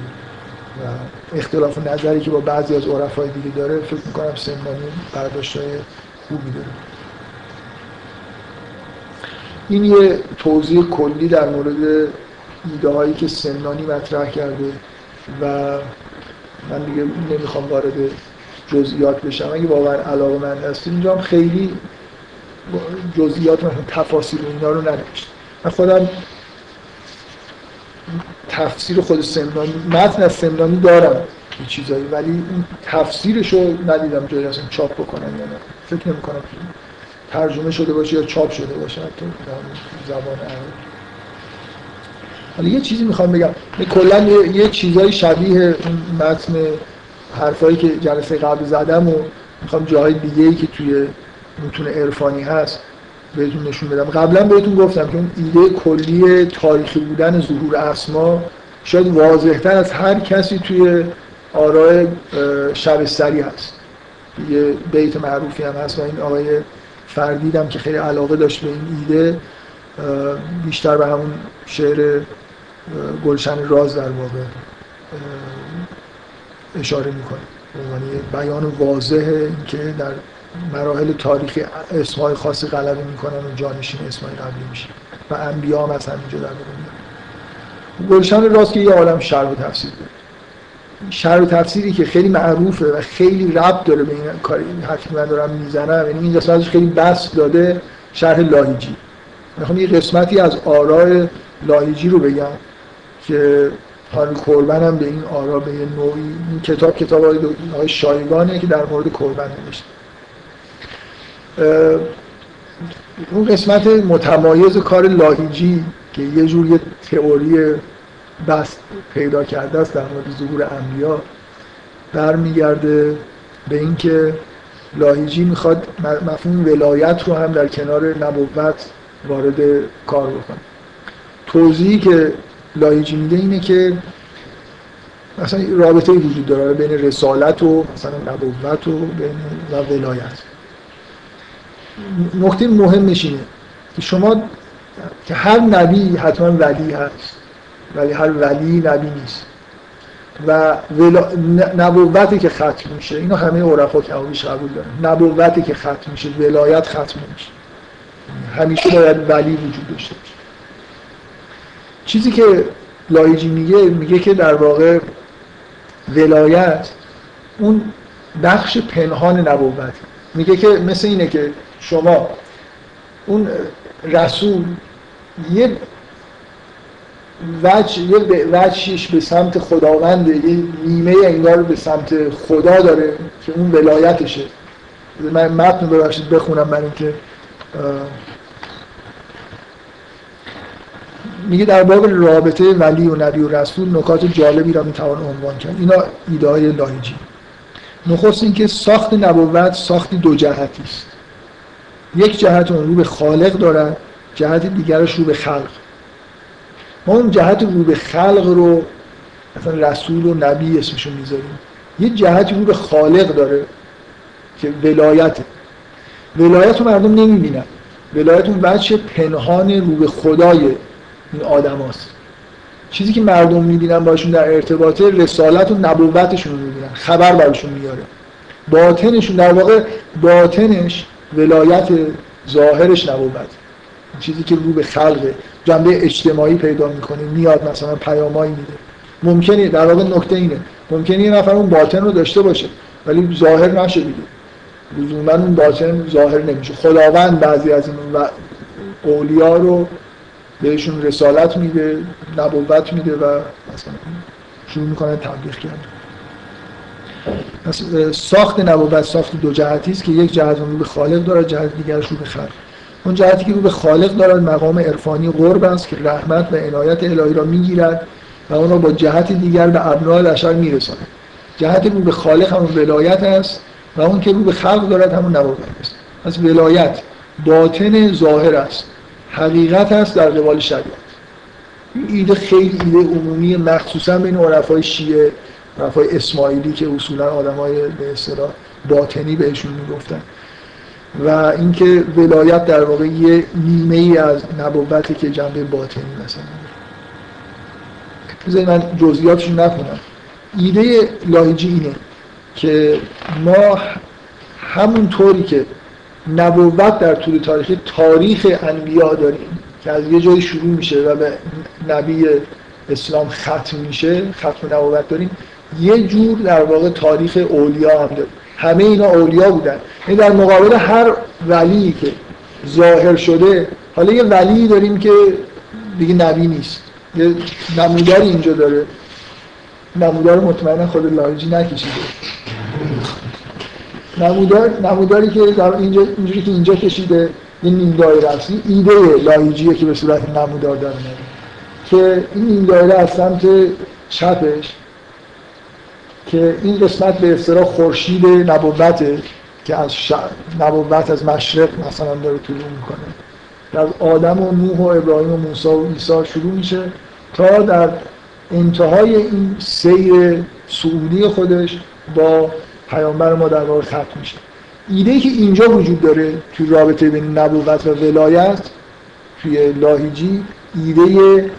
و اختلاف نظری که با بعضی از عرفای دیگه داره فکر می‌کنم سمنانی برداشتای خوبی داره. این یه توضیح کلی در مورد ایده هایی که سمنانی مطرح کرده و من دیگه نمی‌خوام وارد جزئیات بشم. اگه واقعا علاقه من هستیم اینجا هم خیلی جزئیات مثلا تفاصیل اینا رو ننوشتم من خودم تفسیر خود سمنانی متن از سمنانی دارم این چیزایی ولی این تفسیرش رو ندیدم جایی اصلا چاپ بکنن یا نه. فکر نمی کنم ترجمه شده باشه یا چاپ شده باشه حتی زبان عربی. حالا یه چیزی می‌خوام بگم. کلا یه, یه چیزایی شبیه متن حرفایی که جلسه قبل زدم و می‌خوام جاهای دیگه ای که توی متون عرفانی هست بهتون نشون بدم. قبلا بهتون گفتم که اون ایده کلی تاریخی بودن ظهور اسما شاید واضحتر از هر کسی توی آرای شبستری هست. یه بیت معروفی هم هست و این آقای فردیدم که خیلی علاقه داشت به این ایده بیشتر به همون شعر گلشن راز در واقع اشاره می‌کنه. یعنی بیان واضحه اینکه در مراحل تاریخی اسمای خاصی غلبه می‌کنن و جانشین اسمای قبلی میشه و انبیا هم از همینجا در گلشن راست که یه عالم شر و تفسیر داره. شر و تفسیری که خیلی معروفه و خیلی ربط داره به این کاری این حرفی که من دارم می‌زنم یعنی این قسمتش خیلی بس داده شرح لاهیجی. می‌خوام یه قسمتی از آراء لاهیجی رو بگم. که حال کربن هم به این آرا به نوعی این کتاب کتاب های شایگانه که در مورد کربن نوشته. اون قسمت متمایز کار لاهیجی که یه جور یه تئوری بست پیدا کرده است در مورد ظهور انبیا برمیگرده به اینکه لاهیجی می‌خواد مفهوم ولایت رو هم در کنار نبوت وارد کار بکنه. توضیحی که لاهیجی میده اینه که مثلا رابطه وجود داره بین رسالت و مثلا نبوت و بین و ولایت. نکته مهمش اینه که شما که هر نبی حتما ولی هست ولی هر ولی نبی نیست. و ولا... نبوتی که ختم میشه اینو همه عرفا کمابیش قبول دارن. نبوتی که ختم میشه ولایت ختم میشه. همیشه باید ولی وجود داشته باشه. چیزی که لایجی میگه میگه که در واقع ولایت اون بخش پنهان نبوت. میگه که مثل اینه که شما اون رسول یه وجه یه وجهش به سمت خداونده یه نیمه انگار به سمت خدا داره که اون ولایتشه. من متن ببخشید بخونم من اینکه میگه در باب رابطه ولی و نبی و رسول نکات جالبی را می‌توان عنوان کرد. اینا ایده های لاهیجی نخست اینکه ساخت نبوت ساخت دو جهتی است. یک جهت اون رو به خالق دارد جهت دیگرش رو به خلق. ما اون جهت رو به خلق رو مثلا رسول و نبی اسمشون می‌ذاریم. یه جهتی رو به خالق داره که ولایته. ولایت رو مردم نمی‌بینن. ولایت اون بچه پنهان رو به خدای این آدم هست. چیزی که مردم می‌بینن باشون در ارتباطه رسالت و نبوتشون رو می‌بینن خبر براشون میاره. باطنشون در واقع باطنش ولایت ظاهرش نبوت. چیزی که رو به خلق جنبه اجتماعی پیدا می‌کنه میاد مثلا پیامایی میده. ممکنه در واقع نکته اینه. ممکنه یه نفر اون باطن رو داشته باشه ولی ظاهر نشه دیگه. لزوما اون باطن ظاهر نمیشه. خداوند بعضی از این اولیا رو بهشون رسالت میده نبوت میده و مثلا شروع می‌کنه تبلیغ کرد ساخت نبوت ساخت دو جهتی است که یک جهت رو به خالق دارد جهت دیگرش رو به خلق. اون جهتی که رو به خالق دارد مقام عرفانی قرب است که رحمت و عنایت الهی را می‌گیرد و اون را با جهت دیگر به ابناء بشر میرساند. جهت رو به خالق همون ولایت است و اون که رو به خلق دارد همون نبوت است. از ولایت باطن ظاهر است. حقیقت است در قبال شریعت. این ایده خیلی ایده عمومی مخصوصا بین عرفای شیعه عرفای اسماعیلی که اصولا آدمای به اصطلاح باطنی بهشون می‌گفتن. و اینکه ولایت در واقع یه نیمه ای از نبوته که جنبه باطنی مثلا بذارید من جزئیاتش نکنم. ایده لاهیجی اینه که ما همون طوری که نبوت در طول تاریخ تاریخ انبیا داریم که از یه جایی شروع میشه و به نبی اسلام ختم میشه ختم نبوت داریم. یه جور در واقع تاریخ اولیا هم داریم. همه اینا اولیا بودن. این در مقابل هر ولی که ظاهر شده حالا یه ولی داریم که دیگه نبی نیست. یه نموداری اینجا داره. نمودار مطمئنا خود لاجی نکشیده. نمودار نموداری که در اینجا اینجوری که اینجا کشیده این نیم دایره است. ایده لایجیه که به صورت نمودار داره که این نیم دایره از سمت چپش که این قسمت به اصطلاح خورشید نبوته که از ش... نبوت از مشرق مثلا داره طلوع می‌کنه. در آدم و نوح و ابراهیم و موسی و عیسی شروع میشه تا در انتهای این سیر سعودی خودش با پیامبر ما در واقع ختم میشه. ایده که اینجا وجود داره توی رابطه بین نبوت و ولایت توی لاهیجی ایده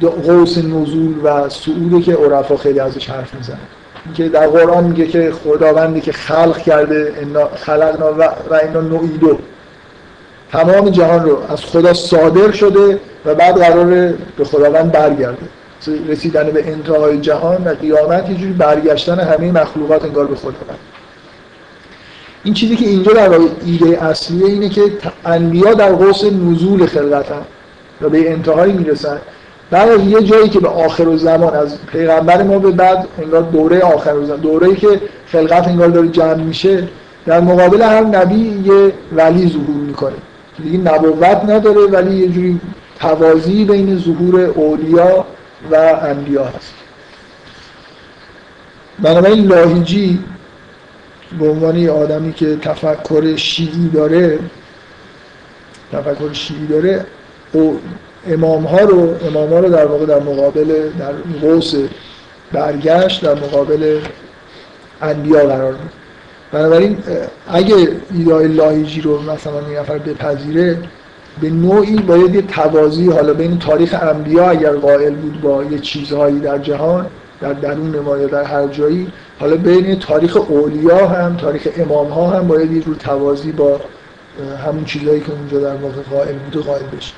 قوس نزول و سعوده که عرفا خیلی ازش حرف می‌زنه که در قرآن میگه که خداوندی که خلق کرده خلقنا و اینا نوعیدو تمام جهان رو از خدا صادر شده و بعد قرار به خداوند برگرده. رسیدن به انتهای جهان و قیامت یه جوری برگشتن همه مخلوقات انگار به خداوند این چیزی که اینجا در ایده اصلیه اینه که انبیا در قوس نزول خلقت و به انتهایی می‌رسن. بعد از یه جایی که به آخر و زمان از پیغمبر ما به بعد انگار دوره آخر و زمان دوره که خلقت انگار داره جمع میشه در مقابل هر نبی یه ولی ظهور می‌کنه. دیگه نبوت نداره ولی یه جوری توازی بین ظهور اولیا و انبیا هست بنابراین لاهیجی به عنوان آدمی که تفکر شیعی داره تفکر شیعی داره و امام ها رو امام ها رو در واقع در مقابل در قوس برگشت در مقابل انبیا قرار میده بنابراین اگه ایدای لاهیجی رو مثلا این نفر بپذیره به نوعی باید یه توازی حالا بین تاریخ انبیا اگر قائل بود با یه چیزهایی در جهان در درون ما یا در هر جایی حالا بین تاریخ اولیا هم تاریخ امام ها هم باید یه جور توازی با همون چیزهایی که اونجا در واقع قائل بوده قائل بشه.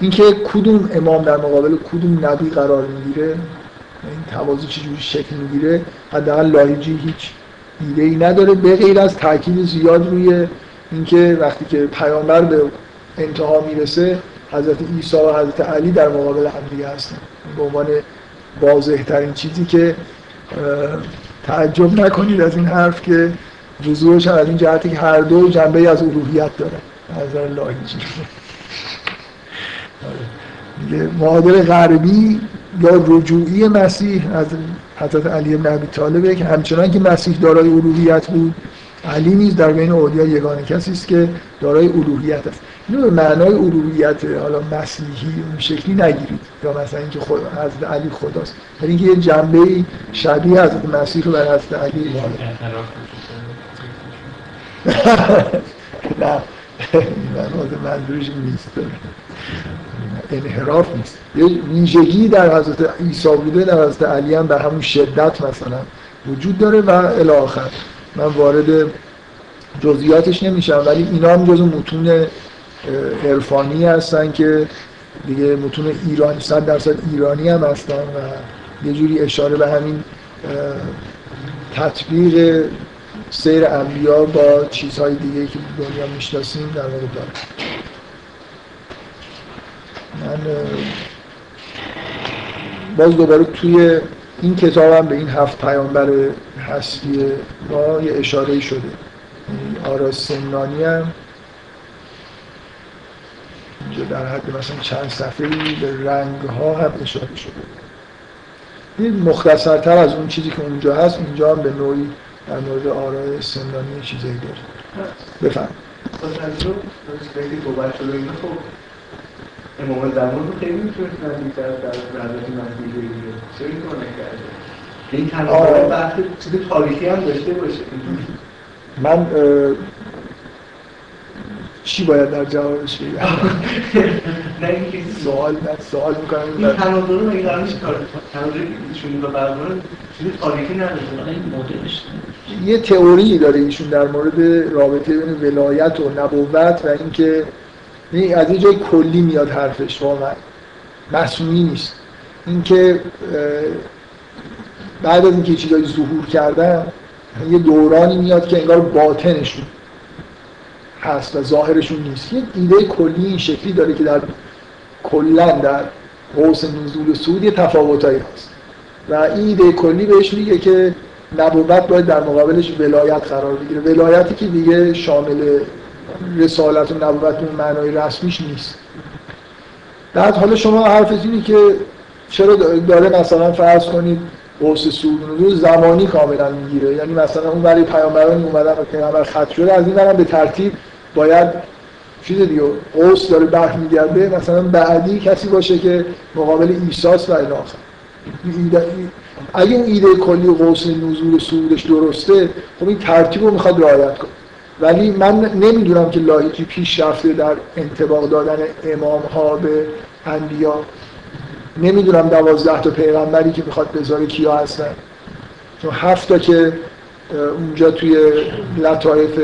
اینکه کدوم امام در مقابل کدوم نبی قرار می‌گیره این توازی چجوری شکل می‌گیره حداقل لاهیجی هیچ ایده ای نداره. به غیر از تاکید زیاد روی اینکه وقتی که پیامبر به انتها می‌رسه حضرت عیسی و حضرت علی در مقابل هم دیگه هستن. به عنوان واضح ترین چیزی که تعجب نکنید از این حرف که وضوحش از این جهتی که هر دو جنبه از الوهیت داره نظر لاهیجی معادل غربی یا رجوعی مسیح از حضرت علی بن ابی طالبه که همچنان که مسیح دارای الوهیت بود. علی نیز در بین اولیا یگانه کسی است که دارای الوهیت است. اینو به معنای الوهیت حالا مسیحی اون شکلی نگیرید. یا مثلا اینکه خود حضرت علی خداست. ولی اینکه یه جنبه شبیه حضرت مسیح رو بر حضرت علی نه. منظورش نیست. انحراف نیست. یه ویژگی در حضرت عیسی بوده در حضرت علی هم به همون شدت مثلا وجود داره و الاخر من وارد جزئیاتش نمیشم ولی اینا هم جزو متون عرفانی هستن که دیگه متون ایرانی صد درصد ایرانی هم هستن و یه جوری اشاره به همین تطبیق سیر انبیا با چیزهای دیگه که دنیا می‌شناسیم در واقع داره من باز دوباره توی این کتاب هم به این هفت پیامبر هستی ما یه اشاره شده. آرا سمنانی هم اینجا در حد مثلا چند صفحه به رنگ ها هم اشاره شده. این مختصرتر از اون چیزی که اونجا هست اینجا هم به نوعی در مورد آرای سمنانی چیزایی داره. بفهم خب امام زمان رو خیلی می‌تونست نزدیکتر در حضرت مسیح بگیره چرا این کار نکرده؟ این تنها بحث چیز تاریخی هم داشته باشه. من چی باید در جوابش بگم نه اینکه سوال من سوال می‌کنم. این تناظر رو مگه قرارش تناظر ایشون رو برقرار چیز تاریخی نداره یه تئوری داره ایشون در مورد رابطه بین ولایت و نبوت و اینکه این از یه جای کلی میاد حرفش واقعا. مصنوعی نیست. اینکه بعد از اینکه چیزایی ظهور کردن یه دورانی میاد که انگار باطنشون هست و ظاهرشون نیست. یه ایده کلی این شکلی داره که در کلا در قوس نزول سود یه تفاوتایی هست. و این ایده کلی بهش میگه که نبوت باید در مقابلش ولایت قرار بگیره. ولایتی که دیگه شامل رسالت و نبوت اون معنای رسمیش نیست. بعد حالا شما حرف اینه که چرا داره مثلا فرض کنید قوس سود نزول زمانی کاملا می‌گیره. یعنی مثلا اون برای پیامبران اومدن و پیامبر خط شده از این به ترتیب باید چیز دیگه قوس داره برمیگرده مثلا بعدی کسی باشه که مقابل ایساس و الاخر اگه اون ایده کلی قوس نزول سودش درسته خب این ترتیب رو می‌خواد رعایت کنه. ولی من نمی‌دونم که لاهیکی پیش رفته در انتباق دادن امام ها به انبیا. نمی‌دونم دوازده تا پیغمبری که می‌خواد بذاره کیا هستن. چون هفت تا که اونجا توی لطایف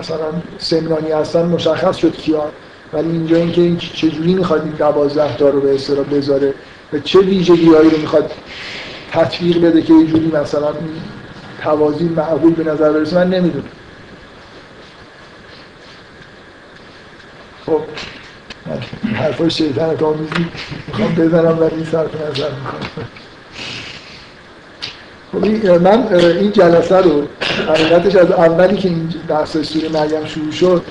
مثلا سمنانی هستن مشخص شد کیا. ولی اینجا اینکه این چجوری می‌خواد این دوازده تا رو به اصطلاح بذاره و چه ویژگی هایی رو می‌خواد تطبیق بده که یه جوری مثلا توازی معقول به نظر برسه من نمی‌دونم. خب حرفای شیطنت آمیزی می‌خوام بزنم ولی صرف نظر می‌کنم. خب من این جلسه رو حقیقتش از اولی که این بحث سوره مریم شروع شد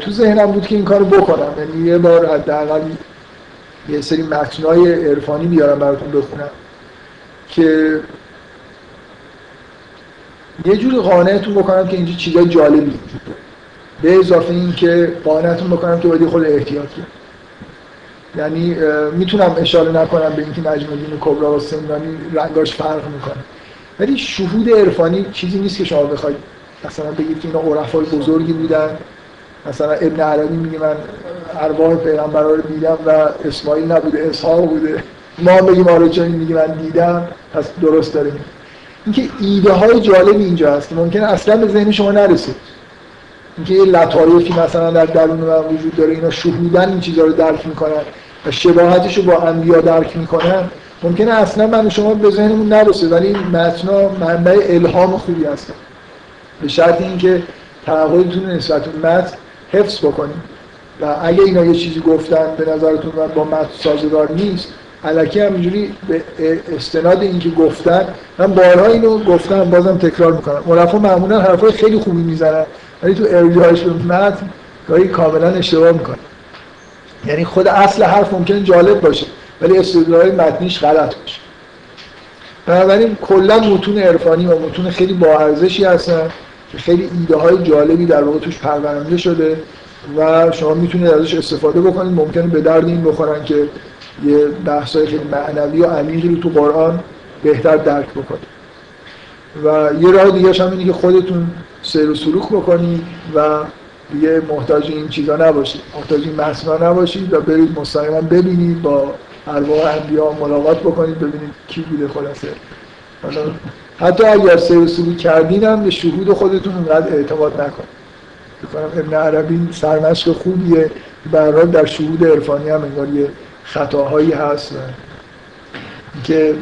تو ذهنم بود که این کارو بکنم. یعنی یه بار حداقل یه سری متنای عرفانی بیارم براتون بخونم که یه جوری قانعتون بکنم که اینجا چیزای جالبی به اضافه این که قانعتون بکنم که باید خود احتیاط کرد یعنی می‌تونم اشاره نکنم به اینکه مجموع دین کبرا و سمنانی رنگاش فرق می‌کنه. ولی شهود عرفانی چیزی نیست که شما بخواید. مثلا بگید که اینا عرفای بزرگی بودن. مثلا ابن عربی میگه من ارواح پیغمبرا رو دیدم و اسماعیل نبوده اسحاق بوده. ما بگیم چون میگه من دیدم پس درست داره اینکه ایده های جالبی اینجا هست ممکنه اصلا به ذهن شما نرسه. اینکه یه لطایفی مثلا در درون من وجود داره اینا شهودن این چیزا رو درک می‌کنن و شباهتش رو با انبیا درک می‌کنن ممکنه اصلا من شما به ذهنمون نرسه ولی متنا منبع الهام خوبی هستن به شرط اینکه تعهدتون نسبت به متن حفظ بکنید. و اگه اینا یه چیزی گفتن به نظرتون با متن سازگار نیست علکی همینجوری به استناد اینکه گفتن من بارها اینو گفتم بازم تکرار می‌کنم. عرفا معمولا حرفای خیلی خوبی می‌زنن. ولی تو ارجاعش به متن گاهی کاملا اشتباه می‌کنه. یعنی خود اصل حرف ممکن جالب باشه ولی استدلال متنیش غلط باشه. بنابراین کلا متون عرفانی و متون خیلی با ارزشی هستن که خیلی ایده های جالبی در واقع توش پرورنده شده و شما می‌تونید ازش استفاده بکنید. ممکنه به درد این بخورن که یه بحث های خیلی معنوی و عمیقی رو تو قرآن بهتر درک بکنید. و یه راه دیگه هم اینه که خودتون سیر و سلوک بکنید و دیگه محتاج این چیزا نباشید محتاج این مسنا نباشید و برید مستقیما ببینید با ارواح انبیا ملاقات بکنید ببینید کی بوده خلاصه. حتی اگر سیر و سلوک کردین هم به شهود خودتون اونقدر اعتماد نکنید بکنم ابن عربی سرمشق خوبیه. برای در شهود عرفانی هم انگار یه خطاهایی هست که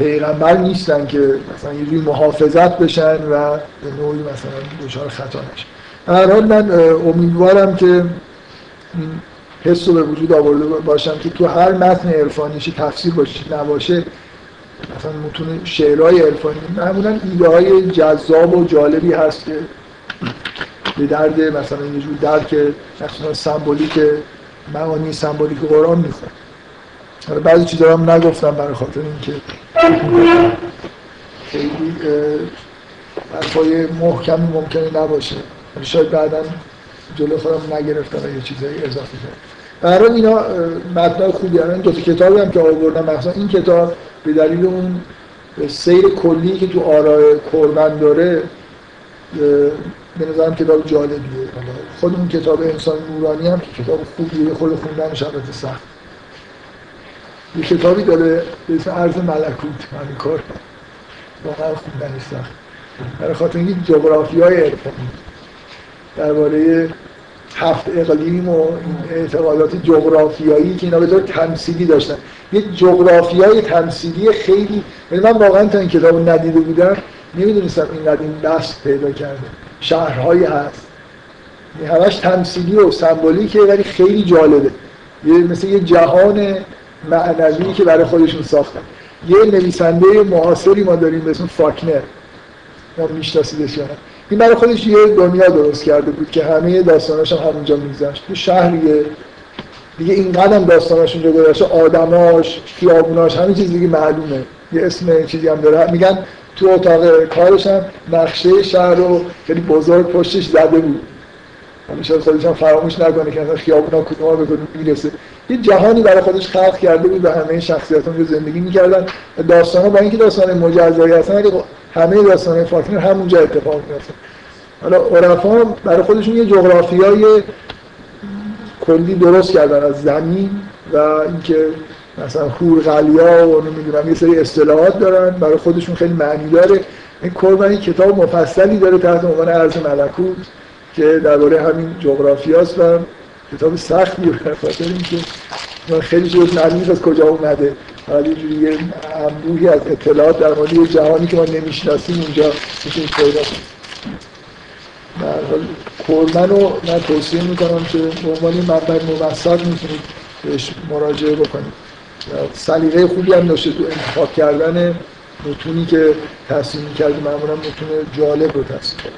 پیغمبر نیستن که مثلا یه جوری محافظت بشن و به نوعی مثلا دچار خطا نشن. هر حال من امیدوارم که حس رو به وجود آورده باشم که تو هر متن عرفانی تفسیر باشه نباشه مثلا متون شعرهای عرفانی معمولا ایده های جذاب و جالبی هست که به درد مثلا یه جور درک مثلا سمبولیک معانی سمبولیک قرآن حالا بعضی چیزا هم نگفتم برای خاطر اینکه خیلی حرفای محکمی ممکنه نباشه. شاید بعدا جلو خودم نگرفتم یه چیزایی اضافه کرد برای اینا متنای خوبی هم دو تا کتابی هم که آوردم مثلا این کتاب به دلیل اون سیر کلی که تو آرای کربن داره به نظرم کتاب جالبیه. خود اون کتاب انسان نورانی هم کتاب خوبیه خود خوندن شبت سخت. یه کتابی داره به اسم عرض ملکوت. همین کار واقعا خوندن سخت برای خاطر اینکه جغرافی های عرفانی درباره هفت اقلیم و اعتقادات جغرافیایی که اینا به طور تمثیلی داشتن. یه جغرافیای تمثیلی خیلی یعنی من واقعا تا این کتاب ندیده بودم نمی‌دونستم این این دست پیدا کرده. شهرهایی هست. همش تمثیلی و سمبولیکه ولی خیلی جالبه. یه مثل یه جهان معنوی که برای خودشون ساختن یه نویسنده معاصری ما داریم به اسم فاکنر. ما میشناسیدش این برای خودش یه دنیا درست کرده بود که همه داستاناش هم همونجا میگذشت. تو شهریه. دیگه این قدم داستاناش اونجا گذاشته آدماش خیابوناش همین چیز دیگه معلومه. یه اسم چیزی هم داره. میگن تو اتاق کارش هم نقشه شهر رو خیلی بزرگ پشتش زده بود. همیشه خودش هم فراموش نکنه که خیابونا کدوم به کدوم می‌رسه. یه جهانی برای خودش خلق کرده بود و همه شخصیت رو زندگی می‌کردن. داستان ها با اینکه داستان مجزایی هستن ولی همه داستان فاطمه همونجا اتفاق میفته حالا عرفا برای خودشون یه جغرافیای کلی درست کردن از زمین و اینکه مثلا خور غلیا و نمی‌دونم یه سری اصطلاحات دارن برای خودشون خیلی معنی داره. این قربانی کتاب مفصلی داره تحت عنوان ارز ملکوت که درباره همین جغرافیاست و کتاب سختی به خاطر اینکه خیلی جز معلوم از کجا اومده. حالا یه انبوهی از اطلاعات در مورد جهانی که ما نمی‌شناسیم اونجا میشه پیدا حال کرمن رو من توصیه می‌کنم که به عنوان منبع موثق می‌تونید بهش مراجعه بکنید. سلیقه خوبی هم داشته تو انتخاب کردن متونی که تصمیم کرده معمولا متون جالب رو تصمیم